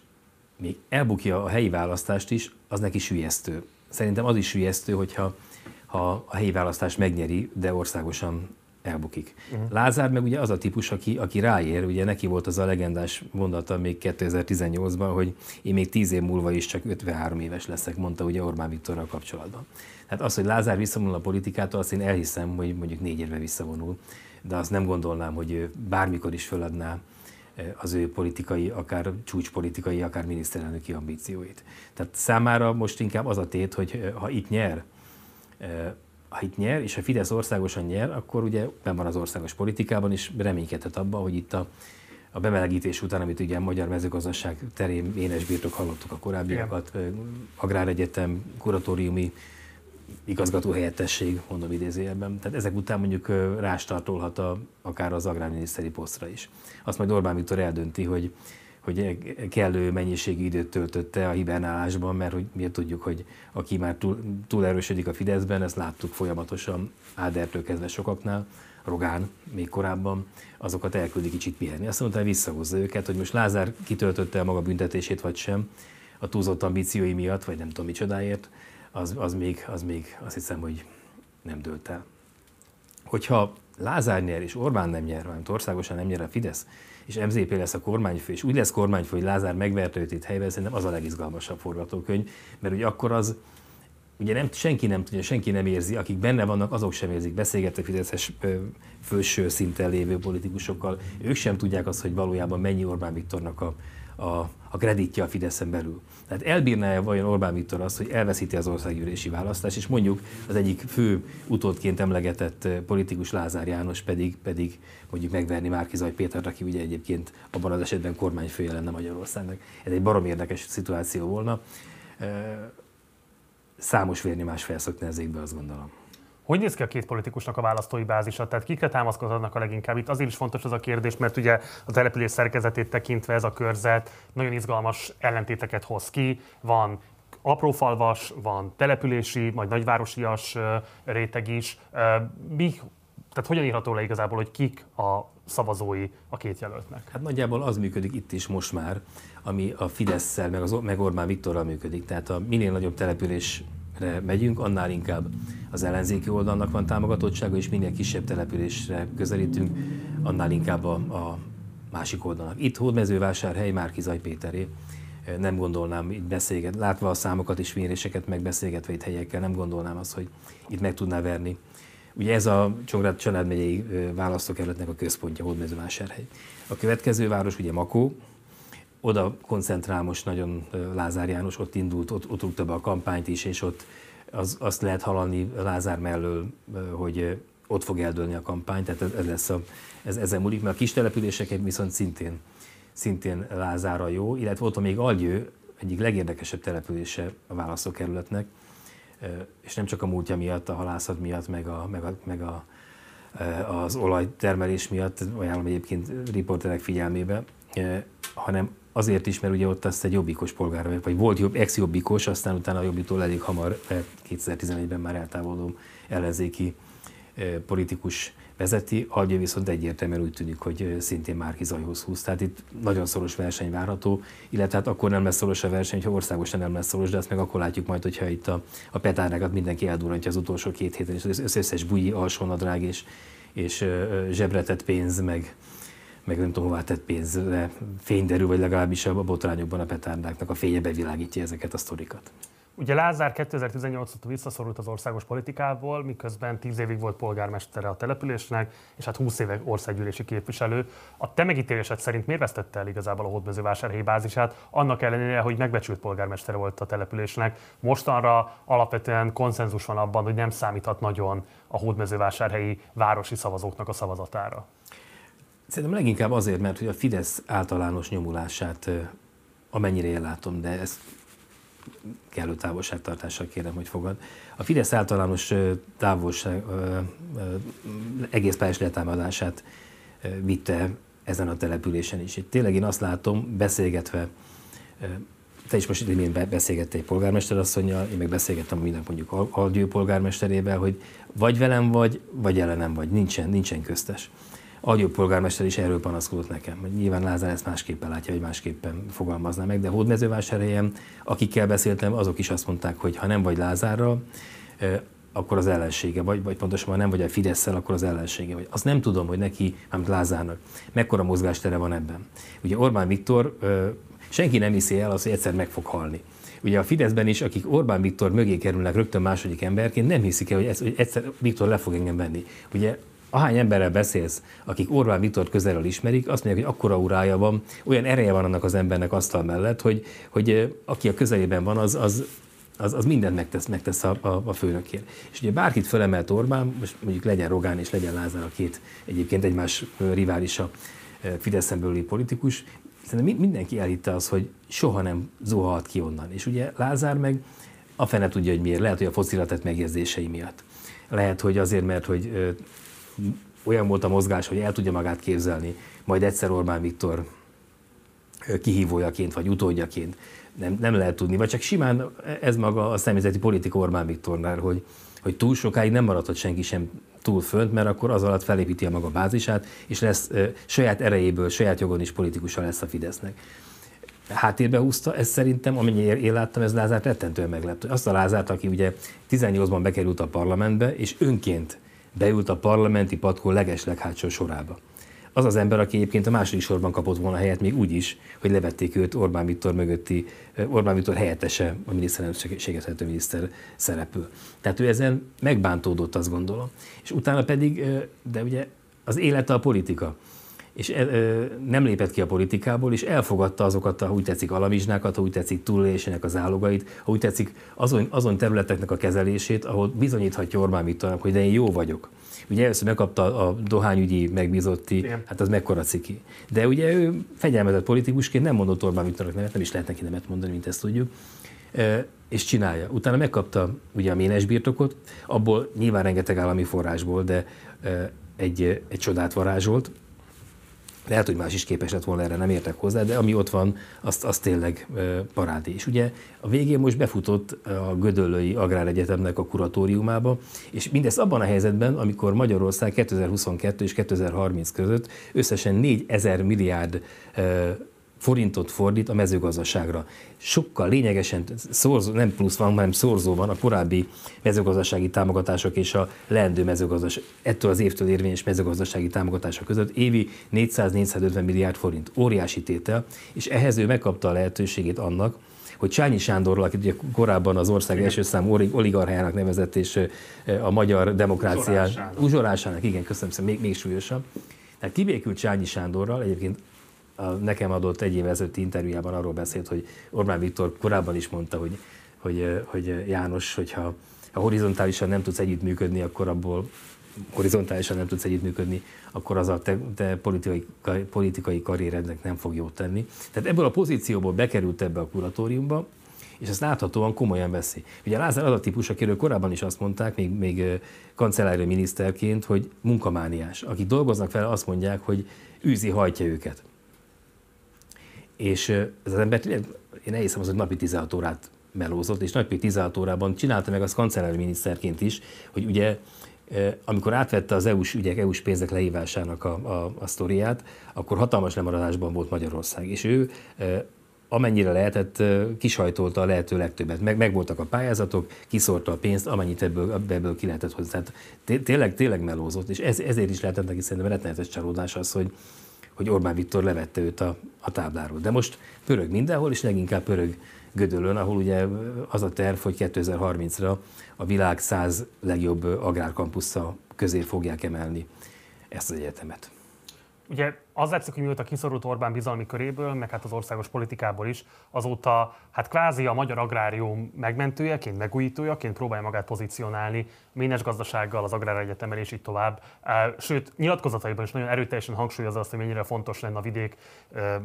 még elbukja a helyi választást is, az neki sülyeztő. Szerintem az is sülyeztő, hogyha ha a helyi választást megnyeri, de országosan elbukik. Uh-huh. Lázár meg ugye az a típus, aki, aki ráér, ugye neki volt az a legendás mondata még 2018-ban, hogy én még 10 év múlva is csak 53 éves leszek, mondta ugye Orbán Viktorral kapcsolatban. Hát az, hogy Lázár visszavonul a politikától, azt én elhiszem, hogy mondjuk négy évre visszavonul, de azt nem gondolnám, hogy ő bármikor is föladná az ő politikai, akár csúcspolitikai, akár miniszterelnöki ambícióit. Tehát számára most inkább az a tét, hogy ha itt nyer, ha itt nyer, és a Fidesz országosan nyer, akkor ugye ben van az országos politikában is, reménykedhet abban, hogy itt a, a bemelegítés után, amit ugye a magyar mezőgazdaság terén énes birtok hallottuk a korábbiakat, Igen. Agráregyetem, kuratóriumi igazgató helyettesség, mondom idézőjelben. Tehát ezek után mondjuk rástartolhat a, akár az agrárminiszteri posztra is. Azt majd Orbán Viktor eldönti, hogy, hogy kellő mennyiségű időt töltötte a hibernálásban, mert hogy mi tudjuk, hogy aki már túl, túl erősödik a Fideszben, ezt láttuk folyamatosan Ádertől kezdve sokaknál, Rogán még korábban, azokat elküldi kicsit pihenni. Azt mondta, hogy visszahozza őket, hogy most Lázár kitöltötte a maga büntetését vagy sem, a túlzott ambíciói miatt, vagy nem tudom micsodáért, az, az, még, az még azt hiszem, hogy nem dőlt el. Hogyha Lázár nyer és Orbán nem nyer, hanem országosan nem nyer a Fidesz, és MZP lesz a kormányfő, és úgy lesz kormányfő, hogy Lázár megverte őt itt helyben, szerintem az a legizgalmasabb forgatókönyv, mert ugye akkor az, ugye nem, senki nem tudja, senki nem érzi, akik benne vannak, azok sem érzik. Beszélgettek Fideszes felső szinten lévő politikusokkal, ők sem tudják azt, hogy valójában mennyi Orbán Viktornak a, a, a kreditje a Fideszen belül. Tehát elbírná-e vajon Orbán Viktor azt, hogy elveszíti az országgyűlési választást, és mondjuk az egyik fő utódként emlegetett eh, politikus Lázár János pedig, pedig mondjuk megverni Márkizaj Péter, aki ugye egyébként abban az esetben kormányfője lenne Magyarországnak. Ez egy barom érdekes szituáció volna. Eh, számos vérnyomás felszokni ezékbe, azt gondolom. Hogy néz ki a két politikusnak a választói bázisa? Tehát kikre támaszkodnak a leginkább? Itt azért is fontos ez a kérdés, mert ugye a település szerkezetét tekintve ez a körzet nagyon izgalmas ellentéteket hoz ki. Van aprófalvas, van települési, majd nagyvárosias réteg is. Mi, tehát hogyan írható le igazából, hogy kik a szavazói a két jelöltnek? Hát nagyjából az működik itt is most már, ami a Fidesz-szel, meg, az, meg Orbán Viktorral működik. Tehát a minél nagyobb település megyünk, annál inkább az ellenzéki oldalnak van támogatottsága, és minél kisebb településre közelítünk, annál inkább a, a másik oldalnak. Itt Hódmezővásárhely, Márkizaj Péteré, nem gondolnám itt beszélget, látva a számokat és méréseket megbeszélgetve itt helyekkel, nem gondolnám azt, hogy itt meg tudná verni. Ugye ez a Csongrád családmegyei választókerületnek a központja, Hódmezővásárhely. A következő város ugye Makó, oda koncentrál most nagyon Lázár János, ott indult, ott, ott rúgta be a kampányt is, és ott az, azt lehet hallani Lázár mellől, hogy ott fog eldőlni a kampány, tehát ez, lesz a, ez, ezen múlik, mert a kis települések viszont szintén, szintén Lázára jó, illetve ott még Algyő, egyik legérdekesebb települése a választókerületnek, és nem csak a múltja miatt, a halászat miatt, meg, a, meg, a, meg a, az olajtermelés miatt, ajánlom egyébként riporterek figyelmébe, hanem azért is, mert ugye ott azt egy jobbikos polgár, vagy volt jobb, ex-jobbikos, aztán utána a jobbiktól elég hamar, 2011-ben már eltávolodó ellenzéki politikus vezeti, Algyő viszont egyértelműen úgy tűnik, hogy szintén Márki Zajhoz húz. Tehát itt nagyon szoros verseny várható, illetve hát akkor nem lesz szoros a verseny, ha országosan nem lesz szoros, de ezt meg akkor látjuk majd, hogyha itt a, a petárnákat mindenki eldurantja az utolsó két héten, és az összes bújyi alsónadrág és, és zsebretett pénz, meg, meg nem tudom hová tett pénzre fényderül, vagy legalábbis a botrányokban a petárdáknak a fénye bevilágítja ezeket a sztorikat. Ugye Lázár 2018 óta visszaszorult az országos politikából, miközben 10 évig volt polgármestere a településnek, és hát 20 éve országgyűlési képviselő. A te megítélésed szerint miért vesztette el igazából a hódmezővásárhelyi bázisát, annak ellenére, hogy megbecsült polgármestere volt a településnek. Mostanra alapvetően konszenzus van abban, hogy nem számíthat nagyon a hódmezővásárhelyi városi szavazóknak a szavazatára. Szerintem leginkább azért, mert hogy a Fidesz általános nyomulását amennyire én látom, de ezt kellő távolságtartással kérem, hogy fogad. A Fidesz általános távolság, egész pályás letámadását vitte ezen a településen is. Itt tényleg én azt látom, beszélgetve, te is most én beszélgettél egy polgármesterasszonyjal, én meg beszélgettem minden mondjuk Algyő polgármesterével, hogy vagy velem vagy, vagy ellenem vagy, nincsen, nincsen köztes. Agyó polgármester is erről panaszkodott nekem. Nyilván Lázár ezt másképpen látja, vagy másképpen fogalmazná meg, de Hódmezővásárhelyen, akikkel beszéltem, azok is azt mondták, hogy ha nem vagy Lázárral, akkor az ellensége vagy, vagy pontosabban ha nem vagy a fidesz akkor az ellensége vagy. Azt nem tudom, hogy neki, amit Lázárnak, mekkora mozgástere van ebben. Ugye Orbán Viktor, senki nem hiszi el azt, hogy egyszer meg fog halni. Ugye a Fideszben is, akik Orbán Viktor mögé kerülnek rögtön második emberként, nem hiszik el, hogy, ez, hogy egyszer Viktor le fog engem venni. Ugye ahány emberrel beszélsz, akik Orbán Viktor közelről ismerik, azt mondják, hogy akkora urája van, olyan ereje van annak az embernek asztal mellett, hogy, hogy aki a közelében van, az, az, az, az mindent megtesz, megtesz a, a, a főnökért. És ugye bárkit felemelt Orbán, most mondjuk legyen Rogán és legyen Lázár a két egyébként egymás riválisa Fideszen politikus, szerintem mindenki elhitte az, hogy soha nem zuhalhat ki onnan. És ugye Lázár meg a fene tudja, hogy miért. Lehet, hogy a focilatett megjegyzései miatt. Lehet, hogy azért, mert hogy olyan volt a mozgás, hogy el tudja magát képzelni, majd egyszer Orbán Viktor kihívójaként vagy utódjaként. Nem, nem lehet tudni, vagy csak simán ez maga a személyzeti politika Orbán Viktornál, hogy, hogy túl sokáig nem maradhat senki sem túl fönt, mert akkor az alatt felépíti a maga bázisát, és lesz ö, saját erejéből, saját jogon is politikusa lesz a Fidesznek. Háttérbe húzta, ez szerintem, amennyire én láttam, ez Lázárt rettentően meglepő. Azt a Lázárt, aki ugye 18-ban bekerült a parlamentbe, és önként beült a parlamenti patkó legesleghátsó sorába. Az az ember, aki egyébként a második sorban kapott volna helyet, még úgy is, hogy levették őt Orbán Viktor mögötti, Orbán Viktor helyettese, a miniszterelnökséget miniszter szerepül. Tehát ő ezen megbántódott, azt gondolom. És utána pedig, de ugye az élete a politika és nem lépett ki a politikából, és elfogadta azokat, ha úgy tetszik, alamizsnákat, ha úgy tetszik, túlélésének az állogait, ha úgy tetszik, azon, azon területeknek a kezelését, ahol bizonyíthatja Orbán Viktornak, hogy de én jó vagyok. Ugye először megkapta a dohányügyi megbízotti, Igen. hát az mekkora ciki. De ugye ő fegyelmezett politikusként nem mondott Orbán Viktornak nevet, nem is lehet neki nemet mondani, mint ezt tudjuk és csinálja. Utána megkapta ugye a ménes birtokot, abból nyilván rengeteg állami forrásból, de egy, egy csodát varázsolt, lehet, hogy más is képes lett volna erre, nem értek hozzá, de ami ott van, azt, azt tényleg parádi. És ugye a végén most befutott a Gödöllői Agráregyetemnek a kuratóriumába, és mindezt abban a helyzetben, amikor Magyarország 2022 és 2030 között összesen 4000 milliárd forintot fordít a mezőgazdaságra. Sokkal lényegesen szorzó, nem plusz van, hanem szorzó van a korábbi mezőgazdasági támogatások és a leendő mezőgazdaság, ettől az évtől érvényes mezőgazdasági támogatások között évi 400-450 milliárd forint. Óriási tétel, és ehhez ő megkapta a lehetőségét annak, hogy Csányi Sándorral, akit ugye korábban az ország első számú oligarchájának nevezett, és a magyar demokrácián, uzsorásának, igen, köszönöm szépen, még, még súlyosabb. Tehát kibékült Csányi Sándorral, egyébként a nekem adott egy év ezelőtti interjújában arról beszélt, hogy Orbán Viktor korábban is mondta, hogy, hogy, hogy János, hogyha ha horizontálisan nem tudsz együttműködni, akkor abból horizontálisan nem tudsz együttműködni, akkor az a te, te politikai, politikai karrierednek nem fog jót tenni. Tehát ebből a pozícióból bekerült ebbe a kuratóriumba, és ezt láthatóan komolyan veszi. Ugye Lázár az a típus, akiről korábban is azt mondták, még, még kancellári miniszterként, hogy munkamániás. Akik dolgoznak fel, azt mondják, hogy űzi hajtja őket. És ez az ember, én elhiszem az, hogy napi 16 órát melózott, és napi 16 órában csinálta meg az kancellári miniszterként is, hogy ugye amikor átvette az EU-s ügyek, EU-s pénzek lehívásának a, a, a sztoriát, akkor hatalmas lemaradásban volt Magyarország. És ő amennyire lehetett, kisajtolta a lehető legtöbbet. Meg, meg voltak a pályázatok, kiszórta a pénzt, amennyit ebből, ebből ki lehetett hozzá. Tehát tényleg, tényleg melózott, és ez, ezért is lehetett neki szerintem rettenetes csalódás az, hogy, hogy Orbán Viktor levette őt a, a tábláról. De most pörög mindenhol, és leginkább pörög Gödöllön, ahol ugye az a terv, hogy 2030-ra a világ száz legjobb agrárkampusza közé fogják emelni ezt az egyetemet. Ugye az látszik, hogy mióta kiszorult Orbán bizalmi köréből, meg hát az országos politikából is, azóta hát kvázi a magyar agrárium megmentőjeként, megújítójaként próbálja magát pozícionálni, ménes gazdasággal, az agráregyetemel és így tovább. Sőt, nyilatkozataiban is nagyon erőteljesen hangsúlyozza azt, hogy mennyire fontos lenne a vidék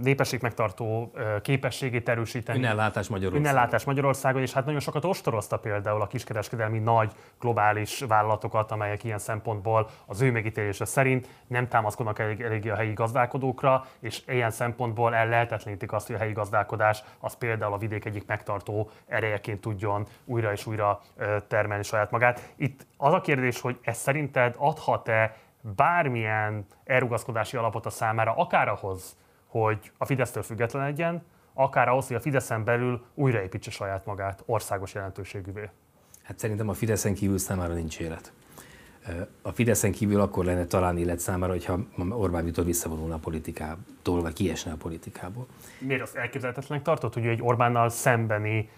népesség megtartó képességét erősíteni. Önellátás Magyarországon. Önellátás Magyarországon, és hát nagyon sokat ostorozta például a kiskereskedelmi nagy globális vállalatokat, amelyek ilyen szempontból az ő megítélése szerint nem támaszkodnak elég, a helyi gazdák gazdálkodókra, és ilyen szempontból el lehetetlenítik azt, hogy a helyi gazdálkodás az például a vidék egyik megtartó erejeként tudjon újra és újra termelni saját magát. Itt az a kérdés, hogy ez szerinted adhat-e bármilyen elrugaszkodási alapot a számára, akár ahhoz, hogy a Fidesztől független legyen, akár ahhoz, hogy a Fideszen belül újraépítse saját magát országos jelentőségűvé? Hát szerintem a Fideszen kívül számára nincs élet. A Fideszen kívül akkor lenne talán élet számára, hogyha Orbán Viktor visszavonulna a politikától, vagy kiesne a politikából. Miért azt elképzelhetetlenek tartott, hogy egy Orbánnal szembeni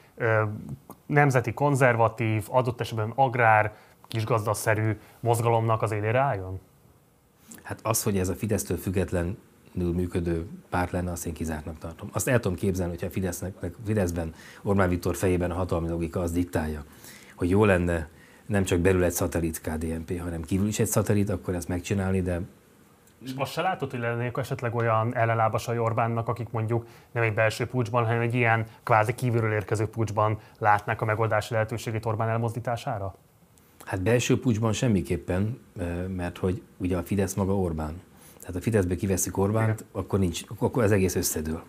nemzeti konzervatív, adott esetben agrár, kisgazdaszerű mozgalomnak az élére álljon? Hát az, hogy ez a Fidesztől független működő párt lenne, azt én kizártnak tartom. Azt el tudom képzelni, hogyha a Fidesznek, Fideszben Orbán Viktor fejében a hatalmi logika az diktálja, hogy jó lenne nem csak belül egy szatellit KDNP, hanem kívül is egy szatellit, akkor ezt megcsinálni, de és azt se látod, hogy lennék esetleg olyan ellenlábasai Orbánnak, akik mondjuk nem egy belső pucsban, hanem egy ilyen kvázi kívülről érkező pucsban látnák a megoldási lehetőségét Orbán elmozdítására? Hát belső pucsban semmiképpen, mert hogy ugye a Fidesz maga Orbán. Tehát a Fideszbe kiveszik Orbánt, Igen. akkor, nincs, akkor az egész összedől.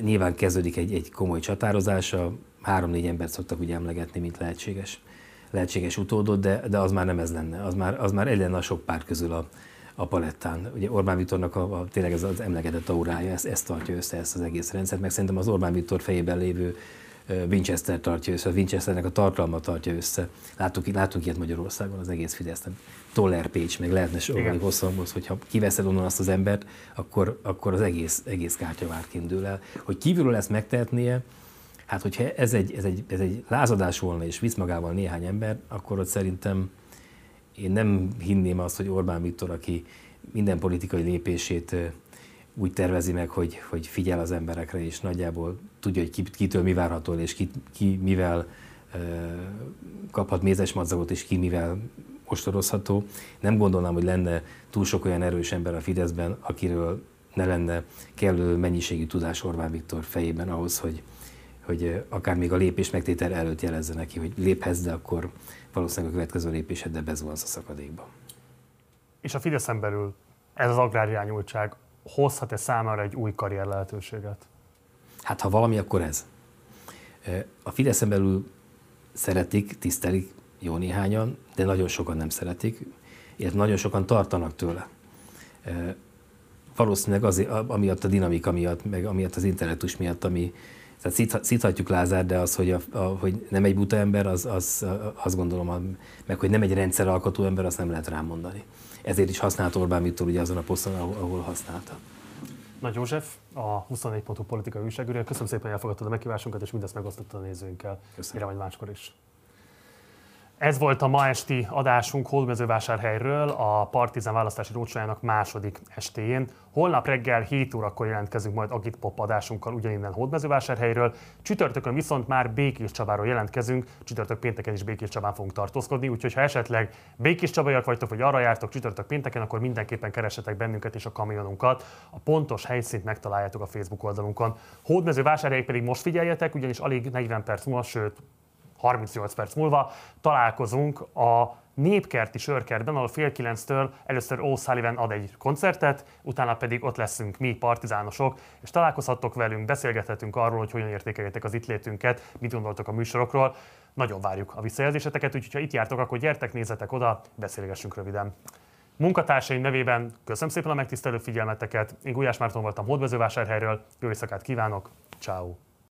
Nyilván kezdődik egy, egy komoly csatározása, három-négy embert szoktak ugye emlegetni, mint lehetséges lehetséges utódot, de, de az már nem ez lenne. Az már, az már egy lenne a sok pár közül a, a palettán. Ugye Orbán Viktornak a, a, tényleg ez az emlegetett aurája, ezt, ezt tartja össze, ezt az egész rendszert, meg szerintem az Orbán Viktor fejében lévő Winchester tartja össze, a Winchesternek a tartalma tartja össze. Látunk, látunk ilyet Magyarországon az egész Fidesz. Toller Pécs, meg lehetne sorolni hosszan, hogyha kiveszed onnan azt az embert, akkor, akkor az egész, egész kártyavárként dől el. Hogy kívülről ezt megtehetnie, Hát, hogyha ez egy, ez egy, ez egy lázadás volna, és visz magával néhány ember, akkor ott szerintem én nem hinném azt, hogy Orbán Viktor, aki minden politikai lépését úgy tervezi meg, hogy, hogy figyel az emberekre, és nagyjából tudja, hogy ki, kitől mi várható, és ki, ki mivel uh, kaphat mézes madzagot, és ki mivel ostorozható. Nem gondolnám, hogy lenne túl sok olyan erős ember a Fideszben, akiről ne lenne kellő mennyiségű tudás Orbán Viktor fejében ahhoz, hogy, hogy akár még a lépés megtétel előtt jelezze neki, hogy léphez, de akkor valószínűleg a következő lépéseddel bezuhansz a szakadékba. És a Fideszen belül ez az agrárjányultság hozhat-e számára egy új karrier lehetőséget? Hát ha valami, akkor ez. A Fideszen belül szeretik, tisztelik jó néhányan, de nagyon sokan nem szeretik, illetve nagyon sokan tartanak tőle. Valószínűleg azért, amiatt a dinamika miatt, meg amiatt az intellektus miatt, ami, tehát szíthatjuk Lázár, de az, hogy, a, a, hogy nem egy buta ember, az, az, azt gondolom, meg hogy nem egy rendszeralkotó ember, azt nem lehet rám mondani. Ezért is használt Orbán Viktor ugye azon a poszton, ahol, ahol használta. Nagy József, a 24 pontú politikai újságíró. Köszönöm szépen, hogy elfogadtad a meghívásunkat, és mindezt megosztottad a nézőinkkel. Köszönöm. majd máskor is. Ez volt a ma esti adásunk Hódmezővásárhelyről, a Partizán választási rócsájának második estéjén. Holnap reggel 7 órakor jelentkezünk majd Agit Pop adásunkkal ugyaninnen Hódmezővásárhelyről. Csütörtökön viszont már Békés Csabáról jelentkezünk, csütörtök pénteken is Békés Csabán fogunk tartózkodni, úgyhogy ha esetleg Békés Csabaiak vagytok, vagy arra jártok csütörtök pénteken, akkor mindenképpen keressetek bennünket és a kamionunkat. A pontos helyszínt megtaláljátok a Facebook oldalunkon. Hódmezővásárhely pedig most figyeljetek, ugyanis alig 40 perc múlva, sőt 38 perc múlva találkozunk a Népkerti Sörkertben, ahol fél kilenctől először O'Sullivan ad egy koncertet, utána pedig ott leszünk mi, partizánosok, és találkozhattok velünk, beszélgethetünk arról, hogy hogyan értékeljetek az itt létünket, mit gondoltok a műsorokról. Nagyon várjuk a visszajelzéseteket, úgyhogy ha itt jártok, akkor gyertek, nézzetek oda, beszélgessünk röviden. Munkatársaim nevében köszönöm szépen a megtisztelő figyelmeteket. Én Gulyás Márton voltam Hódmezővásárhelyről, jó éjszakát kívánok, ciao.